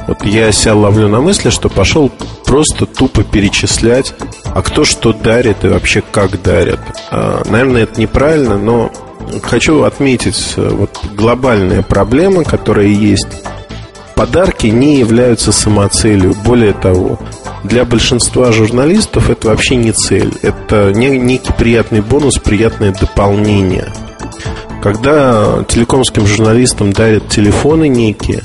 Вот я себя ловлю на мысли, что пошел просто тупо перечислять, а кто что дарит и вообще как дарит. А, наверное, это неправильно, но хочу отметить э, вот глобальная проблема, которая есть. Подарки не являются самоцелью. Более того, для большинства журналистов это вообще не цель. Это некий приятный бонус, приятное дополнение. Когда телекомским журналистам дарят телефоны некие,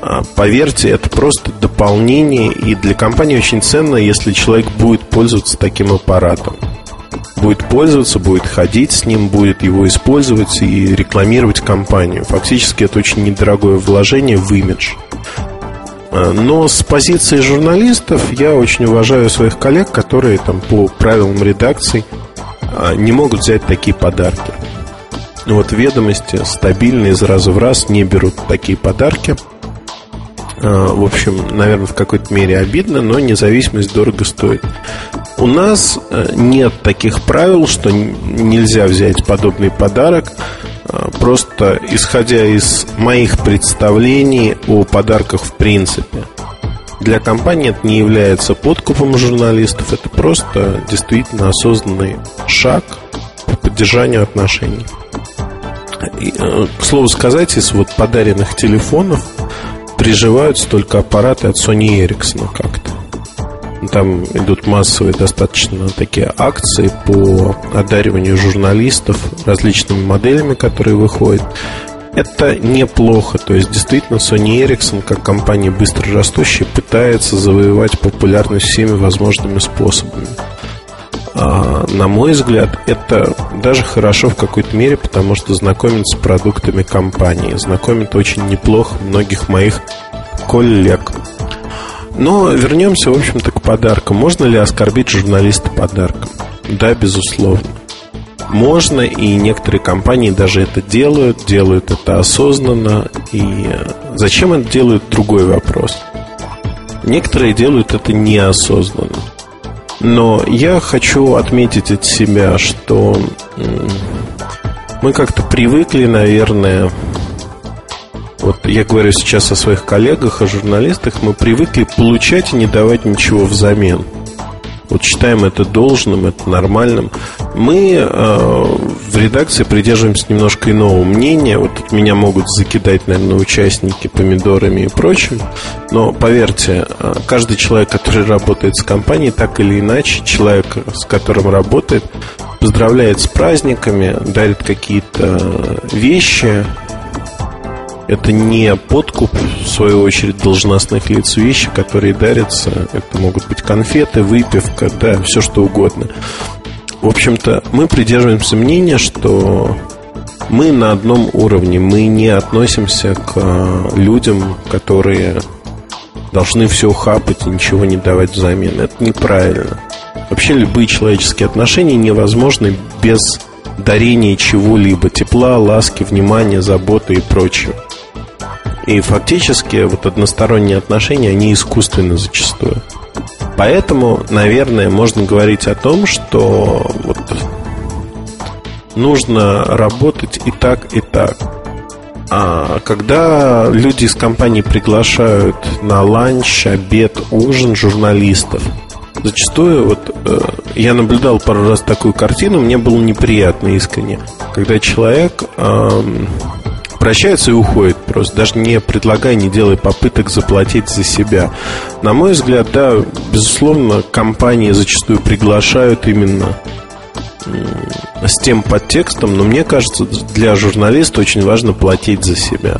а, поверьте, это просто дополнение, и для компании очень ценно, если человек будет пользоваться таким аппаратом будет пользоваться, будет ходить с ним, будет его использовать и рекламировать компанию. Фактически это очень недорогое вложение в имидж. А, но с позиции журналистов я очень уважаю своих коллег, которые там по правилам редакции а, не могут взять такие подарки. Вот ведомости стабильные из раза в раз не берут такие подарки. А, в общем, наверное, в какой-то мере обидно, но независимость дорого стоит. У нас э, нет таких правил, что нельзя взять подобный подарок. Э, просто исходя из моих представлений о подарках в принципе. Для компании это не является подкупом журналистов, это просто действительно осознанный шаг в поддержанию отношений. И, э, к слову сказать, из вот подаренных телефонов приживаются только аппараты от Sony Ericsson как-то. Там идут массовые достаточно такие акции по одариванию журналистов различными моделями, которые выходят. Это неплохо. То есть, действительно, Sony Ericsson, как компания быстро растущая, пытается завоевать популярность всеми возможными способами. А, на мой взгляд, это даже хорошо в какой-то мере, потому что знакомит с продуктами компании. Знакомит очень неплохо многих моих коллег. Но вернемся, в общем-то, к подаркам. Можно ли оскорбить журналиста подарком? Да, безусловно. Можно, и некоторые компании даже это делают, делают это осознанно. И зачем это делают, другой вопрос. Некоторые делают это неосознанно. Но я хочу отметить от себя, что мы как-то привыкли, наверное, вот я говорю сейчас о своих коллегах, о журналистах, мы привыкли получать и не давать ничего взамен. Вот считаем это должным, это нормальным. Мы э, в редакции придерживаемся немножко иного мнения. Вот тут меня могут закидать, наверное, участники помидорами и прочим. Но поверьте, э, каждый человек, который работает с компанией, так или иначе, человек, с которым работает, поздравляет с праздниками, дарит какие-то вещи, это не подкуп, в свою очередь, должностных лиц вещи, которые дарятся. Это могут быть конфеты, выпивка, да, все что угодно. В общем-то, мы придерживаемся мнения, что мы на одном уровне. Мы не относимся к а, людям, которые должны все хапать и ничего не давать взамен. Это неправильно. Вообще любые человеческие отношения невозможны без дарения чего-либо. Тепла, ласки, внимания, заботы и прочего. И фактически вот односторонние отношения, они искусственны зачастую. Поэтому, наверное, можно говорить о том, что вот нужно работать и так, и так. А когда люди из компании приглашают на ланч, обед, ужин журналистов, зачастую вот э, я наблюдал пару раз такую картину, мне было неприятно искренне, когда человек э, прощается и уходит просто, даже не предлагая, не делая попыток заплатить за себя. На мой взгляд, да, безусловно, компании зачастую приглашают именно с тем подтекстом, но мне кажется, для журналиста очень важно платить за себя.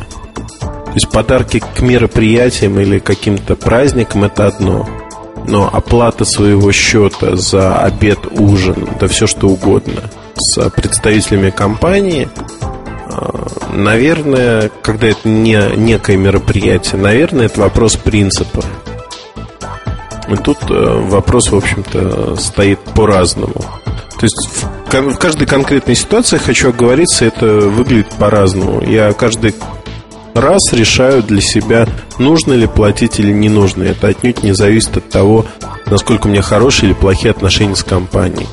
То есть подарки к мероприятиям или каким-то праздникам это одно. Но оплата своего счета за обед, ужин, да все что угодно с представителями компании Наверное, когда это не некое мероприятие, наверное, это вопрос принципа. И тут э, вопрос, в общем-то, стоит по-разному. То есть в каждой конкретной ситуации, хочу оговориться, это выглядит по-разному. Я каждый раз решаю для себя, нужно ли платить или не нужно. Это отнюдь не зависит от того, насколько у меня хорошие или плохие отношения с компанией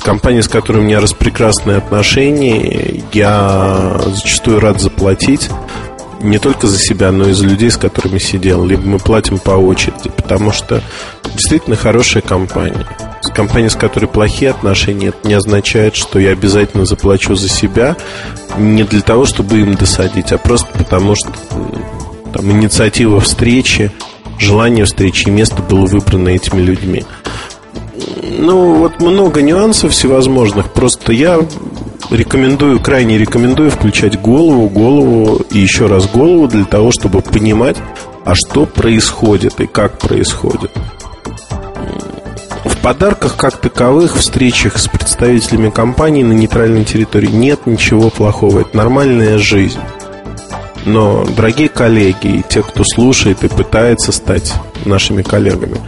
компания, с которой у меня распрекрасные отношения, я зачастую рад заплатить не только за себя, но и за людей, с которыми сидел. Либо мы платим по очереди, потому что действительно хорошая компания. С компанией, с которой плохие отношения, это не означает, что я обязательно заплачу за себя не для того, чтобы им досадить, а просто потому, что там инициатива встречи, желание встречи и место было выбрано этими людьми. Ну, вот много нюансов всевозможных. Просто я рекомендую, крайне рекомендую включать голову, голову и еще раз голову для того, чтобы понимать, а что происходит и как происходит. В подарках как таковых, встречах с представителями компании на нейтральной территории нет ничего плохого. Это нормальная жизнь. Но, дорогие коллеги и те, кто слушает и пытается стать нашими коллегами,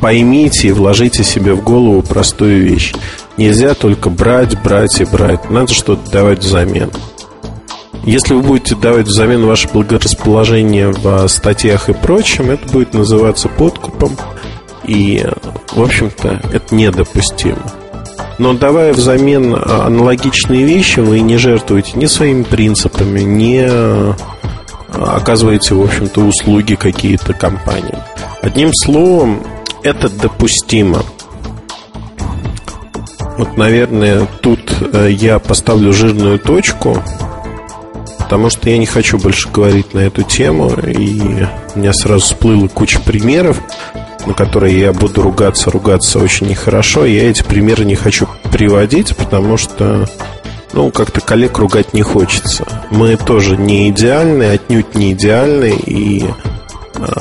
поймите и вложите себе в голову простую вещь. Нельзя только брать, брать и брать. Надо что-то давать взамен. Если вы будете давать взамен ваше благорасположение в статьях и прочем, это будет называться подкупом. И, в общем-то, это недопустимо. Но давая взамен аналогичные вещи, вы не жертвуете ни своими принципами, не оказываете, в общем-то, услуги какие-то компаниям. Одним словом, это допустимо. Вот, наверное, тут э, я поставлю жирную точку, потому что я не хочу больше говорить на эту тему, и у меня сразу всплыла куча примеров, на которые я буду ругаться, ругаться очень нехорошо. Я эти примеры не хочу приводить, потому что, ну, как-то коллег ругать не хочется. Мы тоже не идеальны, отнюдь не идеальны, и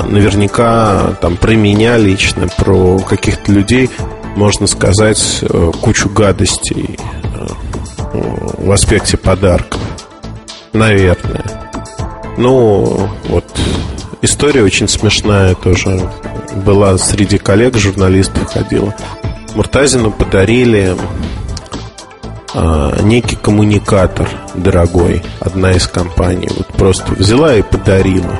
наверняка там про меня лично, про каких-то людей можно сказать э, кучу гадостей э, в аспекте подарков. Наверное. Ну, вот история очень смешная тоже была среди коллег, журналистов ходила. Муртазину подарили некий коммуникатор дорогой, одна из компаний. Вот просто взяла и подарила.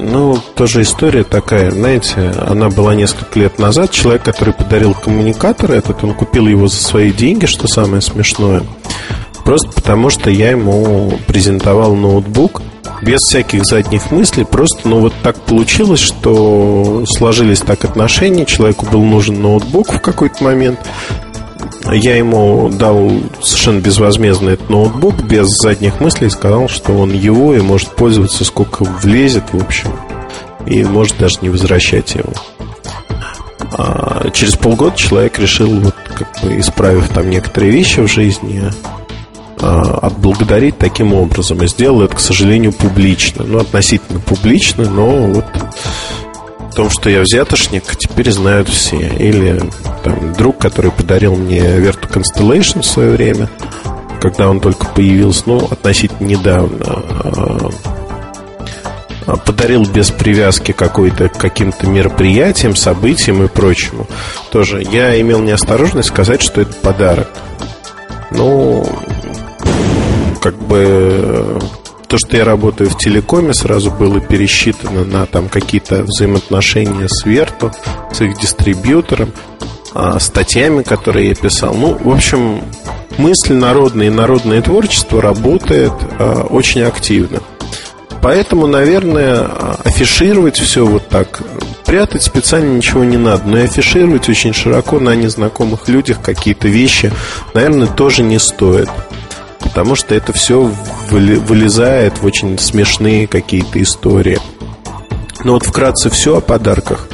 Ну, тоже история такая, знаете, она была несколько лет назад. Человек, который подарил коммуникатор этот, он купил его за свои деньги, что самое смешное. Просто потому, что я ему презентовал ноутбук без всяких задних мыслей. Просто, ну, вот так получилось, что сложились так отношения. Человеку был нужен ноутбук в какой-то момент. Я ему дал совершенно безвозмездно этот ноутбук, без задних мыслей, сказал, что он его и может пользоваться сколько влезет, в общем, и может даже не возвращать его. А через полгода человек решил, вот, как бы исправив там некоторые вещи в жизни, а, отблагодарить таким образом. И сделал это, к сожалению, публично. Ну, относительно публично, но вот том, что я взятошник, теперь знают все. Или там, друг, который подарил мне Vertu Constellation в свое время, когда он только появился, ну, относительно недавно, а, а, подарил без привязки какой-то каким-то мероприятиям, событиям и прочему. Тоже я имел неосторожность сказать, что это подарок. Ну, как бы то, что я работаю в телекоме, сразу было пересчитано на там какие-то взаимоотношения с Верту, с их дистрибьютором, а, статьями, которые я писал. Ну, в общем, мысль народная и народное творчество работает а, очень активно. Поэтому, наверное, афишировать все вот так, прятать специально ничего не надо, но и афишировать очень широко на незнакомых людях какие-то вещи, наверное, тоже не стоит потому что это все вылезает в очень смешные какие-то истории. Ну вот вкратце все о подарках.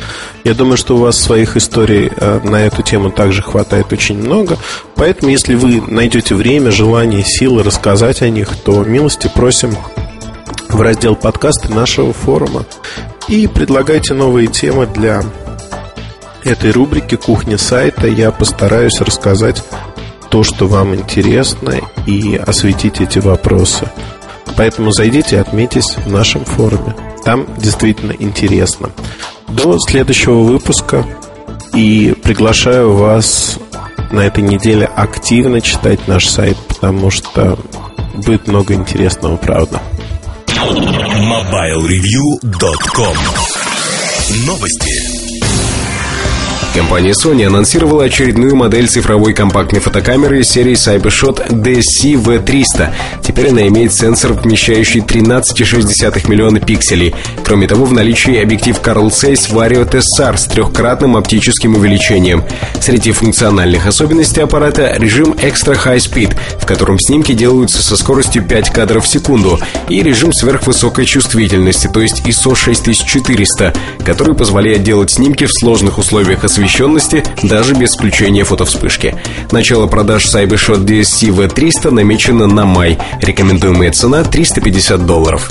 Я думаю, что у вас своих историй э, на эту тему также хватает очень много. Поэтому, если вы найдете время, желание, силы рассказать о них, то милости просим в раздел подкасты нашего форума. И предлагайте новые темы для этой рубрики «Кухня сайта». Я постараюсь рассказать то, что вам интересно, и осветить эти вопросы. Поэтому зайдите и отметьтесь в нашем форуме. Там действительно интересно. До следующего выпуска и приглашаю вас на этой неделе активно читать наш сайт, потому что будет много интересного, правда. MobileReview.com Новости. Компания Sony анонсировала очередную модель цифровой компактной фотокамеры серии CyberShot DSC-V300. Теперь она имеет сенсор, вмещающий 13,6 миллиона пикселей. Кроме того, в наличии объектив Carl Zeiss Vario TSR с трехкратным оптическим увеличением. Среди функциональных особенностей аппарата режим Extra High Speed, в котором снимки делаются со скоростью 5 кадров в секунду, и режим сверхвысокой чувствительности, то есть ISO 6400, который позволяет делать снимки в сложных условиях освещения освещенности даже без включения фотовспышки. Начало продаж Cybershot DSC V300 намечено на май. Рекомендуемая цена 350 долларов.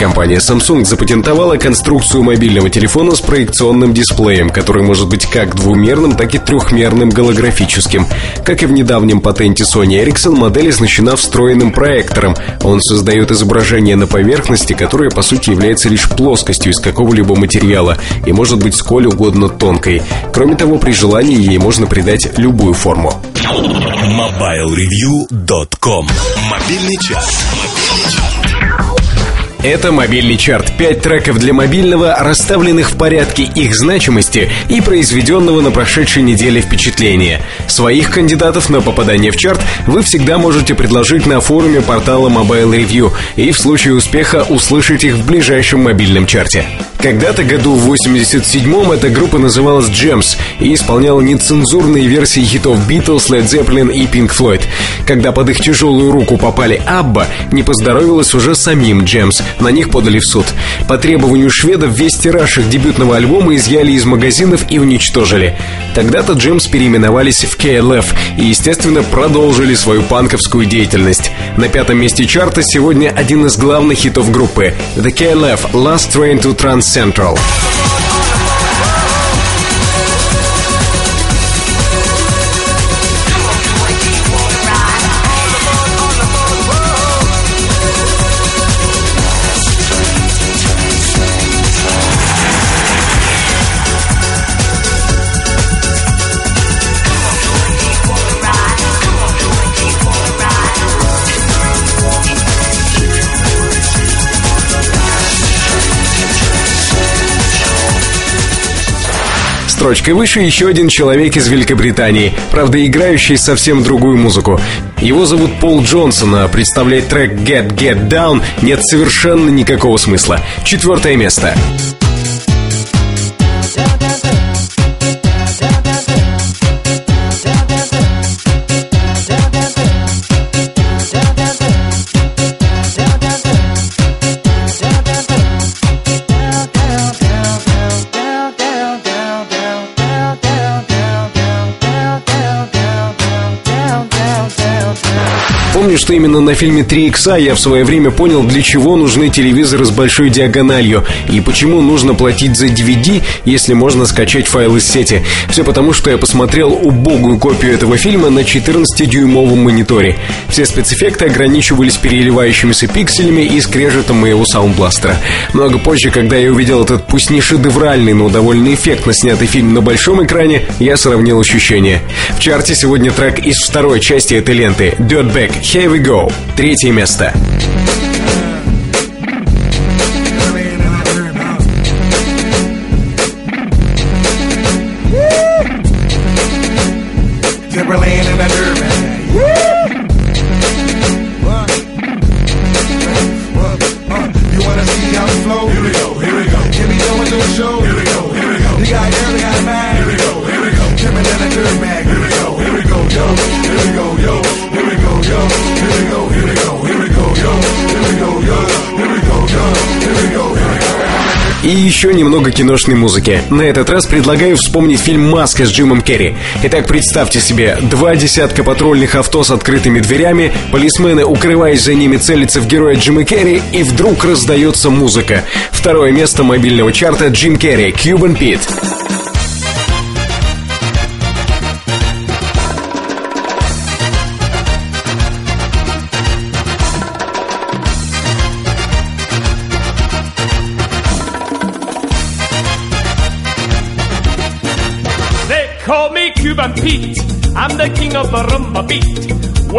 Компания Samsung запатентовала конструкцию мобильного телефона с проекционным дисплеем, который может быть как двумерным, так и трехмерным голографическим. Как и в недавнем патенте Sony Ericsson, модель оснащена встроенным проектором. Он создает изображение на поверхности, которая по сути является лишь плоскостью из какого-либо материала и может быть сколь угодно тонкой. Кроме того, при желании ей можно придать любую форму. MobileReview.com Мобильный час. Это мобильный чарт. Пять треков для мобильного, расставленных в порядке их значимости и произведенного на прошедшей неделе впечатления. Своих кандидатов на попадание в чарт вы всегда можете предложить на форуме портала Mobile Review и в случае успеха услышать их в ближайшем мобильном чарте. Когда-то году в 87-м эта группа называлась Gems и исполняла нецензурные версии хитов Beatles, Led Zeppelin и Pink Floyd. Когда под их тяжелую руку попали Абба, не поздоровилось уже самим Gems. На них подали в суд. По требованию шведов весь тираж их дебютного альбома изъяли из магазинов и уничтожили. Тогда-то Gems переименовались в KLF и, естественно, продолжили свою панковскую деятельность. На пятом месте чарта сегодня один из главных хитов группы The KLF Last Train to Trans Central. Строчкой выше еще один человек из Великобритании, правда играющий совсем другую музыку. Его зовут Пол Джонсон, а представлять трек Get Get Down нет совершенно никакого смысла. Четвертое место. Что именно на фильме 3 икса я в свое время понял, для чего нужны телевизоры с большой диагональю и почему нужно платить за DVD, если можно скачать файл из сети. Все потому, что я посмотрел убогую копию этого фильма на 14-дюймовом мониторе. Все спецэффекты ограничивались переливающимися пикселями и скрежетом моего саундбластера. Много позже, когда я увидел этот пусть не шедевральный, но довольно эффектно снятый фильм на большом экране, я сравнил ощущения. В чарте сегодня трек из второй части этой ленты Dirtbag we go. Третье место. Еще немного киношной музыки. На этот раз предлагаю вспомнить фильм «Маска» с Джимом Керри. Итак, представьте себе, два десятка патрульных авто с открытыми дверями, полисмены, укрываясь за ними, целятся в героя Джима Керри, и вдруг раздается музыка. Второе место мобильного чарта Джим Керри, Cuban Pete.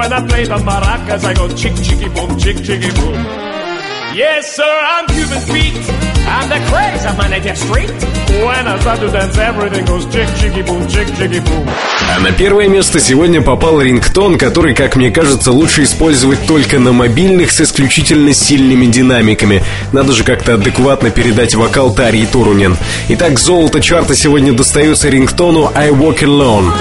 When I play the maracas, I go chick chicky boom, chick chicky boom. Yes, sir, I'm Cuban Pete. I'm the craze of my native street. When I start to dance, everything goes chick chicky boom, chick chicky boom. А на первое место сегодня попал рингтон, который, как мне кажется, лучше использовать только на мобильных с исключительно сильными динамиками. Надо же как-то адекватно передать вокал Тарии Турунен. Итак, золото чарта сегодня достается рингтону I Walk Alone.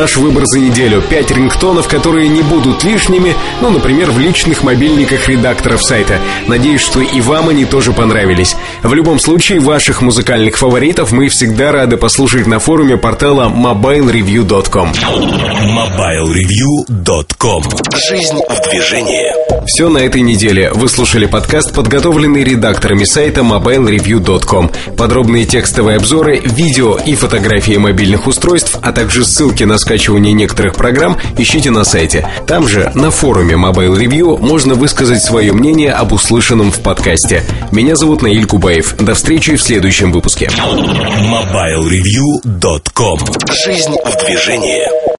Наш выбор за неделю. Пять рингтонов, которые не будут лишними, ну, например, в личных мобильниках редакторов сайта. Надеюсь, что и вам они тоже понравились. В любом случае, ваших музыкальных фаворитов мы всегда рады послушать на форуме портала mobilereview.com. MobileReview.com Жизнь в движении. Все на этой неделе. Вы слушали подкаст, подготовленный редакторами сайта mobilereview.com. Подробные текстовые обзоры, видео и фотографии мобильных устройств, а также ссылки на скачивание некоторых программ ищите на сайте. Там же, на форуме Mobile Review, можно высказать свое мнение об услышанном в подкасте. Меня зовут Наиль Кубаев. До встречи в следующем выпуске. MobileReview.com Жизнь в движении.